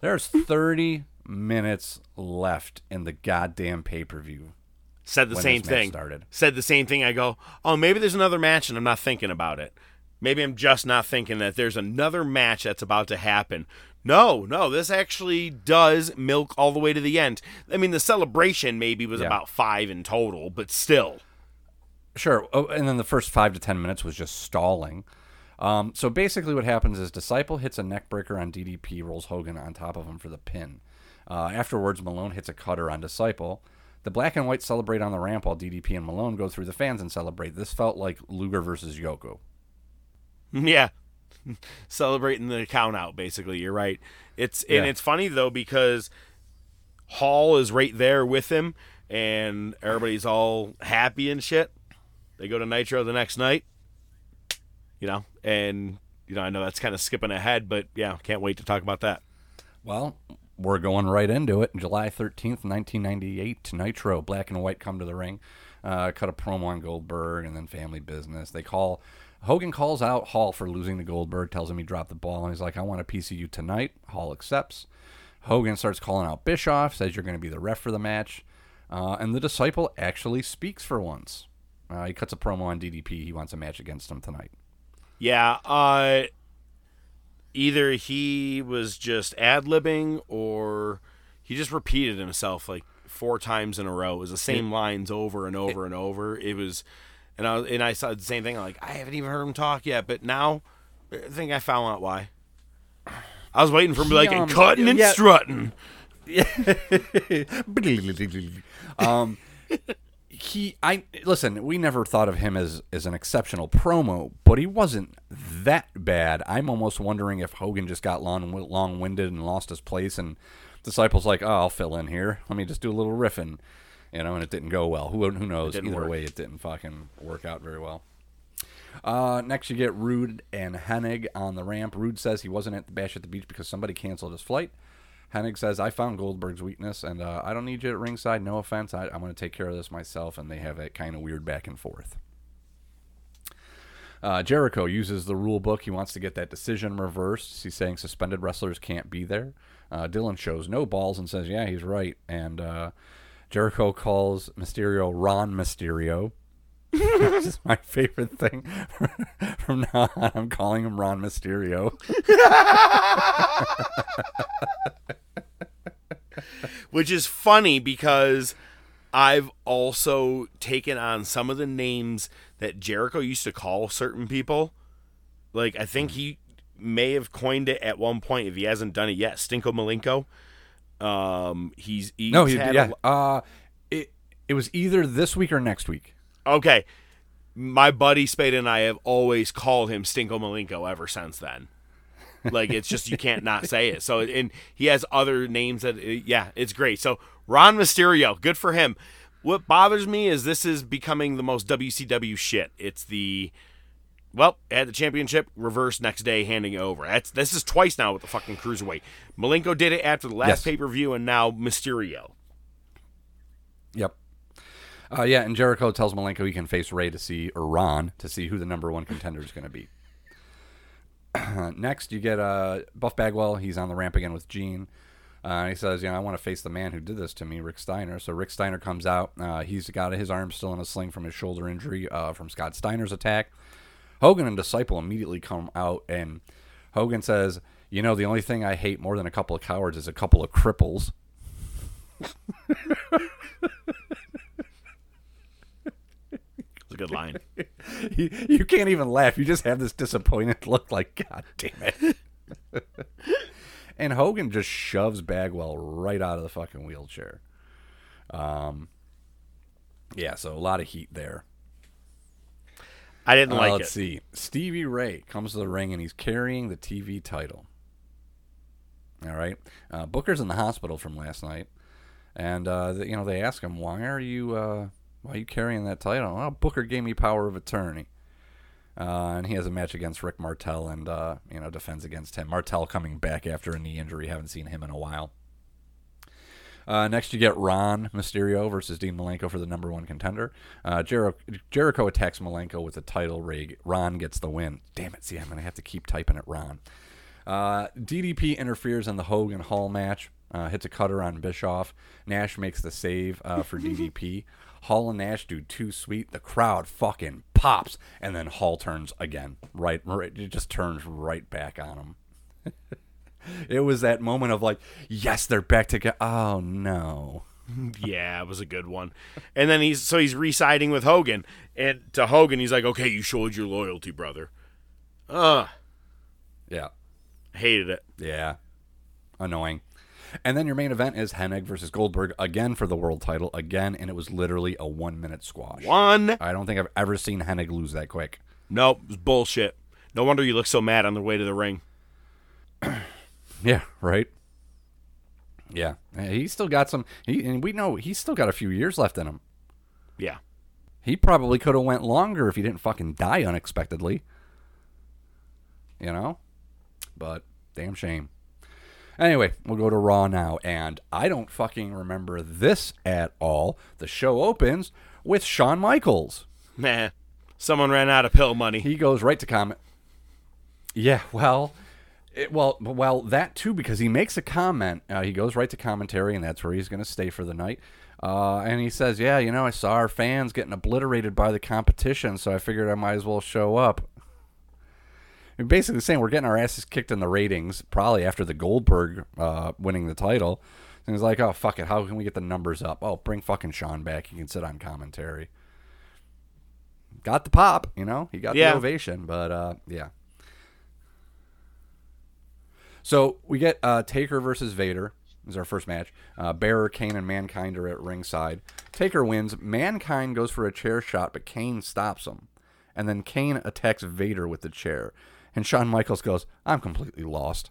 Speaker 6: There's 30 minutes left in the goddamn pay per view.
Speaker 5: Said the
Speaker 6: when
Speaker 5: same thing.
Speaker 6: started.
Speaker 5: Said the same thing. I go, oh, maybe there's another match, and I'm not thinking about it. Maybe I'm just not thinking that there's another match that's about to happen. No, no, this actually does milk all the way to the end. I mean, the celebration maybe was
Speaker 6: Yeah.
Speaker 5: about five in total, but still.
Speaker 6: Sure. Oh, and then the first five to 10 minutes was just stalling. Um, so basically, what happens is Disciple hits a neckbreaker on DDP, rolls Hogan on top of him for the pin. Uh, afterwards, Malone hits a cutter on Disciple. The black and white celebrate on the ramp while DDP and Malone go through the fans and celebrate. This felt like Luger versus Yoko.
Speaker 5: Yeah. Celebrating the count out, basically. You're right. It's and
Speaker 6: Yeah.
Speaker 5: it's funny though because Hall is right there with him and everybody's all happy and shit. They go to Nitro the next night. You know, and you know, I know that's kind of skipping ahead, but yeah, can't wait to talk about that.
Speaker 6: Well, we're going right into it. July 13th, 1998, Nitro, Black and White come to the ring, uh, cut a promo on Goldberg, and then family business. They call, Hogan calls out Hall for losing to Goldberg, tells him he dropped the ball, and he's like, I want a piece of you tonight. Hall accepts. Hogan starts calling out Bischoff, says you're going to be the ref for the match. Uh, and the disciple actually speaks for once. Uh, he cuts a promo on DDP. He wants a match against him tonight.
Speaker 5: Yeah, uh either he was just ad libbing or he just repeated himself like four times in a row. It was the same lines over and over and over. It was and I was, and I saw the same thing. I'm like, I haven't even heard him talk yet, but now I think I found out why. I was waiting for him like,
Speaker 6: um,
Speaker 5: and cutting and
Speaker 6: yeah.
Speaker 5: strutting.
Speaker 6: um, he, I listen. We never thought of him as as an exceptional promo, but he wasn't that bad. I'm almost wondering if Hogan just got long long winded and lost his place, and disciples like, oh, I'll fill in here. Let me just do a little riffing, you know, and it didn't go well. Who who knows? Either
Speaker 5: work.
Speaker 6: way, it didn't fucking work out very well. Uh, next, you get Rude and Hennig on the ramp. Rude says he wasn't at the bash at the beach because somebody canceled his flight. Hennig says, I found Goldberg's weakness, and uh, I don't need you at ringside. No offense. I, I'm going to take care of this myself. And they have that kind of weird back and forth. Uh, Jericho uses the rule book. He wants to get that decision reversed. He's saying suspended wrestlers can't be there. Uh, Dillon shows no balls and says, "Yeah, he's right." And uh, Jericho calls Mysterio Ron Mysterio. This is my favorite thing. From now on, I'm calling him Ron Mysterio.
Speaker 5: which is funny because I've also taken on some of the names that Jericho used to call certain people. Like I think he may have coined it at one point if he hasn't done it yet. Stinko Malenko. Um, he's, he's
Speaker 6: no, he,
Speaker 5: had a
Speaker 6: yeah.
Speaker 5: lo-
Speaker 6: Uh, it it was either this week or next week.
Speaker 5: Okay. My buddy Spade and I have always called him Stinko Malenko ever since then. Like it's just you can't not say it. So and he has other names that uh, yeah, it's great. So Ron Mysterio, good for him. What bothers me is this is becoming the most WCW shit. It's the well, had the championship, reverse next day, handing it over. That's this is twice now with the fucking cruiserweight. Malenko did it after the last
Speaker 6: Yes.
Speaker 5: pay per view, and now Mysterio.
Speaker 6: Yep. Uh, yeah, and Jericho tells Malenko he can face Rey to see, or Ron, to see who the number one contender is going to be. Next, you get uh, Buff Bagwell. He's on the ramp again with Gene. Uh, he says, "You know, I want to face the man who did this to me, Rick Steiner." So Rick Steiner comes out. Uh, he's got his arm still in a sling from his shoulder injury uh, from Scott Steiner's attack. Hogan and Disciple immediately come out, and Hogan says, "You know, the only thing I hate more than a couple of cowards is a couple of cripples."
Speaker 5: A good line.
Speaker 6: you, you can't even laugh. You just have this disappointed look like, God damn it. and Hogan just shoves Bagwell right out of the fucking wheelchair. Um, yeah, so a lot of heat there.
Speaker 5: I didn't
Speaker 6: Uh,
Speaker 5: like
Speaker 6: let's
Speaker 5: it.
Speaker 6: see. Stevie Ray comes to the ring and he's carrying the TV title. All right. Uh, Booker's in the hospital from last night, and uh, you know they ask him why are you uh, why are you carrying that title? Well, Booker gave me power of attorney, uh, and he has a match against Rick Martel and uh, you know defends against him. Martel coming back after a knee injury. Haven't seen him in a while. Uh, next, you get Ron Mysterio versus Dean Malenko for the number one contender. Uh, Jericho, Jericho attacks Malenko with a title rig. Ron gets the win. Damn it! See, I'm gonna have to keep typing it. Ron. Uh, DDP interferes in the Hogan Hall match. Uh, hits a cutter on Bischoff. Nash makes the save uh, for DDP. Hall and Nash do too sweet. The crowd fucking pops, and then Hall turns again. Right, right it just turns right back on him. it was that moment of like, yes, they're back together. Oh no.
Speaker 5: Yeah, it was a good one. And then he's so he's re-siding with Hogan, and to Hogan he's like, "Okay, you showed your loyalty, brother." Ugh,
Speaker 6: Yeah.
Speaker 5: hated it.
Speaker 6: Yeah. Annoying. And then your main event is Hennig versus Goldberg again for the world title again, and it was literally a one minute squash.
Speaker 5: One.
Speaker 6: I don't think I've ever seen Hennig lose that quick.
Speaker 5: Nope, it was bullshit. No wonder you look so mad on the way to the ring.
Speaker 6: Yeah, right. Yeah, Yeah, he's still got some. He, and we know he's still got a few years left in him.
Speaker 5: Yeah.
Speaker 6: He probably could have went longer if he didn't fucking die unexpectedly. You know, but damn shame. Anyway, we'll go to Raw now, and I don't fucking remember this at all. The show opens with Shawn Michaels.
Speaker 5: Nah. Someone ran out of pill money.
Speaker 6: He goes right to comment. Yeah, well, it, well, well, that too, because he makes a comment. Uh, he goes right to commentary, and that's where he's going to stay for the night. Uh, and he says, "Yeah, you know, I saw our fans getting obliterated by the competition, so I figured I might as well show up." Basically saying we're getting our asses kicked in the ratings, probably after the Goldberg uh, winning the title. And he's like, "Oh fuck it, how can we get the numbers up? Oh, bring fucking Shawn back. He can sit on commentary." Got the pop, you know. He got
Speaker 5: Yeah.
Speaker 6: the ovation, but uh, yeah. So we get uh, Taker versus Vader is our first match. Uh, Bearer, Kane, and Mankind are at ringside. Taker wins. Mankind goes for a chair shot, but Kane stops him. And then Kane attacks Vader with the chair. And Shawn Michaels goes, I'm completely lost.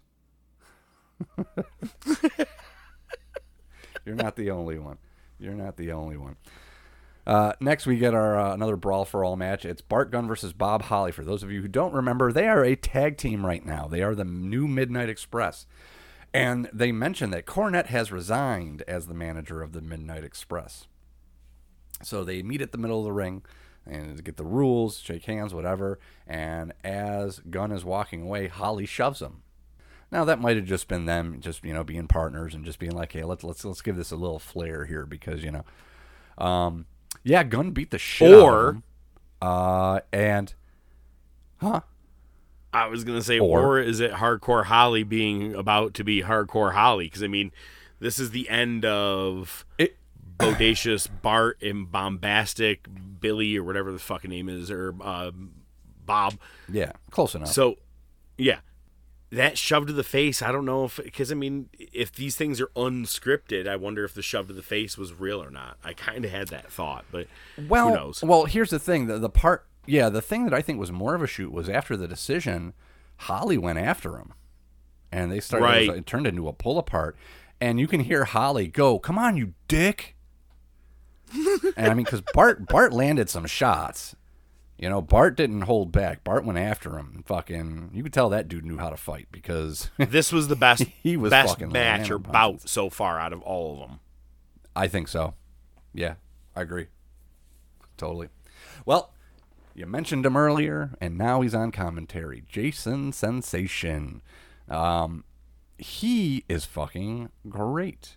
Speaker 6: You're not the only one. You're not the only one. Uh, next, we get our uh, another brawl for all match. It's Bart Gunn versus Bob Holly. For those of you who don't remember, they are a tag team right now. They are the new Midnight Express, and they mention that Cornette has resigned as the manager of the Midnight Express. So they meet at the middle of the ring and get the rules, shake hands, whatever. And as Gunn is walking away, Holly shoves him. Now that might have just been them, just you know, being partners and just being like, hey, let's let's let's give this a little flair here because you know, um, yeah, Gunn beat the shit out of him. uh, and huh?
Speaker 5: I was gonna say,
Speaker 6: Or-
Speaker 5: or, is it Hardcore Holly being about to be Hardcore Holly? Because I mean, this is the end of
Speaker 6: It-
Speaker 5: bodacious Bart and bombastic Billy or whatever the fucking name is, or uh, Bob.
Speaker 6: Yeah, close enough.
Speaker 5: So, yeah, that shove to the face. I don't know if because I mean, if these things are unscripted, I wonder if the shove to the face was real or not. I kind of had that thought, but
Speaker 6: well,
Speaker 5: who knows?
Speaker 6: well, here's the thing: the, the part, yeah, the thing that I think was more of a shoot was after the decision, Holly went after him, and they started. It, was- it turned into a pull apart, and you can hear Holly go, "Come on, you dick!" And I mean, because Bart Bart landed some shots. You know, Bart didn't hold back. Bart went after him. And fucking, you could tell that dude knew how to fight because
Speaker 5: this was the best
Speaker 6: He was
Speaker 5: best
Speaker 6: fucking
Speaker 5: match or bout
Speaker 6: punches.
Speaker 5: so far out of all of them.
Speaker 6: I think so. Yeah, I agree. Totally. Well, you mentioned him earlier, and now he's on commentary. Jason Sensation. Um, he is fucking great.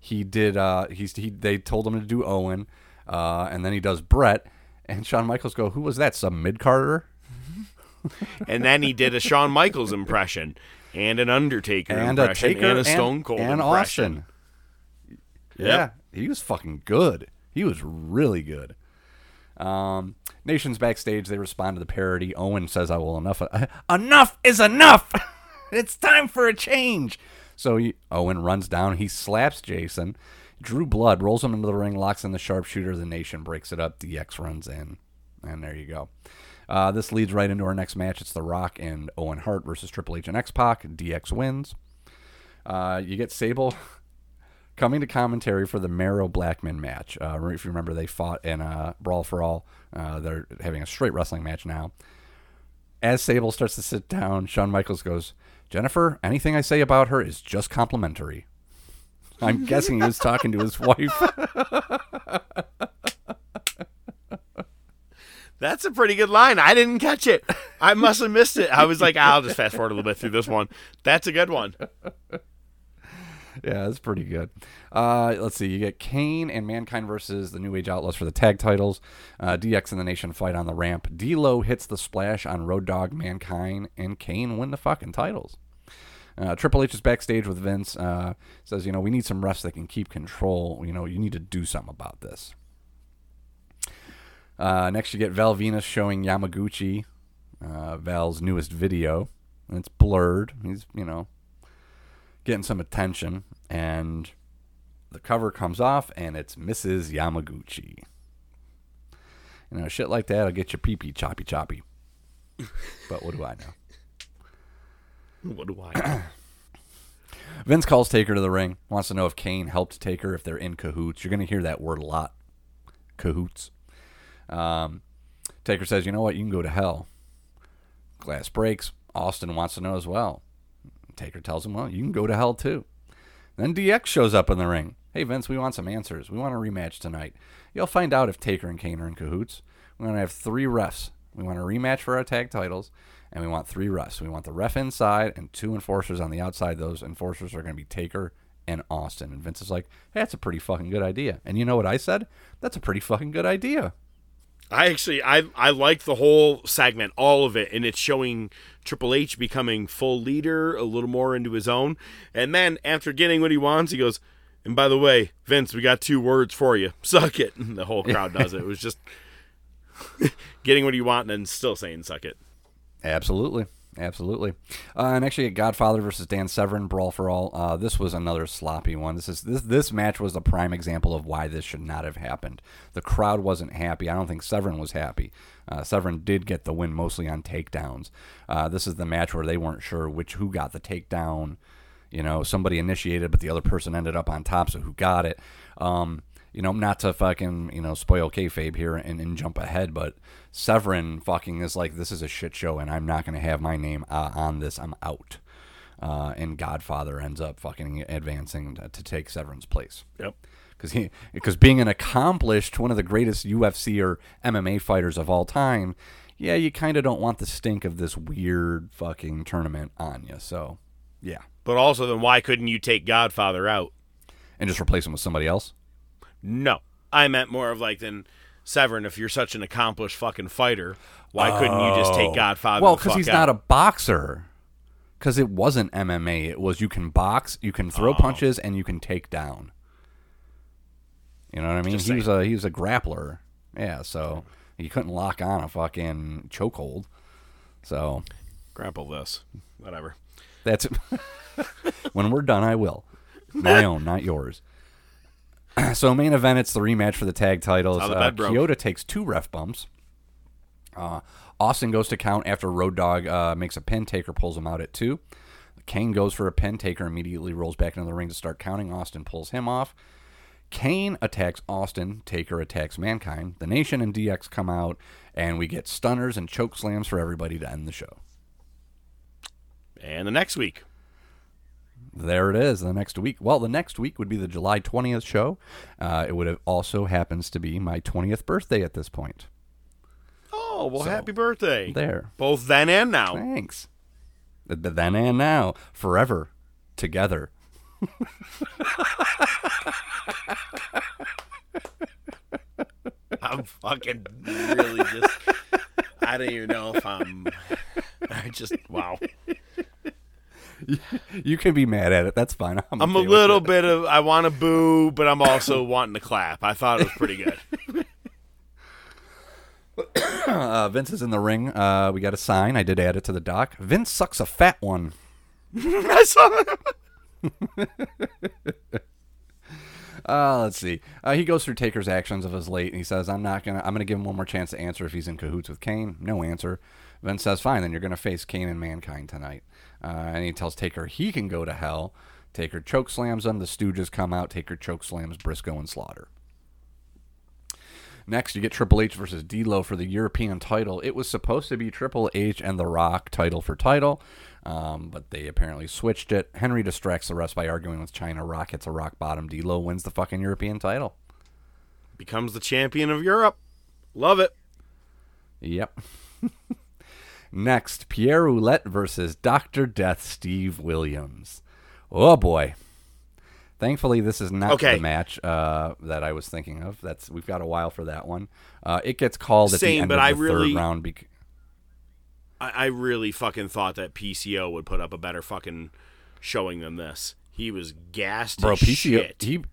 Speaker 6: He did. Uh, he's he. They told him to do Owen, uh, and then he does Bret. And Shawn Michaels go, "Who was that? Some mid Carter?"
Speaker 5: And then he did a Shawn Michaels impression and an Undertaker
Speaker 6: And a
Speaker 5: impression
Speaker 6: Taker
Speaker 5: and a Stone Cold
Speaker 6: and
Speaker 5: impression.
Speaker 6: Austin. Yeah, he was fucking good. He was really good. Um, Nations backstage, they respond to the parody. Owen says, "I will enough. enough is enough. it's time for a change." So he, Owen runs down. He slaps Jason. Drew Blood rolls him into the ring, locks in the sharpshooter. The Nation breaks it up. DX runs in, and there you go. Uh, this leads right into our next match. It's The Rock and Owen Hart versus Triple H and X Pac. DX wins. Uh, you get Sable coming to commentary for the Mero Blackman match. Uh, if you remember, they fought in uh, Brawl for All. Uh, they're having a straight wrestling match now. As Sable starts to sit down, Shawn Michaels goes, Jennifer, anything I say about her is just complimentary. I'm guessing he was talking to his wife.
Speaker 5: That's a pretty good line. I didn't catch it. I must have missed it. I was like, ah, I'll just fast forward a little bit through this one. That's a good one.
Speaker 6: Yeah, that's pretty good. Uh, let's see. You get Kane and Mankind versus the New Age Outlaws for the tag titles. Uh, DX and the Nation fight on the ramp. D'Lo hits the splash on Road Dog, Mankind, and Kane win the fucking titles. Uh, Triple H is backstage with Vince. Uh, says, you know, we need some refs that can keep control. You know, you need to do something about this. Uh, next, you get Val Venis showing Yamaguchi uh, Val's newest video. And it's blurred. He's, you know, getting some attention. And the cover comes off, and it's Mrs. Yamaguchi. You know, shit like that will get your pee pee choppy choppy. but what do I know?
Speaker 5: What do I know?
Speaker 6: Vince calls Taker to the ring, wants to know if Kane helped Taker, if they're in cahoots. You're going to hear that word a lot cahoots. Um, Taker says, You know what? You can go to hell. Glass breaks. Austin wants to know as well. Taker tells him, Well, you can go to hell too. Then DX shows up in the ring. Hey, Vince, we want some answers. We want a rematch tonight. You'll find out if Taker and Kane are in cahoots. We're going to have three refs. We want a rematch for our tag titles, and we want three refs. We want the ref inside and two enforcers on the outside. Those enforcers are going to be Taker and Austin. And Vince is like, hey, that's a pretty fucking good idea. And you know what I said? That's a pretty fucking good idea.
Speaker 5: I actually I I like the whole segment, all of it, and it's showing Triple H becoming full leader, a little more into his own. And then after getting what he wants, he goes, "And by the way, Vince, we got two words for you. Suck it." And the whole crowd does it. It was just getting what you want and then still saying "suck it."
Speaker 6: Absolutely. Absolutely. Uh, and actually, Godfather versus Dan Severn, Brawl for All. Uh, this was another sloppy one. This is this this match was the prime example of why this should not have happened. The crowd wasn't happy. I don't think Severn was happy. Uh, Severn did get the win mostly on takedowns. Uh, this is the match where they weren't sure which who got the takedown. You know, somebody initiated, but the other person ended up on top. So who got it? Um, you know, not to fucking, you know, spoil kayfabe here and, and jump ahead, but Severin fucking is like, this is a shit show and I'm not going to have my name uh, on this. I'm out. Uh, and Godfather ends up fucking advancing to, to take Severin's place.
Speaker 5: Yep.
Speaker 6: Because he, because being an accomplished, one of the greatest UFC or MMA fighters of all time, yeah, you kind of don't want the stink of this weird fucking tournament on you. So, Yeah.
Speaker 5: But also, then why couldn't you take Godfather out?
Speaker 6: And just replace him with somebody else?
Speaker 5: No, I meant more of like then Severn. If you're such an accomplished fucking fighter, why couldn't you just take oh. Godfather?
Speaker 6: Well,
Speaker 5: because
Speaker 6: he's not a boxer. Because it wasn't MMA. It was you can box, you can
Speaker 5: Oh.
Speaker 6: throw punches, and you can take down. You know what I mean?
Speaker 5: Just
Speaker 6: he was a he was a grappler. Yeah, so he couldn't lock on a fucking chokehold. So
Speaker 5: grapple this, whatever.
Speaker 6: that's when we're done. I will my own, not yours. so main event, it's the rematch for the tag titles.
Speaker 5: how
Speaker 6: Uh. Kyoto takes two ref bumps. Uh, Austin goes to count after Road Dog uh, makes a pin. Taker pulls him out at two. Kane goes for a pin. Taker immediately rolls back into the ring to start counting. Austin pulls him off. Kane attacks Austin. Taker attacks Mankind. The Nation and DX come out, and we get stunners and choke slams for everybody to end the show.
Speaker 5: And the next week,
Speaker 6: There it is. The next week. Well, the next week would be the July twentieth show. Uh, it would have also happens to be my twentieth birthday at this point.
Speaker 5: oh well,
Speaker 6: So,
Speaker 5: happy birthday!
Speaker 6: There.
Speaker 5: Both then and now.
Speaker 6: Thanks. The, the then and now, forever, together.
Speaker 5: I'm fucking really just. I don't even know if I'm. I just wow.
Speaker 6: You can be mad at it. That's fine. I'm,
Speaker 5: I'm a
Speaker 6: okay with
Speaker 5: little
Speaker 6: it.
Speaker 5: bit of. I want to boo, but I'm also wanting to clap. I thought it was pretty good.
Speaker 6: Uh, Vince is in the ring. Uh, we got a sign. I did add it to the doc. Vince sucks a fat one.
Speaker 5: I saw that.
Speaker 6: Uh, let's see. Uh, he goes through Taker's actions of his late, and he says, "I'm not gonna. I'm gonna give him one more chance to answer if he's in cahoots with Kane." No answer. Vince says, "Fine, then you're gonna face Kane and Mankind tonight." Uh, and he tells Taker he can go to hell. Taker choke slams him. The Stooges come out. Taker choke slams Briscoe and Slaughter. Next, you get Triple H versus D'Lo for the European title. It was supposed to be Triple H and The Rock title for title, um, but they apparently switched it. Henry distracts the rest by arguing with Chyna. Rock hits a rock bottom. D'Lo wins the fucking European title.
Speaker 5: Becomes the champion of Europe. Love it.
Speaker 6: Yep. Next, Pierre Ouellet versus Dr. Death Steve Williams. Oh boy. Thankfully, this is not
Speaker 5: Okay.
Speaker 6: the match uh, that I was thinking of. That's we've got a while for that one. Uh, it gets called at the
Speaker 5: Same,
Speaker 6: end
Speaker 5: but
Speaker 6: of
Speaker 5: I
Speaker 6: the
Speaker 5: really-
Speaker 6: third round. Bec-
Speaker 5: I, I really fucking thought that PCO would put up a better fucking showing than this. He was gassed.
Speaker 6: Bro, PCO.
Speaker 5: shit.
Speaker 6: He,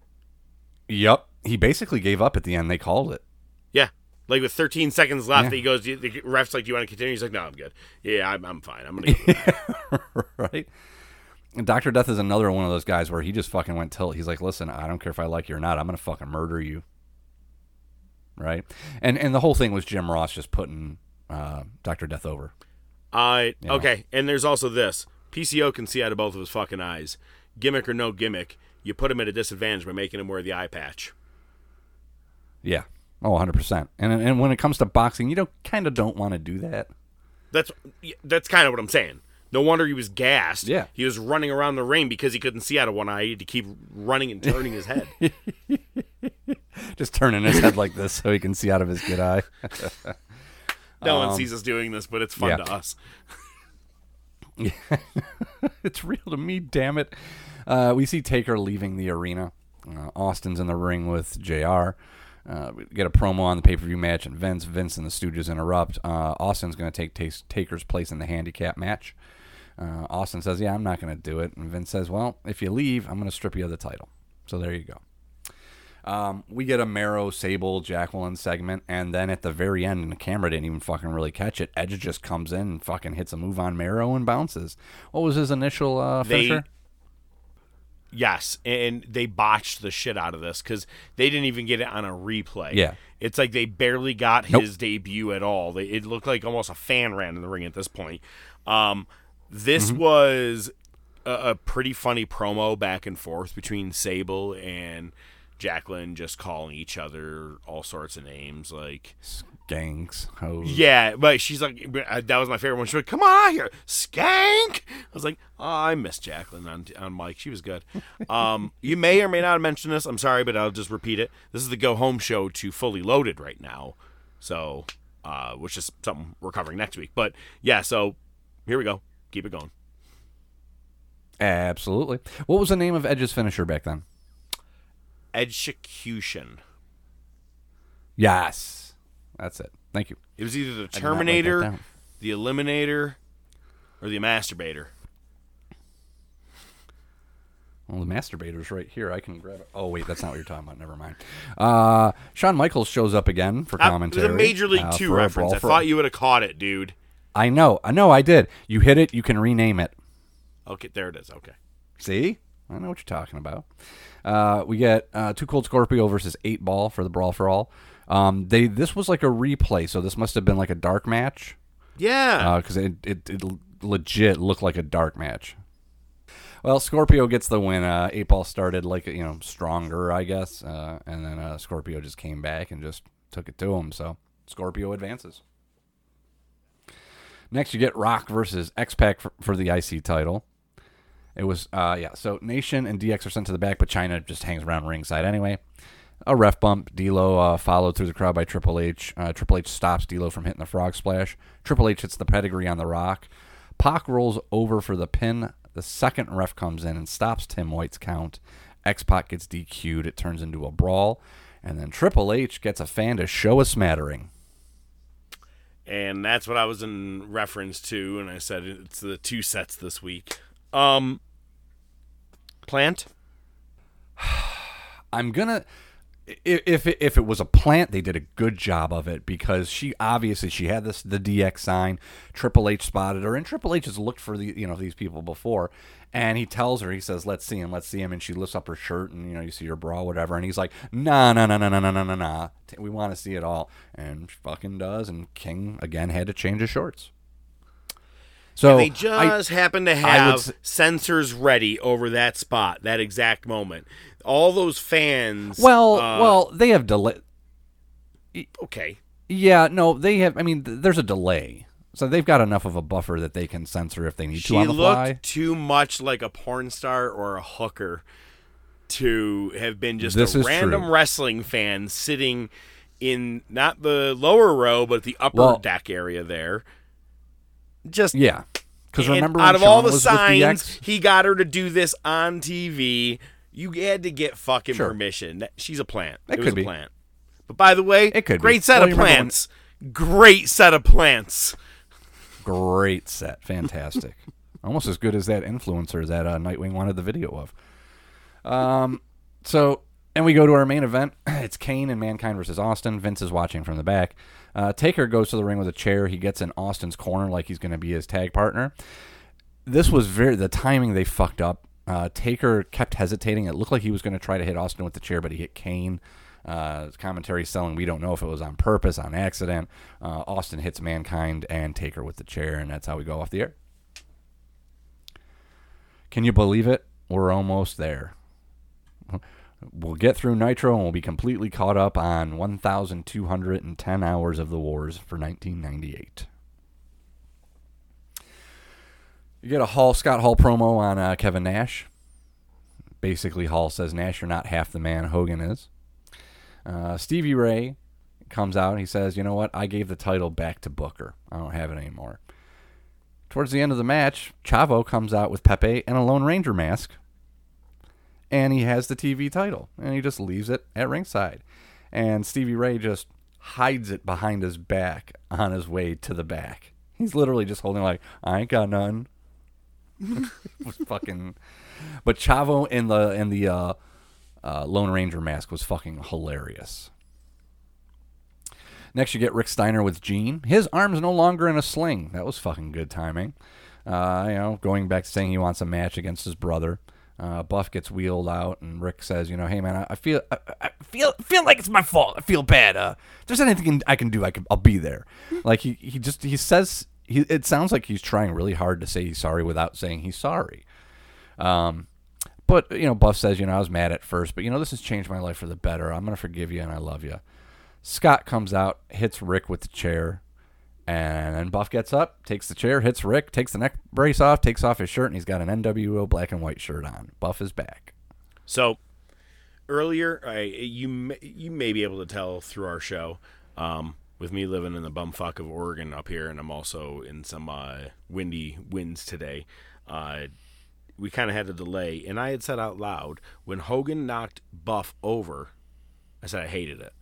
Speaker 6: yep. He basically gave up at the end. They called it.
Speaker 5: Yeah. Like with 13 seconds left,
Speaker 6: Yeah.
Speaker 5: he goes, the ref's like, Do you want to continue? He's like, No, I'm good. Yeah, I'm, I'm fine. I'm going to go.
Speaker 6: right? Dr. Death is another one of those guys where he just fucking went tilt. He's like, listen, I don't care if I like you or not. I'm going to fucking murder you. Right? And and the whole thing was Jim Ross just putting uh, Dr. Death over.
Speaker 5: Uh,
Speaker 6: Yeah.
Speaker 5: Okay, and there's also this. PCO can see out of both of his fucking eyes. Gimmick or no gimmick, you put him at a disadvantage by making him wear the eye patch.
Speaker 6: Yeah. Oh, 100%. And and when it comes to boxing, you don't kind of don't want to do that.
Speaker 5: That's that's kind of what I'm saying. No wonder he was gassed.
Speaker 6: Yeah.
Speaker 5: He was running around the ring because he couldn't see out of one eye. He had to keep running and turning his head.
Speaker 6: Just turning his head like this so he can see out of his good eye.
Speaker 5: No one sees us doing this, but it's fun
Speaker 6: Um, yeah.
Speaker 5: to us.
Speaker 6: it's real to me, damn it. Uh, we see Taker leaving the arena. Uh, Austin's in the ring with JR. Uh, we get a promo on the pay per view match, and Vince, Vince and the Stooges interrupt. Uh, Austin's going to take Tas- Taker's place in the handicap match. Uh, Austin says, "Yeah, I'm not going to do it," and Vince says, "Well, if you leave, I'm going to strip you of the title." So there you go. Um, we get a Mero, Sable, Jacqueline segment, and then at the very end, and the camera didn't even fucking really catch it. Edge just comes in and fucking hits a move on Mero and bounces. What was his initial uh,
Speaker 5: They-
Speaker 6: finisher?
Speaker 5: Yes, and they botched the shit out of this because they didn't even get it on a replay.
Speaker 6: Yeah.
Speaker 5: it's like they barely got
Speaker 6: Nope.
Speaker 5: his debut at all. They, it looked like almost a fan ran in the ring at this point. Um, this
Speaker 6: Mm-hmm. was
Speaker 5: a, a pretty funny promo back and forth between Sable and Jacqueline, just calling each other all sorts of names like.
Speaker 6: Gangs, hoes.
Speaker 5: Yeah, but she's like, uh, that was my favorite one. She's like, come on out here, skank. I was like, oh, I miss Jacqueline on, on Mike. She was good. Um, you may or may not have mentioned this. I'm sorry, but I'll just repeat it. This is the go home show to Fully Loaded right now. So, uh, which is something we're covering next week. But yeah, so here we go. Keep it going.
Speaker 6: Absolutely. What was the name of Edge's finisher back then?
Speaker 5: Execution.
Speaker 6: Yes. That's it. Thank you.
Speaker 5: It was either the
Speaker 6: did not write that
Speaker 5: Terminator, the Eliminator, or the Masturbator.
Speaker 6: Well, the masturbator's right here. I can grab it. Oh, wait, that's not what you're talking about. Never mind. Uh, Shawn Michaels shows up again for
Speaker 5: Uh,
Speaker 6: commentary.
Speaker 5: a Major League
Speaker 6: uh,
Speaker 5: Two reference. I thought you would have caught it, dude.
Speaker 6: I know. I know. I did. You hit it. You can rename it.
Speaker 5: Okay, there it is. Okay.
Speaker 6: See? I know what you're talking about. Uh, we get uh, Two Cold Scorpio versus Eight Ball for the Brawl for All. Um, they this was like a replay, so this must have been like a dark match
Speaker 5: Yeah.
Speaker 6: because it, it it legit looked like a dark match. Well, Scorpio gets the win. Uh, Eight Ball started like you know stronger, I guess, uh, and then uh, Scorpio just came back and just took it to him. So Scorpio advances. Next, you get Rock versus X Pac for, for the IC title. It was, uh, yeah. So Nation and DX are sent to the back, but Chyna just hangs around ringside anyway. A ref bump. D'Lo uh, followed through the crowd by Triple H. Uh, Triple H stops D'Lo from hitting the frog splash. Triple H hits the pedigree on the Rock. Pac rolls over for the pin. The second ref comes in and stops Tim White's count. X Pac gets DQ'd. It turns into a brawl, and then Triple H gets a fan to show a smattering.
Speaker 5: and that's what I was in reference to, and I said it's the two sets this week. Um, Plant.
Speaker 6: I'm gonna if it, if it was a plant, they did a good job of it because she obviously she had this the DX sign. Triple H spotted her, and Triple H has looked for the you know these people before, and he tells her he says let's see him, let's see him, and she lifts up her shirt and you know you see her bra whatever, and he's like no no no no no no no no nah, we want to see it all, and she fucking does, and King again had to change his shorts. So
Speaker 5: they
Speaker 6: I-
Speaker 5: just happen to
Speaker 6: I would
Speaker 5: have censors ready over that spot, that exact moment. All those fans.
Speaker 6: well
Speaker 5: uh,
Speaker 6: well they have delay.
Speaker 5: okay.
Speaker 6: Yeah, no, they have. I mean, th- there's a delay, so they've got enough of a buffer that they can censor if they need
Speaker 5: She
Speaker 6: to on the
Speaker 5: looked
Speaker 6: fly.
Speaker 5: too much like a porn star or a hooker to have been just
Speaker 6: This
Speaker 5: a random
Speaker 6: true.
Speaker 5: wrestling fan sitting in not the lower row but the upper
Speaker 6: Well-
Speaker 5: deck area there. Just
Speaker 6: Yeah, because remember
Speaker 5: out of all the signs,
Speaker 6: DX?
Speaker 5: he got her to do this on TV. You had to get fucking
Speaker 6: Sure.
Speaker 5: permission. She's a plant.
Speaker 6: It
Speaker 5: was
Speaker 6: could
Speaker 5: a
Speaker 6: be.
Speaker 5: plant. But by the way,
Speaker 6: It could be.
Speaker 5: great set
Speaker 6: Well,
Speaker 5: of
Speaker 6: remember when-
Speaker 5: plants. Great set of plants.
Speaker 6: Great set, fantastic, almost as good as that influencer that uh, Nightwing wanted the video of. Um, so and we go to our main event. It's Kane and Mankind versus Austin. Vince is watching from the back. Uh, Taker goes to the ring with a chair. He gets in Austin's corner like he's going to be his tag partner. this was very the timing they fucked up. Uh, Taker kept hesitating. It looked like he was going to try to hit Austin with the chair, but he hit Kane. Uh, commentary selling. We don't know if it was on purpose, on accident. Uh, Austin hits Mankind and Taker with the chair, and that's how we go off the air. Can you believe it? We're almost there. We'll get through Nitro and we'll be completely caught up on 1,210 hours of the wars for 1998. You get a Hall Scott Hall promo on uh, Kevin Nash. Basically, Hall says Nash, you're not half the man Hogan is. Uh, Stevie Ray comes out and he says, "You know what? I gave the title back to Booker. I don't have it anymore." Towards the end of the match, Chavo comes out with Pepe and a Lone Ranger mask, and he has the TV title, and he just leaves it at ringside, and Stevie Ray just hides it behind his back on his way to the back. He's literally just holding like, "I ain't got none." was fucking, but Chavo in the in the uh, uh, Lone Ranger mask was fucking hilarious. Next, you get Rick Steiner with Gene. His arm's no longer in a sling. That was fucking good timing. Uh, you know, going back to saying he wants a match against his brother. Uh, Buff gets wheeled out, and Rick says, "You know, hey man, I, I feel, I, I feel, feel like it's my fault. I feel bad. Uh, if there's anything I can do, I can, I'll be there." like he, he just, he says, he, it sounds like he's trying really hard to say he's sorry without saying he's sorry. Um, but you know, Buff says, you know, I was mad at first, but you know, this has changed my life for the better. I'm gonna forgive you, and I love you. Scott comes out, hits Rick with the chair, and then Buff gets up, takes the chair, hits Rick, takes the neck brace off, takes off his shirt, and he's got an NWO black and white shirt on. Buff is back.
Speaker 5: So earlier, I you you may be able to tell through our show, um, with me living in the bumfuck of Oregon up here, and I'm also in some uh, windy winds today. Uh, we kind of had a delay, and I had said out loud when Hogan knocked Buff over, I said I hated it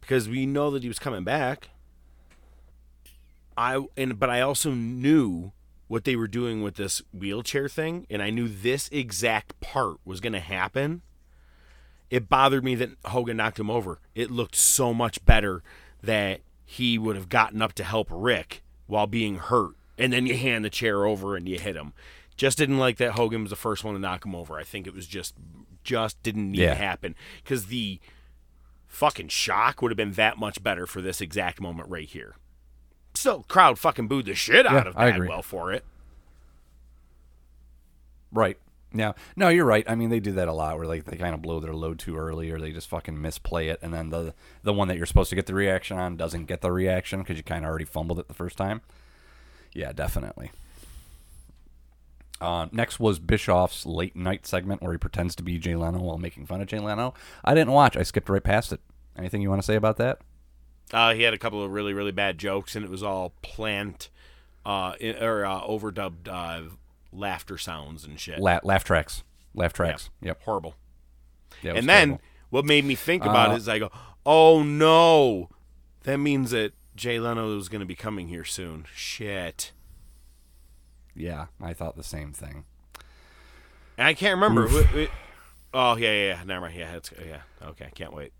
Speaker 5: because we know that he was coming back. I and but I also knew what they were doing with this wheelchair thing, and I knew this exact part was going to happen. It bothered me that Hogan knocked him over. It looked so much better that he would have gotten up to help Rick while being hurt, and then you hand the chair over and you hit him. Just didn't like that Hogan was the first one to knock him over. I think it was just just didn't need
Speaker 6: Yeah.
Speaker 5: to happen because the fucking shock would have been that much better for this exact moment right here. Still, crowd fucking booed the shit out
Speaker 6: Yeah,
Speaker 5: of. Bagwell for it.
Speaker 6: Right. Yeah. No, you're right. I mean, they do that a lot where like they kind of blow their load too early or they just fucking misplay it and then the the one that you're supposed to get the reaction on doesn't get the reaction because you kind of already fumbled it the first time. Yeah, definitely. Uh, next was Bischoff's late night segment where he pretends to be Jay Leno while making fun of Jay Leno. I didn't watch. I skipped right past it. Anything you want to say about that?
Speaker 5: Uh, he had a couple of really, really bad jokes, and it was all plant uh, in, or uh, overdubbed uh, laughter sounds and shit.
Speaker 6: La- laugh tracks. Laugh tracks. Yep.
Speaker 5: Horrible.
Speaker 6: Yeah,
Speaker 5: and then
Speaker 6: terrible.
Speaker 5: what made me think about
Speaker 6: Uh,
Speaker 5: it is I go, oh no, that means that Jay Leno is going to be coming here soon. Shit.
Speaker 6: yeah, I thought the same thing.
Speaker 5: And I can't remember.
Speaker 6: Oof.
Speaker 5: Wh- wh- oh yeah, yeah, yeah. Never mind. Yeah, it's, yeah. Okay, can't wait.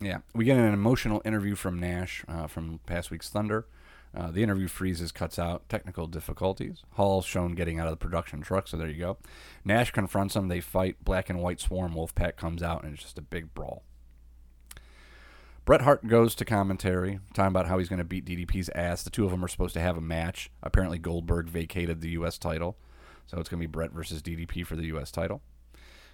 Speaker 6: Yeah, we get an emotional interview from Nash uh, from past week's Thunder. Uh, the interview freezes, cuts out technical difficulties. Hall's shown getting out of the production truck, so there you go. Nash confronts him. They fight. Black and White Swarm Wolfpack comes out, and it's just a big brawl. Bret Hart goes to commentary, talking about how he's going to beat DDP's ass. The two of them are supposed to have a match. Apparently, Goldberg vacated the U.S. title, so it's going to be Bret versus DDP for the U.S. title.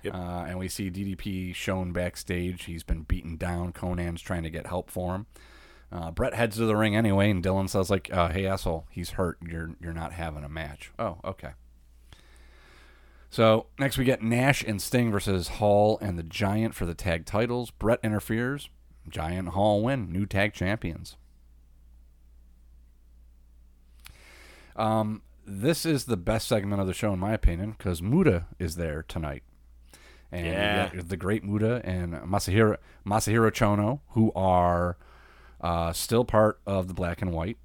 Speaker 5: Yep.
Speaker 6: Uh, and we see DDP shown backstage. He's been beaten down. Konnan's trying to get help for him. Uh, Bret heads to the ring anyway, and Dillon says like, uh, "Hey asshole, he's hurt. You're you're not having a match." Oh, okay. So next we get Nash and Sting versus Hall and the Giant for the tag titles. Bret interferes. Giant and Hall win. New tag champions. Um, this is the best segment of the show in my opinion because Muta is there tonight. And
Speaker 5: Yeah.
Speaker 6: the great Muta and Masahiro Masahiro Chono, who are uh, still part of the Black and White,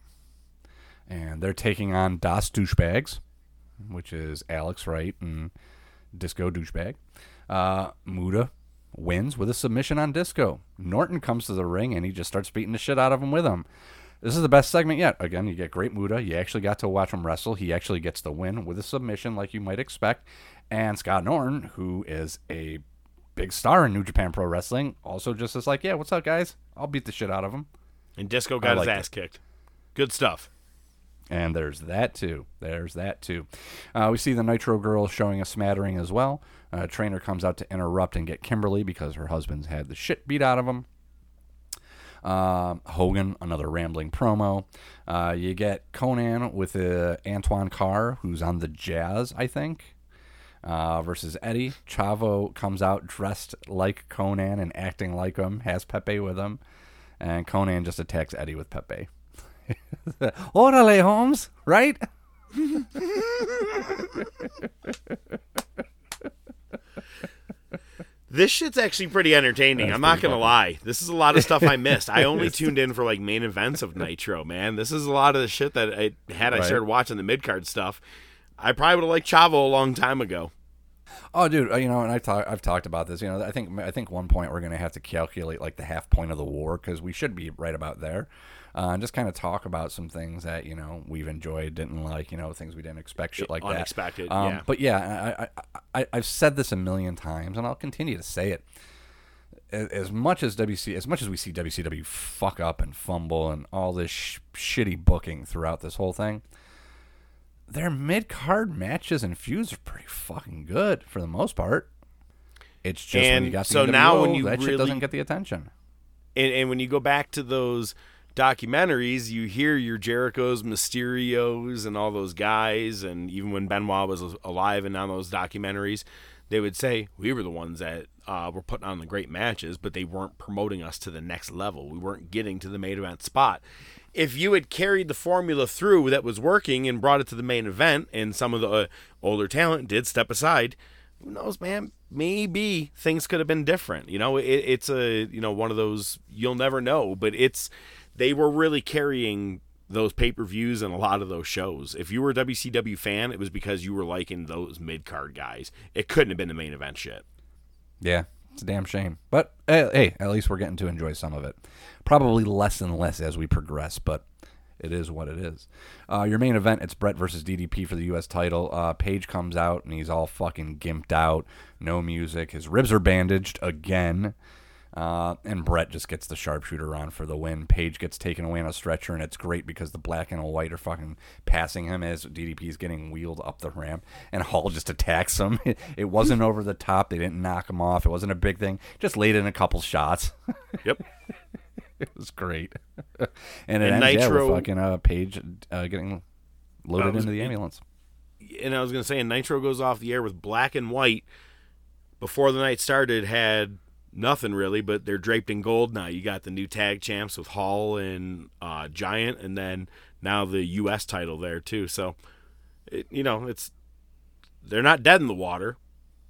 Speaker 6: and they're taking on Das Douchebags, which is Alex Wright and Disco Douchebag. Uh, Muta wins with a submission on Disco. Norton comes to the ring and he just starts beating the shit out of him with him. This is the best segment yet. Again, you get great Muta. You actually got to watch him wrestle. He actually gets the win with a submission, like you might expect. And Scott Norton, who is a big star in New Japan Pro Wrestling, also just is like, yeah, what's up, guys? I'll beat the shit out of him.
Speaker 5: And Disco got his ass kicked. Good stuff.
Speaker 6: And there's that too. There's that too. Uh, we see the Nitro Girl showing a smattering as well. Uh, trainer comes out to interrupt and get Kimberly because her husband's had the shit beat out of him. Um, Hogan, another rambling promo. Uh, you get Konnan with uh, Antoine Carr, who's on the Jazz, I think, uh, versus Eddie. Chavo comes out dressed like Konnan and acting like him, has Pepe with him, and Konnan just attacks Eddie with Pepe. Orale, Holmes, right?
Speaker 5: This shit's actually pretty entertaining.
Speaker 6: That's
Speaker 5: I'm not gonna lie. This is a lot of stuff I missed. I only tuned in for like main events of Nitro, man. This is a lot of the shit that I had I
Speaker 6: Right.
Speaker 5: started watching the mid card stuff. I probably would have liked Chavo a long time ago.
Speaker 6: Oh, dude, uh, you know, and I talk, I've talked about this. You know, I think I think one point we're going to have to calculate like the half point of the war because we should be right about there, uh, and just kind of talk about some things that you know we've enjoyed, didn't like, you know, things we didn't expect, shit like
Speaker 5: Unexpected,
Speaker 6: that. Um,
Speaker 5: yeah.
Speaker 6: But yeah, I, I, I, I've said this a million times, and I'll continue to say it. As as much as WC, as much as we see WCW fuck up and fumble and all this sh- shitty booking throughout this whole thing, their mid card matches and feuds are pretty fucking good for the most part. It's just when you got the
Speaker 5: so now when you
Speaker 6: that shit doesn't get the attention.
Speaker 5: And, and when you go back to those documentaries, you hear your Jericho's, Mysterios, and all those guys. And even when Benoit was alive and on those documentaries, they would say we were the ones that uh, were putting on the great matches, but they weren't promoting us to the next level. We weren't getting to the main event spot. If you had carried the formula through that was working and brought it to the main event, and some of the uh, older talent did step aside, who knows, man? Maybe things could have been different. You know, it, it's a you know one of those you'll never know, but it's they were really carrying those pay per views and a lot of those shows. If you were a WCW fan, it was because you were liking those mid card guys. It couldn't have been the main event shit.
Speaker 6: Yeah, it's a damn shame. But eh, hey, at least we're getting to enjoy some of it. Probably less and less as we progress, but it is what it is. Uh, your main event, it's Bret versus DDP for the U.S. title. Uh, Page comes out and he's all fucking gimped out, no music. His ribs are bandaged again. Uh, and Bret just gets the sharpshooter on for the win. Page gets taken away on a stretcher, and it's great because the black and the white are fucking passing him as DDP is getting wheeled up the ramp, and Hall just attacks him. It, wasn't over the top. They didn't knock him off. It wasn't a big thing. Just laid in a couple shots.
Speaker 5: Yep.
Speaker 6: it was great. and it
Speaker 5: And
Speaker 6: ends yeah,
Speaker 5: Nitro-
Speaker 6: fucking uh, Page uh, getting loaded
Speaker 5: was-
Speaker 6: into the ambulance.
Speaker 5: and I was gonna say, and Nitro goes off the air with black and white. Before the night started, had nothing really, but they're draped in gold now. You got the new tag champs with Hall and uh, Giant, and then now the U.S. title there too. So, it, you know, it's they're not dead in the water.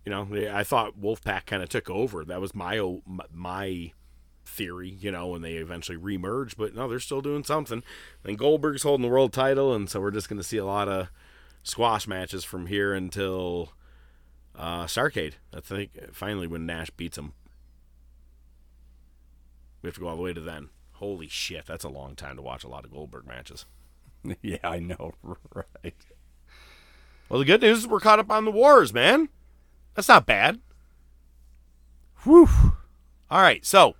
Speaker 5: You know, I thought Wolfpack kind of took over. That was my my- my theory, you know, when they eventually remerged. But no, they're still doing something. And Goldberg's holding the world title, and so we're just going to see a lot of squash matches from here until uh, Starcade. I think finally when Nash beats him. We have to go all the way to then. Holy shit, that's a long time to watch a lot of Goldberg matches.
Speaker 6: yeah, I know, right?
Speaker 5: Well, the good news is we're caught up on the wars, man. That's not bad.
Speaker 6: Whew.
Speaker 5: All right, so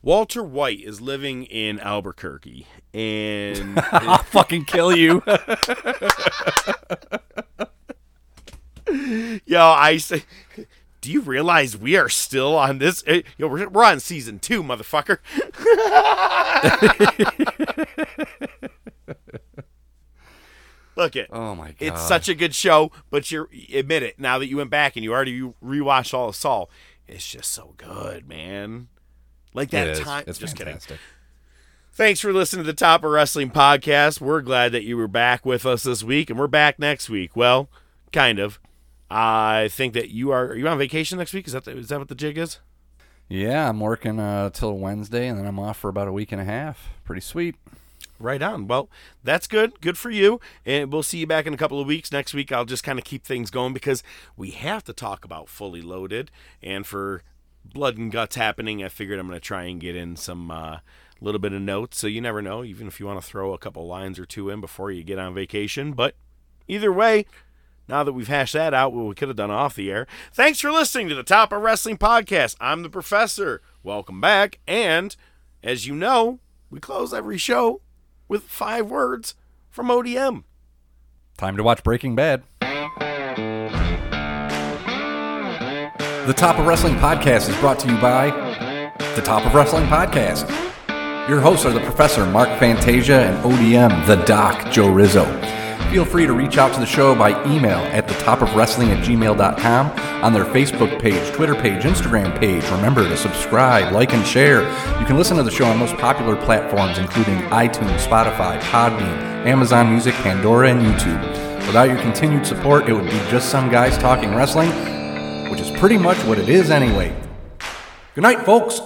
Speaker 5: Walter White is living in Albuquerque, and
Speaker 6: I'll fucking kill you.
Speaker 5: yo, I say, do you realize we are still on this? eh, Yo, we're, we're on season two, motherfucker. Look it.
Speaker 6: oh my god.
Speaker 5: It's such a good show, but you admit it now that you went back and you already rewatched all of Saul. It's just so good, man. Like that
Speaker 6: It
Speaker 5: time.
Speaker 6: It's
Speaker 5: just kidding.
Speaker 6: fantastic.
Speaker 5: Thanks for listening to the Top of Wrestling podcast. We're glad that you were back with us this week, and we're back next week. Well, kind of. I think that you are. Are you on vacation next week? Is that the, is that what the jig is?
Speaker 6: Yeah, I'm working uh, till Wednesday, and then I'm off for about a week and a half. Pretty sweet.
Speaker 5: Right on. Well, that's good. Good for you. And we'll see you back in a couple of weeks. Next week, I'll just kind of keep things going because we have to talk about Fully Loaded. And for Blood and Guts happening, I figured I'm going to try and get in some uh, little bit of notes. So you never know, even if you want to throw a couple lines or two in before you get on vacation. But either way, now that we've hashed that out, what we could have done off the air. Thanks for listening to the Top of Wrestling podcast. I'm the professor. Welcome back. And as you know, we close every show with five words from ODM.
Speaker 6: Time to watch Breaking Bad. The Top of Wrestling Podcast is brought to you by The Top of Wrestling Podcast. Your hosts are the Professor Mark Fantasia and ODM, the Doc Joe Rizzo. Feel free to reach out to the show by email at the top of wrestling at gmail.com, on their Facebook page, Twitter page, Instagram page. Remember to subscribe, like, and share. You can listen to the show on most popular platforms, including iTunes, Spotify, Podbean, Amazon Music, Pandora, and YouTube. Without your continued support, it would be just some guys talking wrestling, which is pretty much what it is anyway. Good night, folks.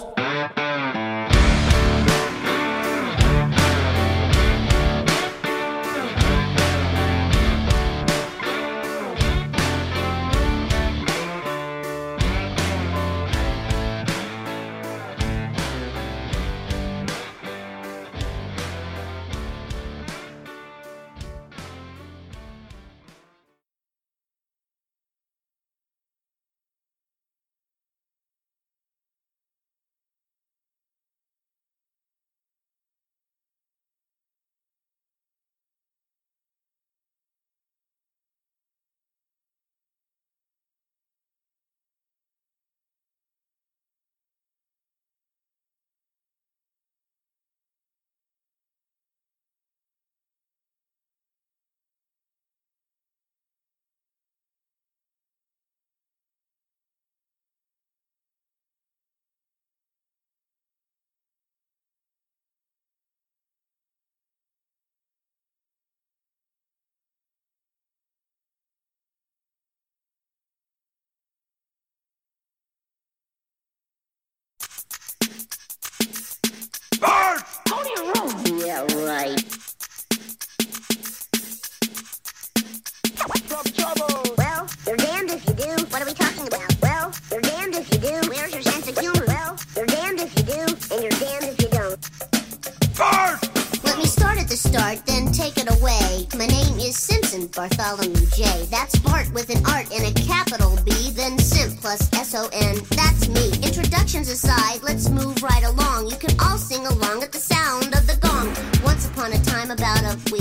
Speaker 10: Alright. Well, you're damned if you do. What are we talking about? Well, you're damned if you do. Where's your sense of humor? Well, you're damned if you do, and you're damned if you don't.
Speaker 11: Let me start at the start, then take it away. My name is Simpson Bartholomew J. That's Bart with an art and a capital B, then Simp plus S O N. That's me. Introductions aside, let's move right along.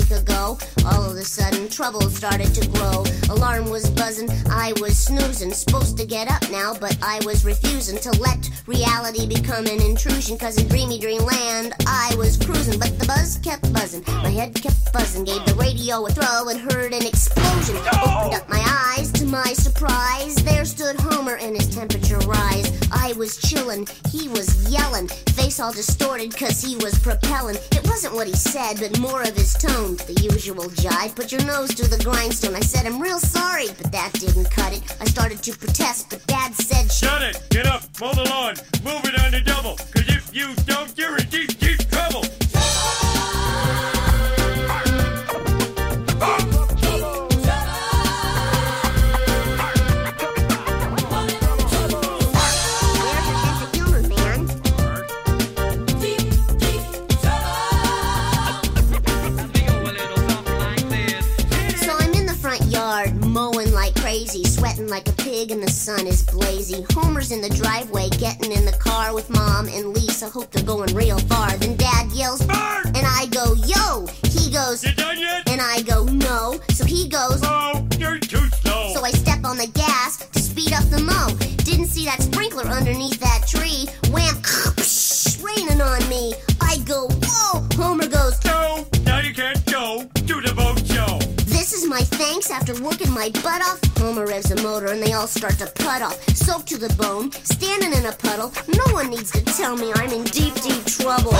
Speaker 11: Week ago, all of a sudden trouble started to grow. Alarm was buzzing, I was snoozing. Supposed to get up now, but I was refusing to let reality become an intrusion. Cause in dreamy dreamland, I was cruising. But the buzz kept buzzing, my head kept buzzing. Gave the radio a throw and heard an explosion. Opened up my eyes to my surprise. There stood Homer and his temperature rise. I was chillin', he was yelling. Face all distorted cause he was propelling. It wasn't what he said, but more of his tone. The usual jive, put your nose to the grindstone. I said, I'm real sorry, but that didn't cut it. I started to protest, but Dad said,
Speaker 12: Shut it! Get up! Mow the lawn! Move it on the double! Cause if you don't, you're in deep, deep trouble!
Speaker 11: Pig, and the sun is blazy. Homer's in the driveway, getting in the car with mom and Lisa. Hope they're going real far. Then dad yells, and I go, yo! He goes,
Speaker 12: You done yet?
Speaker 11: and I go, no. So he goes,
Speaker 12: Oh, you're too slow!
Speaker 11: so I step on the gas to speed up the mow. Didn't see that sprinkler underneath that tree. Wham! Raining on me. I go, whoa! Homer goes,
Speaker 12: No!
Speaker 11: My thanks after working my butt off. Homer revs the motor and they all start to put off. Soaked to the bone, standing in a puddle. No one needs to tell me I'm in deep, deep trouble.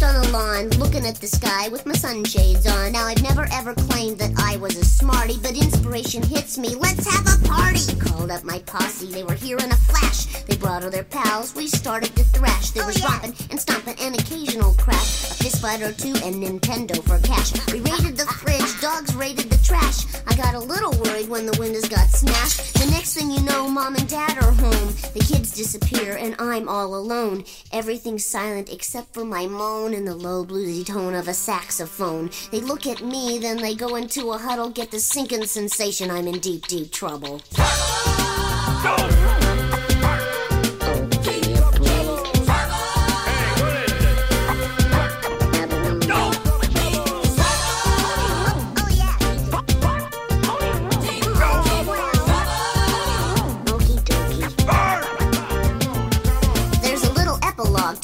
Speaker 11: I'm on the lawn, looking at the sky with my sunshades on. Now, I've never ever claimed that I was a smarty, but inspiration hits me. Let's have a party! Called up my posse, they were here in a flash. They brought all their pals, we started to thrash. There oh, was romping and stomping and occasional crash. A fist fight or two and Nintendo for cash. We raided the fridge, dogs raided the trash. I got a little worried when the windows got smashed. The next thing you know, mom and dad are home. The kids disappear and I'm all alone. Everything's silent except for my moan and the low bluesy tone of a saxophone. They look at me, then they go into a huddle, get the sinking sensation I'm in deep, deep trouble. There's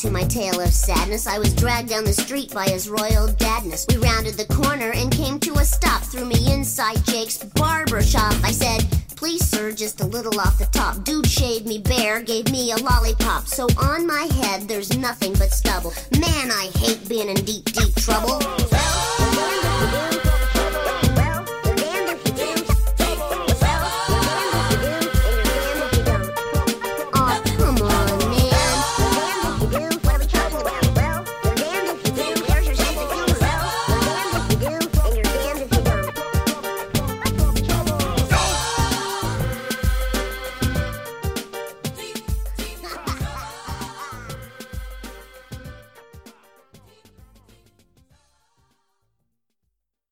Speaker 11: to my tale of sadness. I was dragged down the street by his royal dadness. We rounded the corner and came to a stop. Threw me inside Jake's barber shop. I said, Please, sir, just a little off the top. Dude shaved me bare, gave me a lollipop. So on my head, there's nothing but stubble. Man, I hate being in deep, deep trouble.